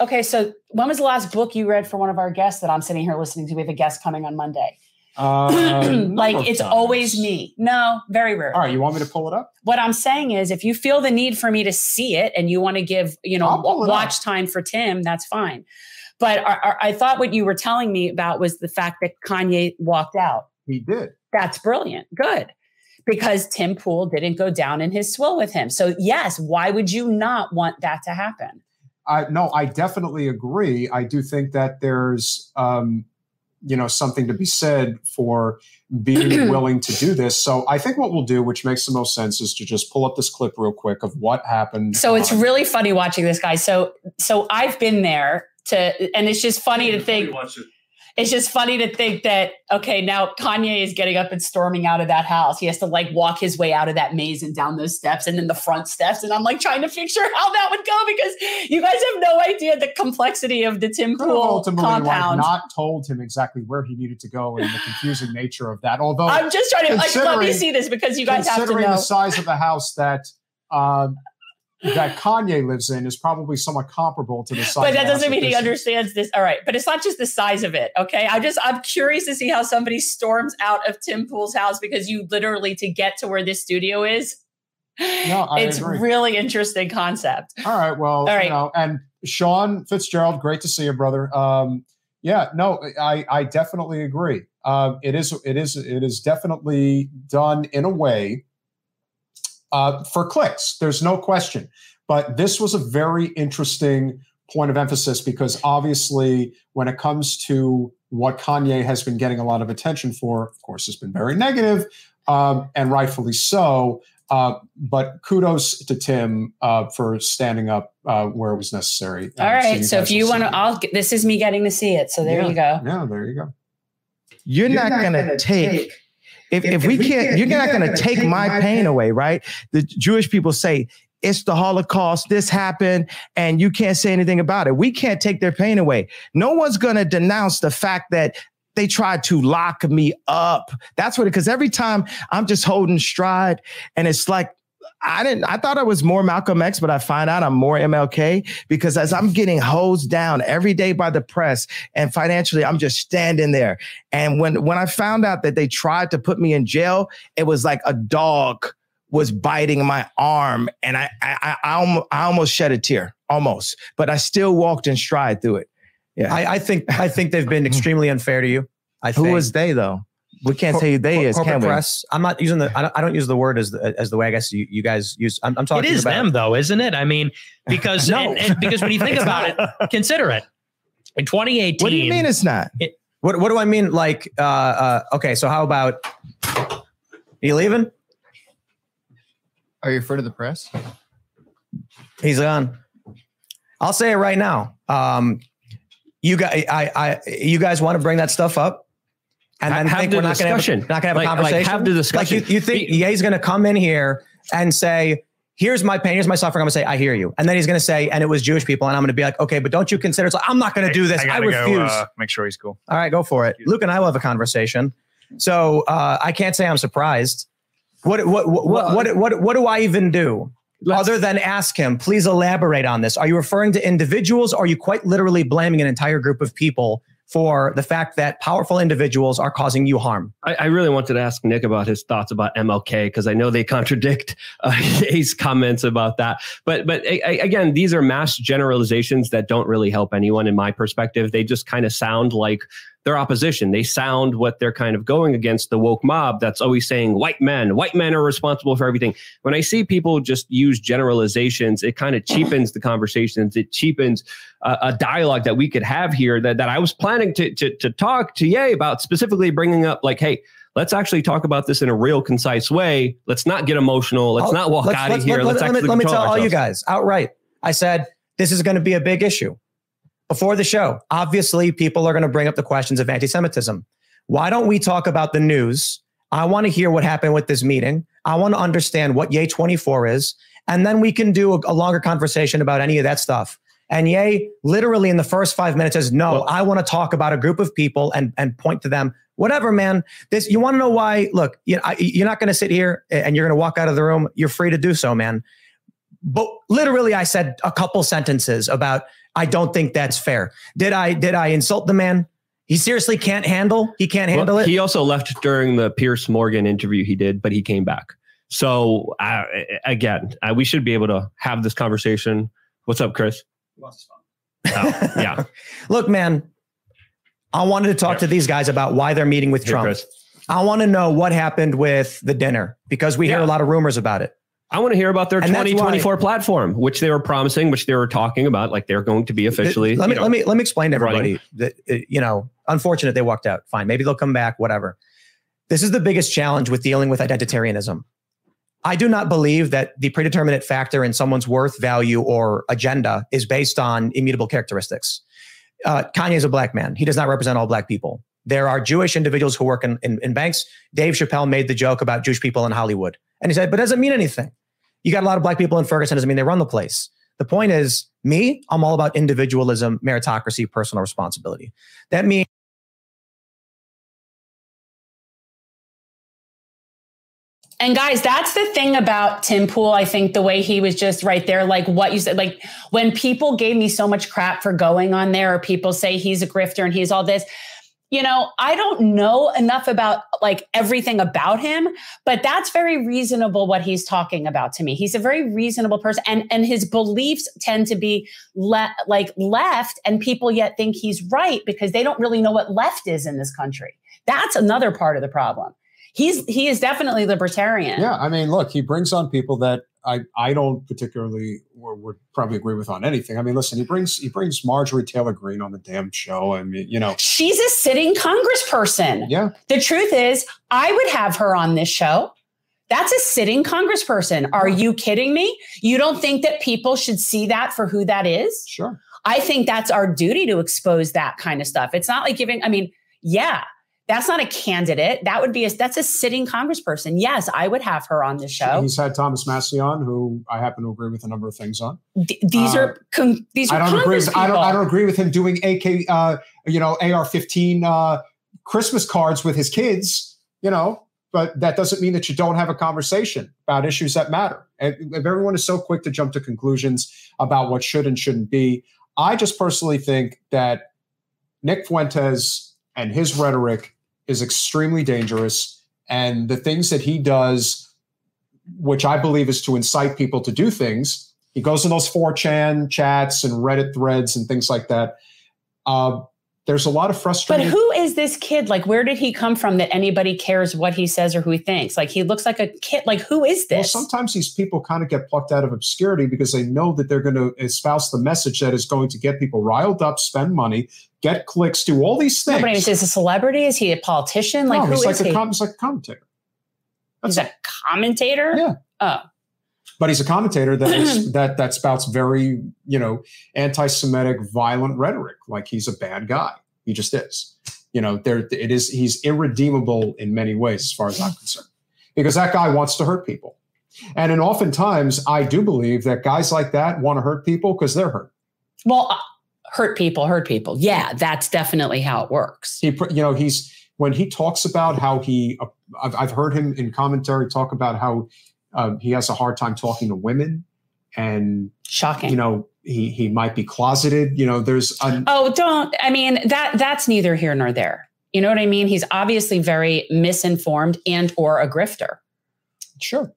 okay, so when was the last book you read for one of our guests that I'm sitting here listening to? We have a guest coming on Monday. Um, like it's times. always me. No, very rare. All right, you want me to pull it up? what I'm saying is, if you feel the need for me to see it and you want to give, you know, I'll pull it watch up. time for Tim, that's fine. But I, I- I thought what you were telling me about was the fact that Kanye walked out. He did. That's brilliant. Good. Because Tim Pool didn't go down in his swill with him. So, yes, why would you not want that to happen? I no, I definitely agree. I do think that there's um, you know something to be said for being willing to do this. So I think what we'll do, which makes the most sense, is to just pull up this clip real quick of what happened. So it's on- really funny watching this guy. So so I've been there to and it's just funny to think it's just funny to think that okay now kanye is getting up and storming out of that house. He has to like walk his way out of that maze and down those steps and then the front steps. And i'm like trying to picture how that would go because you guys have no idea the complexity of the tim could pool compound. not told him exactly where he needed to go and the confusing nature of that. Although i'm just trying to like let me see this because you guys have to considering know. the size of the house that um, that Kanye lives in is probably somewhat comparable to the size. but that doesn't mean he understands this all right but it's not just the size of it okay i just i'm curious to see how somebody storms out of tim pool's house because you literally to get to where this studio is No, I it's agree. really interesting concept All right. Well, All right. you know, and Sean Fitzgerald, great to see you, brother. Um, yeah, no, I, I definitely agree. Um, it is, it is, it is definitely done in a way uh, for clicks. There's no question. But this was a very interesting point of emphasis because obviously, when it comes to what Kanye has been getting a lot of attention for, of course, has been very negative, um, and rightfully so. Uh, but kudos to Tim uh, for standing up uh, where it was necessary. All Um, right. So, guys if you want to, I'll. This is me getting to see it. So there Yeah. you go. Yeah, there you go. You're, not, gonna, take. If, if, we can't, you're not going to take my pain away, right? The Jewish people say it's the Holocaust, this happened, and you can't say anything about it. We can't take their pain away. No one's going to denounce the fact that they tried to lock me up. That's what, it because every time I'm just holding stride, and it's like, I didn't, I thought I was more Malcolm X, but I find out I'm more MLK because as I'm getting hosed down every day by the press and financially, I'm just standing there. And when when I found out that they tried to put me in jail, it was like a dog was biting my arm, and I I I, I, almost, I almost shed a tear. almost, but I still walked in stride through it. Yeah. I, I think I think they've been extremely unfair to you. I Who was they though? We can't Cor- say they is, corporate can we? press. I'm not using the. I don't, I don't use the word as the, as the way I guess you, you guys use. I'm, I'm talking It is about them though, isn't it? I mean, because No. and- and because when you think It's about it, consider it. In 2018, What do you mean it's not? What What do I mean? Like, uh, uh, okay, so how about? Are you leaving? Are you afraid of the press? He's gone. I'll say it right now. Um, you guys, I, I, you guys want to bring that stuff up, and then have think the we're not going to have, discussion. a- not going to have Like- a like, conversation. have the discussion. Like you, you think Ye's going to come in here and say, "Here's my pain. Here's my suffering." I'm going to say, "I hear you," and then he's going to say, "And it was Jewish people," and I'm going to be like, "Okay, but don't you consider?" It's like I'm not going to do this. I, gotta refuse. Go, uh, make sure he's cool. All right, go for it. Luke and I will have a conversation. So uh, I can't say I'm surprised. What what what what, what, what, what do I even do other than ask him? Please elaborate on this. Are you referring to individuals? Or are you quite literally blaming an entire group of people for the fact that powerful individuals are causing you harm? I, I really wanted to ask Nick about his thoughts about MLK because I know they contradict uh, his comments about that. But but a, a- again, these are mass generalizations that don't really help anyone in my perspective. They just kind of sound like their opposition. They sound what they're kind of going against the woke mob that's always saying white men, white men are responsible for everything. When I see people just use generalizations, it kind of cheapens the conversations. It cheapens uh, a dialogue that we could have here that, that I was planning to, to, to talk to Ye about, specifically bringing up like, hey, let's actually talk about this in a real concise way. Let's not get emotional. Let's I'll- not walk let's- out let's- of here. let- Let's let, me, actually let me tell all you guys outright. I said this is going to be a big issue before the show. Obviously, people are going to bring up the questions of anti-Semitism. Why don't we talk about the news? I want to hear what happened with this meeting. I want to understand what Ye 24 is, and then we can do a, a longer conversation about any of that stuff. And Ye literally in the first five minutes says, "No, Well- I want to talk about a group of people and and point to them. Whatever, man. This you want to know why? Look, you I, you're not going to sit here and you're going to walk out of the room. You're free to do so, man. But literally, I said a couple sentences about I don't think that's fair. Did I did I insult the man? He seriously can't handle. He can't handle Well, it. He also left during the Piers Morgan interview he did, but he came back. So uh, again, uh, we should be able to have this conversation. What's up, Chris? Oh, yeah. Look, man. I wanted to talk to these guys about why they're meeting with Here, Trump. Chris. I want to know what happened with the dinner because we hear a lot of rumors about it. I want to hear about their And that's 2024 platform, which they were promising, which they were talking about, like they're going to be officially. Let me you know, let me let me explain to running. everybody that uh, you know, unfortunate they walked out. Fine, maybe they'll come back. Whatever. This is the biggest challenge with dealing with identitarianism. I do not believe that the predeterminate factor in someone's worth, value, or agenda is based on immutable characteristics. Uh, Kanye is a black man. He does not represent all black people. There are Jewish individuals who work in, in, in banks. Dave Chappelle made the joke about Jewish people in Hollywood. And he said, but it doesn't mean anything. You got a lot of black people in Ferguson, doesn't mean they run the place. The point is, me, I'm all about individualism, meritocracy, personal responsibility. That means And guys, that's the thing about Tim Pool. I think the way he was just right there, like what you said, like when people gave me so much crap for going on there, or people say he's a grifter and he's all this, you know, I don't know enough about like everything about him, but that's very reasonable what he's talking about to me. He's a very reasonable person and and his beliefs tend to be le- like left and people yet think he's right because they don't really know what left is in this country. That's another part of the problem. He's he is definitely libertarian. Yeah, I mean, look, he brings on people that I I don't particularly or would probably agree with on anything. I mean, listen, he brings he brings Marjorie Taylor Greene on the damn show. I mean, you know, She's a sitting congressperson. yeah, The truth is, I would have her on this show. That's a sitting congressperson. Are you kidding me? You don't think that people should see that for who that is? sure. I think that's our duty to expose that kind of stuff. It's not like giving, I mean, yeah, that's not a candidate. That would be a that's a sitting congressperson. Yes, I would have her on the show. He's had Thomas Massie on, who I happen to agree with a number of things on. Th- these uh, are con- these are I don't agree. With, I don't. I don't agree with him doing AK, uh, you know, AR-15 uh, Christmas cards with his kids. You know, but that doesn't mean that you don't have a conversation about issues that matter. And if everyone is so quick to jump to conclusions about what should and shouldn't be, I just personally think that Nick Fuentes and his rhetoric is extremely dangerous, and the things that he does, which I believe is to incite people to do things, He goes in those 4chan chats and Reddit threads and things like that. Uh, there's a lot of frustration. But who is this kid? Like, where did he come from that anybody cares what he says or who he thinks? Like, he looks like a kid. Like, who is Well, this? sometimes these people kind of get plucked out of obscurity because they know that they're going to espouse the message that is going to get people riled up, spend money, get clicks, do all these things. Nobody is this a celebrity? Is he a politician? Like, no, who he's is like he? a com- he's like a commentator. He's That's a commentator. Yeah. Oh, but he's a commentator that is, that that spouts very you know anti-Semitic, violent rhetoric. Like he's a bad guy. He just is. You know, there it is. He's irredeemable in many ways, as far as I'm concerned, because that guy wants to hurt people. And and oftentimes, I do believe that guys like that want to hurt people because they're hurt. well, uh, hurt people, hurt people. Yeah, that's definitely how it works. He, you know, he's when he talks about how he. Uh, I've, I've heard him in commentary talk about how uh, he has a hard time talking to women, and Shocking. you know he he might be closeted. You know, there's Oh, don't. I mean, that that's neither here nor there. You know what I mean? He's obviously very misinformed and or a grifter. sure.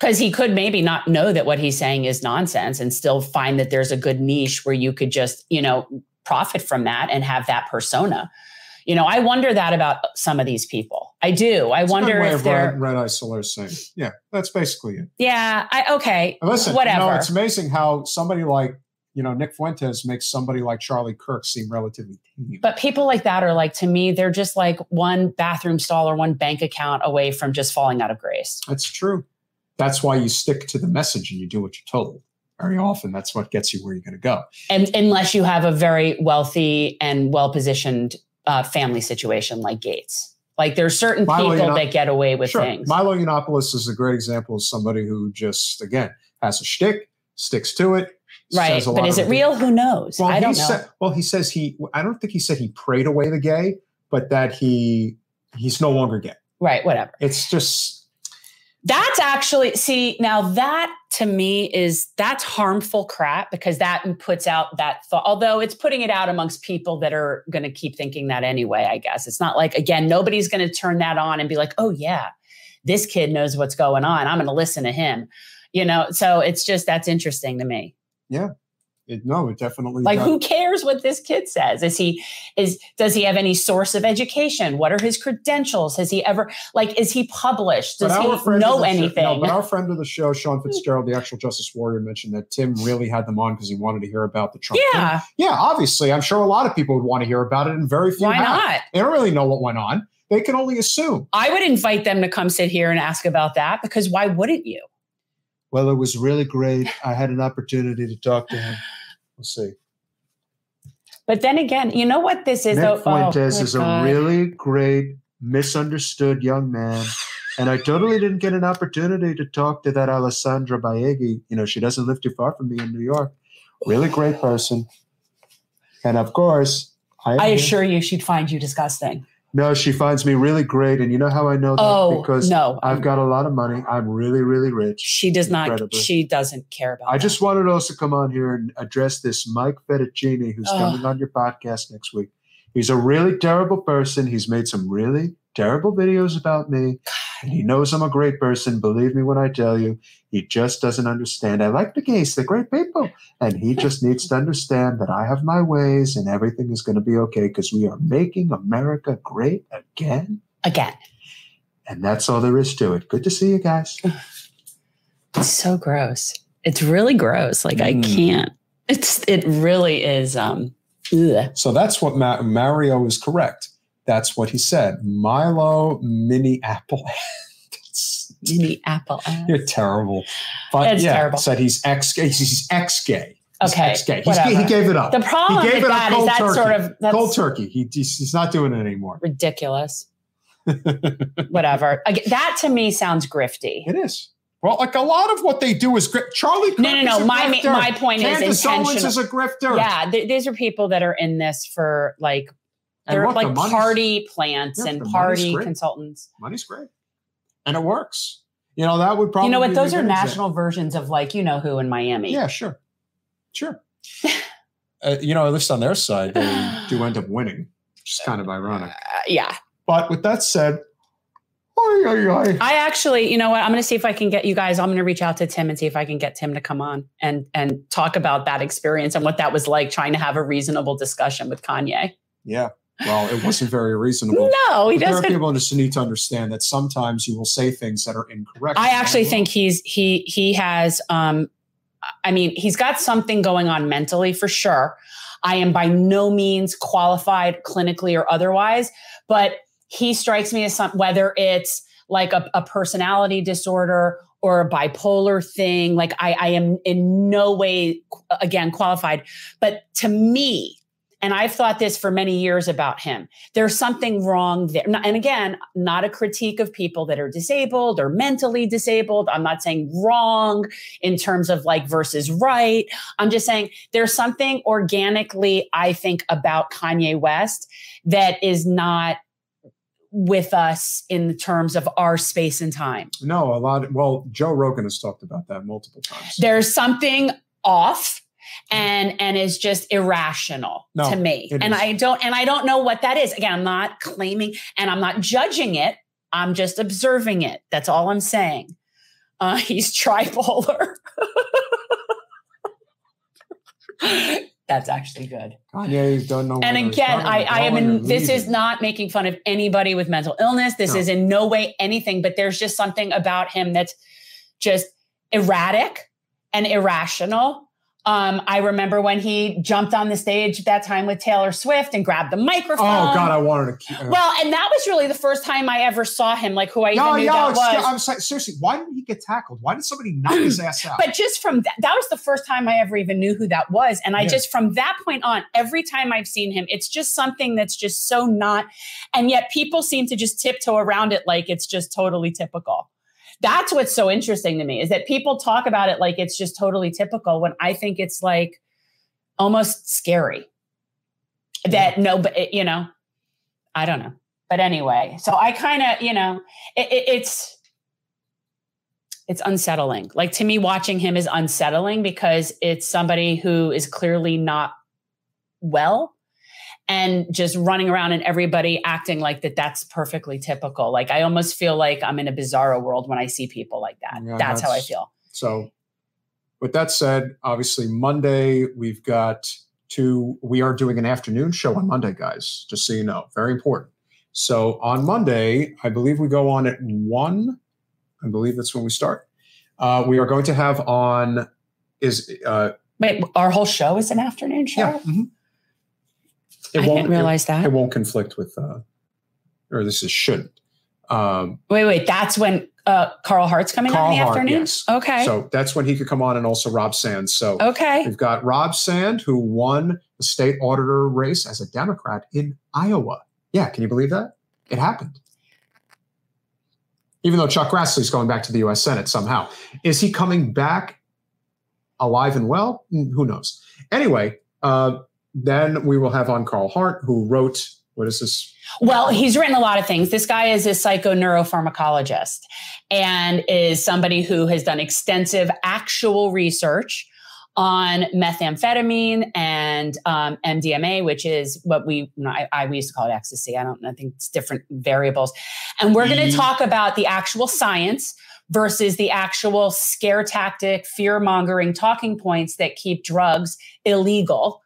Because he could maybe not know that what he's saying is nonsense and still find that there's a good niche where you could just, you know, profit from that and have that persona. You know, I wonder that about some of these people. I do. I It's wonder if they're Red, Red Eye Solar's saying. Yeah, that's basically it. Yeah, I okay. Listen, whatever. You know, it's amazing how somebody like you know Nick Fuentes makes somebody like Charlie Kirk seem relatively tame. But people like that are like to me, they're just like one bathroom stall or one bank account away from just falling out of grace. that's true. That's why you stick to the message and you do what you're told. Very often, that's what gets you where you're going to go. And unless you have a very wealthy and well positioned uh, family situation like Gaetz. Like there's certain Milo people Yiannop- that get away with sure, things. Milo Yiannopoulos is a great example of somebody who just again has a shtick, sticks to it. right. But is it real? Who knows? Well, I don't know. Well, he says he. I don't think he said he prayed away the gay, but that he he's no longer gay. right. Whatever. It's just That's actually see now that to me is that's harmful crap because that puts out that thought. Although it's putting it out amongst people that are going to keep thinking that anyway. I guess it's not like again nobody's going to turn that on and be like, oh yeah, this kid knows what's going on. I'm going to listen to him. You know, so it's just that's interesting to me. It, no, it definitely Like, does. who cares what this kid says? Is he is does he have any source of education? What are his credentials? Has he ever like is he published? Does he know the show- anything? no, but our friend of the show, Sean hmm. Fitzgerald, the actual Justice Warrior, mentioned that Tim really had them on because he wanted to hear about the Trump. thing. yeah, yeah. Obviously, I'm sure a lot of people would want to hear about it, and very few. why have. not? They don't really know what went on. They can only assume. I would invite them to come sit here and ask about that because why wouldn't you? Well, it was really great. I had an opportunity to talk to him. We'll see. But then again, you know what this is? Nick though? Oh, Fuentes good is a really great, misunderstood young man. And I totally didn't get an opportunity to talk to that Alessandra Biaggi. You know, she doesn't live too far from me in New York. Really great person. And of course, I, I assure you, she'd find you disgusting. No, she finds me really great. And you know how I know that? Oh because no, I've got a lot of money. I'm really, really rich. she does not. She doesn't care about. I that. just wanted to also come on here and address this Mike Fettuccine who's Ugh. coming on your podcast next week. He's a really terrible person. He's made some really terrible videos about me. And he knows I'm a great person. Believe me when I tell you, he just doesn't understand. I like the gays, they're great people. And he just needs to understand that I have my ways and everything is going to be okay because we are making America great again. again. And that's all there is to it. Good to see you guys. It's so gross. It's really gross. Like I Mm. can't. It's it really is. Um. ugh. So that's what Ma- Mario is correct. That's what he said. Milo Mini Apple. Mini apple. You're terrible. But It's yeah, terrible. said he's ex he's ex gay. Okay, Ex-gay. He's, he gave it up. The problem He gave with it up that is that turkey. sort of that's Cold turkey. He, he's, he's not doing it anymore. ridiculous. Whatever. That to me sounds grifty. It is. Well, like a lot of what they do is grip. Charlie. No, Kirk no, no. a My grifter. my point Candace is Owens is a grifter. Yeah, th- these are people that are in this for like they're look, the like money's- party plants and party consultants. Money's great, and it works. You know that would probably. you know what? Those are good example. national versions of like you know who in Miami. Yeah, sure, sure. uh, you know, at least on their side, they do end up winning, which is kind of ironic. Uh, yeah. But with that said, Oy, oy, oy. I actually, you know what? I'm going to see if I can get you guys. I'm going to reach out to Tim and see if I can get Tim to come on and and talk about that experience and what that was like trying to have a reasonable discussion with Kanye. Yeah. Well, it wasn't very reasonable. No, he But there are people just need to understand that sometimes you will say things that are incorrect. I actually think he's he he has um I mean, he's got something going on mentally for sure. I am by no means qualified clinically or otherwise, but he strikes me as some whether it's like a, a personality disorder or a bipolar thing. Like I, I am in no way again qualified, but to me, and I've thought this for many years about him. There's something wrong there. And again, not a critique of people that are disabled or mentally disabled. I'm not saying wrong in terms of like versus right. I'm just saying there's something organically, I think, about Kanye West that is not with us in the terms of our space and time. No, a lot. well, Joe Rogan has talked about that multiple times. There's something off and and is just irrational No, to me and is. i don't and i don't know what that is again i'm not claiming and i'm not judging it i'm just observing it that's all i'm saying uh he's tripolar that's actually good Kanye don't know. and again, I, I am in, this is not making fun of anybody with mental illness. This No. is in no way anything, but there's just something about him that's just erratic and irrational. Um, I remember when he jumped on the stage that time with Taylor Swift and grabbed the microphone. Oh God, I wanted to. Keep, uh, well, and that was really the first time I ever saw him, like who I even no, knew no, that was. I'm saying seriously. Why did he get tackled? Why did somebody knock his ass out? But just from that, that was the first time I ever even knew who that was. And I Yeah. just, from that point on, every time I've seen him, it's just something that's just so not. And yet people seem to just tiptoe around it like it's just totally typical. That's what's so interesting to me is that people talk about it like it's just totally typical when I think it's like almost scary. That no, but you know, I don't know. But anyway, so I kind of, you know, it, it, it's it's unsettling. Like to me, watching him is unsettling because it's somebody who is clearly not well and just running around and everybody acting like that that's perfectly typical. Like I almost feel like I'm in a bizarro world when I see people like that. Yeah, that's, how I feel. So, with that said, obviously Monday we've got two. We are doing an afternoon show on Monday, guys. Just so you know, very important. So on Monday, I believe we go on at one. I believe that's when we start. Uh, we are going to have on is uh, Wait, our whole show is an afternoon show? yeah. mhm. It I won't didn't realize it, that. it won't conflict with uh, or this is shouldn't. Um, wait, wait, that's when uh, Carl Hart's coming on in the Hart, afternoon? yes. Okay. So that's when he could come on, and also Rob Sands. So okay. We've got Rob Sand, who won the state auditor race as a Democrat in Iowa. Yeah, can you believe that? It happened. Even though Chuck Grassley's going back to the US Senate somehow. Is he coming back alive and well? Mm, Who knows? Anyway, uh, then we will have on Carl Hart, who wrote, what is this? Well, he's written a lot of things. This guy is a psychoneuropharmacologist and is somebody who has done extensive actual research on methamphetamine and um, MDMA, which is what we no, I, I we used to call it ecstasy. I don't I think it's different variables. And we're going to Mhm. talk about the actual science versus the actual scare tactic, fear mongering talking points that keep drugs illegal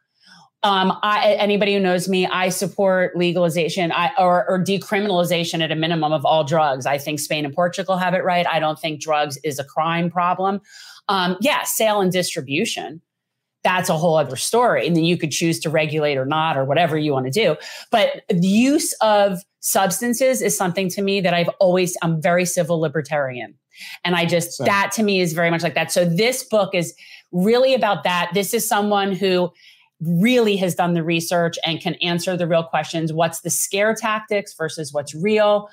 um, I, anybody who knows me, I support legalization I, or, or decriminalization at a minimum of all drugs. I think Spain and Portugal have it right. I don't think drugs is a crime problem. Um, yeah, sale and distribution. That's a whole other story. And then you could choose to regulate or not, or whatever you want to do. But the use of substances is something to me that I've always, I'm very civil libertarian. And I just, Same. that to me is very much like that. So this book is really about that. This is someone who really has done the research and can answer the real questions. What's the scare tactics versus what's real?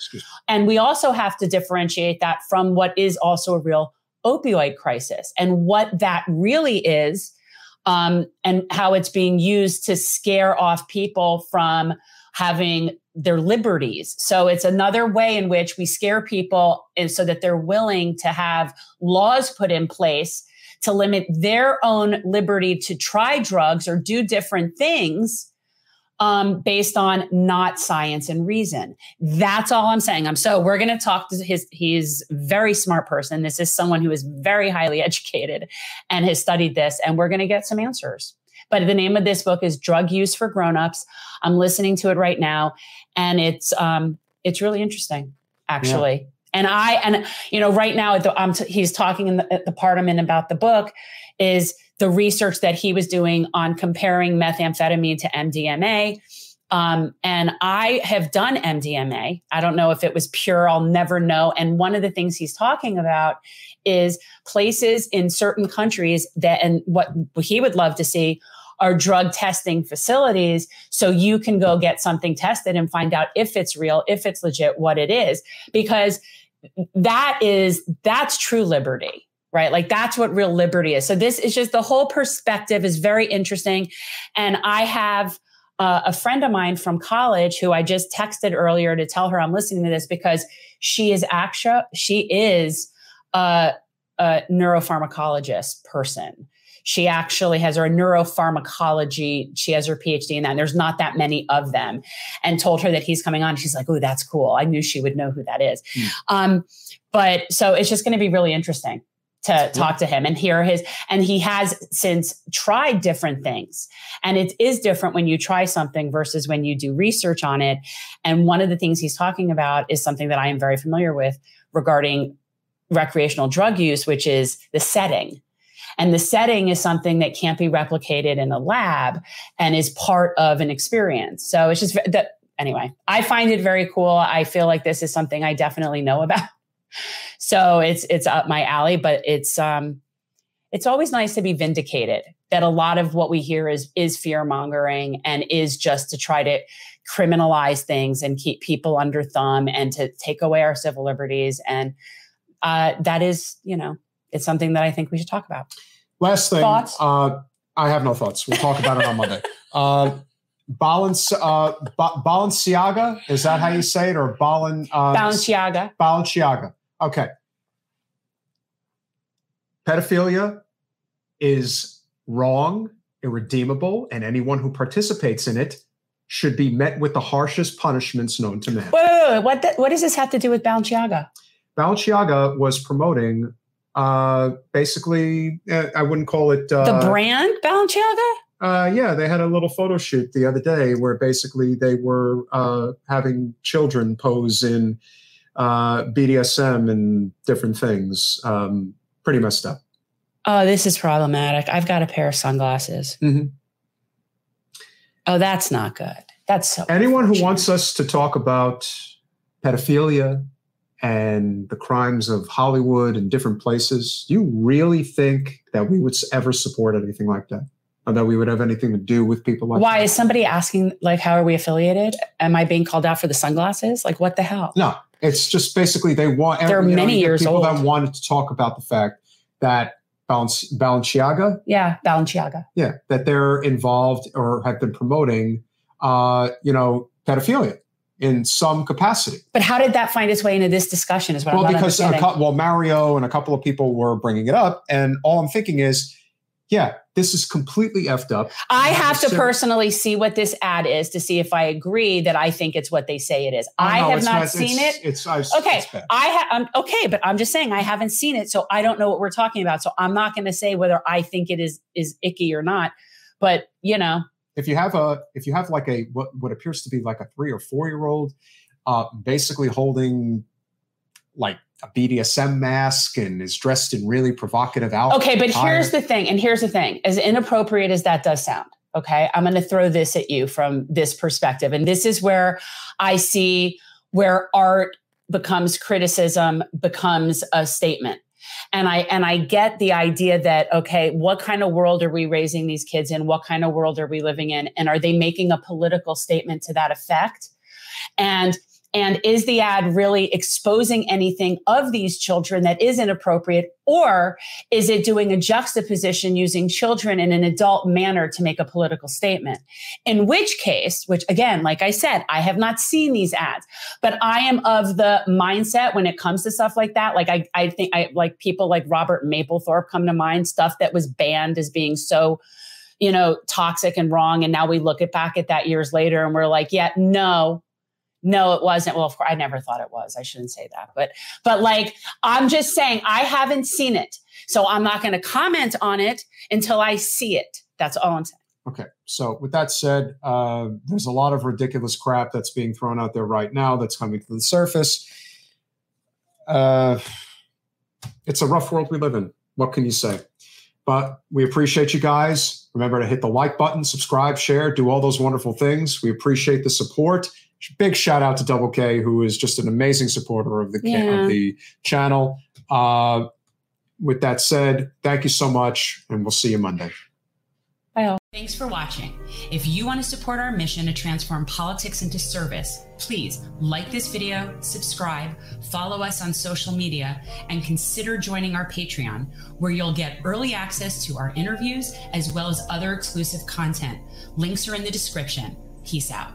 And we also have to differentiate that from what is also a real opioid crisis and what that really is um, and how it's being used to scare off people from having their liberties. So it's another way in which we scare people and so that they're willing to have laws put in place to limit their own liberty to try drugs or do different things um, based on not science and reason. That's all I'm saying. I'm so we're going to talk to his. He's very smart person. This is someone who is very highly educated and has studied this, and we're going to get some answers. But the name of this book is Drug Use for Grown-ups. I'm listening to it right now, and it's um, it's really interesting, actually. And I and you know right now the, he's talking in the, the part I'm in about the book is the research that he was doing on comparing methamphetamine to MDMA. Um, and I have done MDMA. I don't know if it was pure, I'll never know. And one of the things he's talking about is places in certain countries that, and what he would love to see are drug testing facilities. So you can go get something tested and find out if it's real, if it's legit, what it is. Because that is, that's true liberty right? Like that's what real liberty is. So this is just the whole perspective is very interesting. And I have uh, a friend of mine from college who I just texted earlier to tell her I'm listening to this because she is actually she is a, a neuropharmacologist person. She actually has her neuropharmacology. She has her PhD in that. And there's not that many of them. And told her that he's coming on. She's like, "Oh, that's cool." I knew she would know who that is. Mm. Um, but so it's just going to be really interesting to talk to him and hear his and he has since tried different things and it is different when you try something versus when you do research on it and one of the things he's talking about is something that i am very familiar with regarding recreational drug use which is the setting and the setting is something that can't be replicated in a lab and is part of an experience. So it's just that anyway i find it very cool. I feel like this is something i definitely know about. So it's it's up my alley, but it's um it's always nice to be vindicated that a lot of what we hear is is fear mongering and is just to try to criminalize things and keep people under thumb and to take away our civil liberties. And uh, that is you know it's something that i think we should talk about last thing thoughts uh, i have no thoughts we'll talk about it on monday uh, Balance, uh, ba- Balenciaga, is that how you say it? Or Balen, uh, Balenciaga. Balenciaga. Okay. Pedophilia is wrong, irredeemable, and anyone who participates in it should be met with the harshest punishments known to man. Wait. What, the, what does this have to do with Balenciaga? Balenciaga was promoting uh, basically, uh, I wouldn't call it uh, the brand Balenciaga. Uh, yeah, they had a little photo shoot the other day where basically they were uh, having children pose in uh, BDSM and different things. Um, pretty messed up. Oh, this is problematic. I've got a pair of sunglasses. Mm-hmm. Oh, that's not good. That's so. Anyone who wants us to talk about pedophilia and the crimes of Hollywood and different places, you really think that we would ever support anything like that? Or that we would have anything to do with people like Why that? is somebody asking, like, how are we affiliated? Am I being called out for the sunglasses? Like, what the hell? No, it's just basically they want. They're you know, many years people old. that wanted to talk about the fact that Balenci- Balenciaga, Yeah, Balenciaga. yeah, that they're involved or have been promoting, uh, you know, pedophilia in some capacity. But how did that find its way into this discussion? Is what well, I'm because a cou- well, Mario and a couple of people were bringing it up, and all I'm thinking is, yeah, this is completely effed up. I have to So- personally see what this ad is to see if I agree that I think it's what they say it is. I No, have it's not seen it's, it. It's, I've, Okay, it's. I have. I'm um, okay, but I'm just saying I haven't seen it, so I don't know what we're talking about. So I'm not going to say whether I think it is is icky or not. But you know, if you have a if you have like a what what appears to be like a three or four year old uh basically holding like a BDSM mask and is dressed in really provocative outfits. okay. But here's the thing, and here's the thing: as inappropriate as that does sound, okay, I'm going to throw this at you from this perspective, and this is where I see where art becomes criticism, becomes a statement. And i and i get the idea that okay what kind of world are we raising these kids in? What kind of world are we living in? And are they making a political statement to that effect? And and is the ad really exposing anything of these children that is inappropriate or is it doing a juxtaposition using children in an adult manner to make a political statement in which case which again like i said i have not seen these ads but i am of the mindset when it comes to stuff like that like i, I think i like people like robert mapplethorpe come to mind stuff that was banned as being so you know, toxic and wrong. And now we look at back at that years later and we're like, yeah, no, no, it wasn't. Well, of course, I never thought it was. I shouldn't say that, but but like I'm just saying, I haven't seen it, so I'm not going to comment on it until I see it. That's all I'm saying. Okay. So with that said, uh, there's a lot of ridiculous crap that's being thrown out there right now that's coming to the surface. Uh, it's a rough world we live in. What can you say? But we appreciate you guys. Remember to hit the like button, subscribe, share, do all those wonderful things. We appreciate the support. Big shout out to Double K, who is just an amazing supporter of the Yeah. of the channel. Uh, with that said, thank you so much, and we'll see you Monday. Thanks for watching. If you want to support our mission to transform politics into service, please like this video, subscribe, follow us on social media, and consider joining our Patreon, where you'll get early access to our interviews as well as other exclusive content. Links are in the description. Peace out.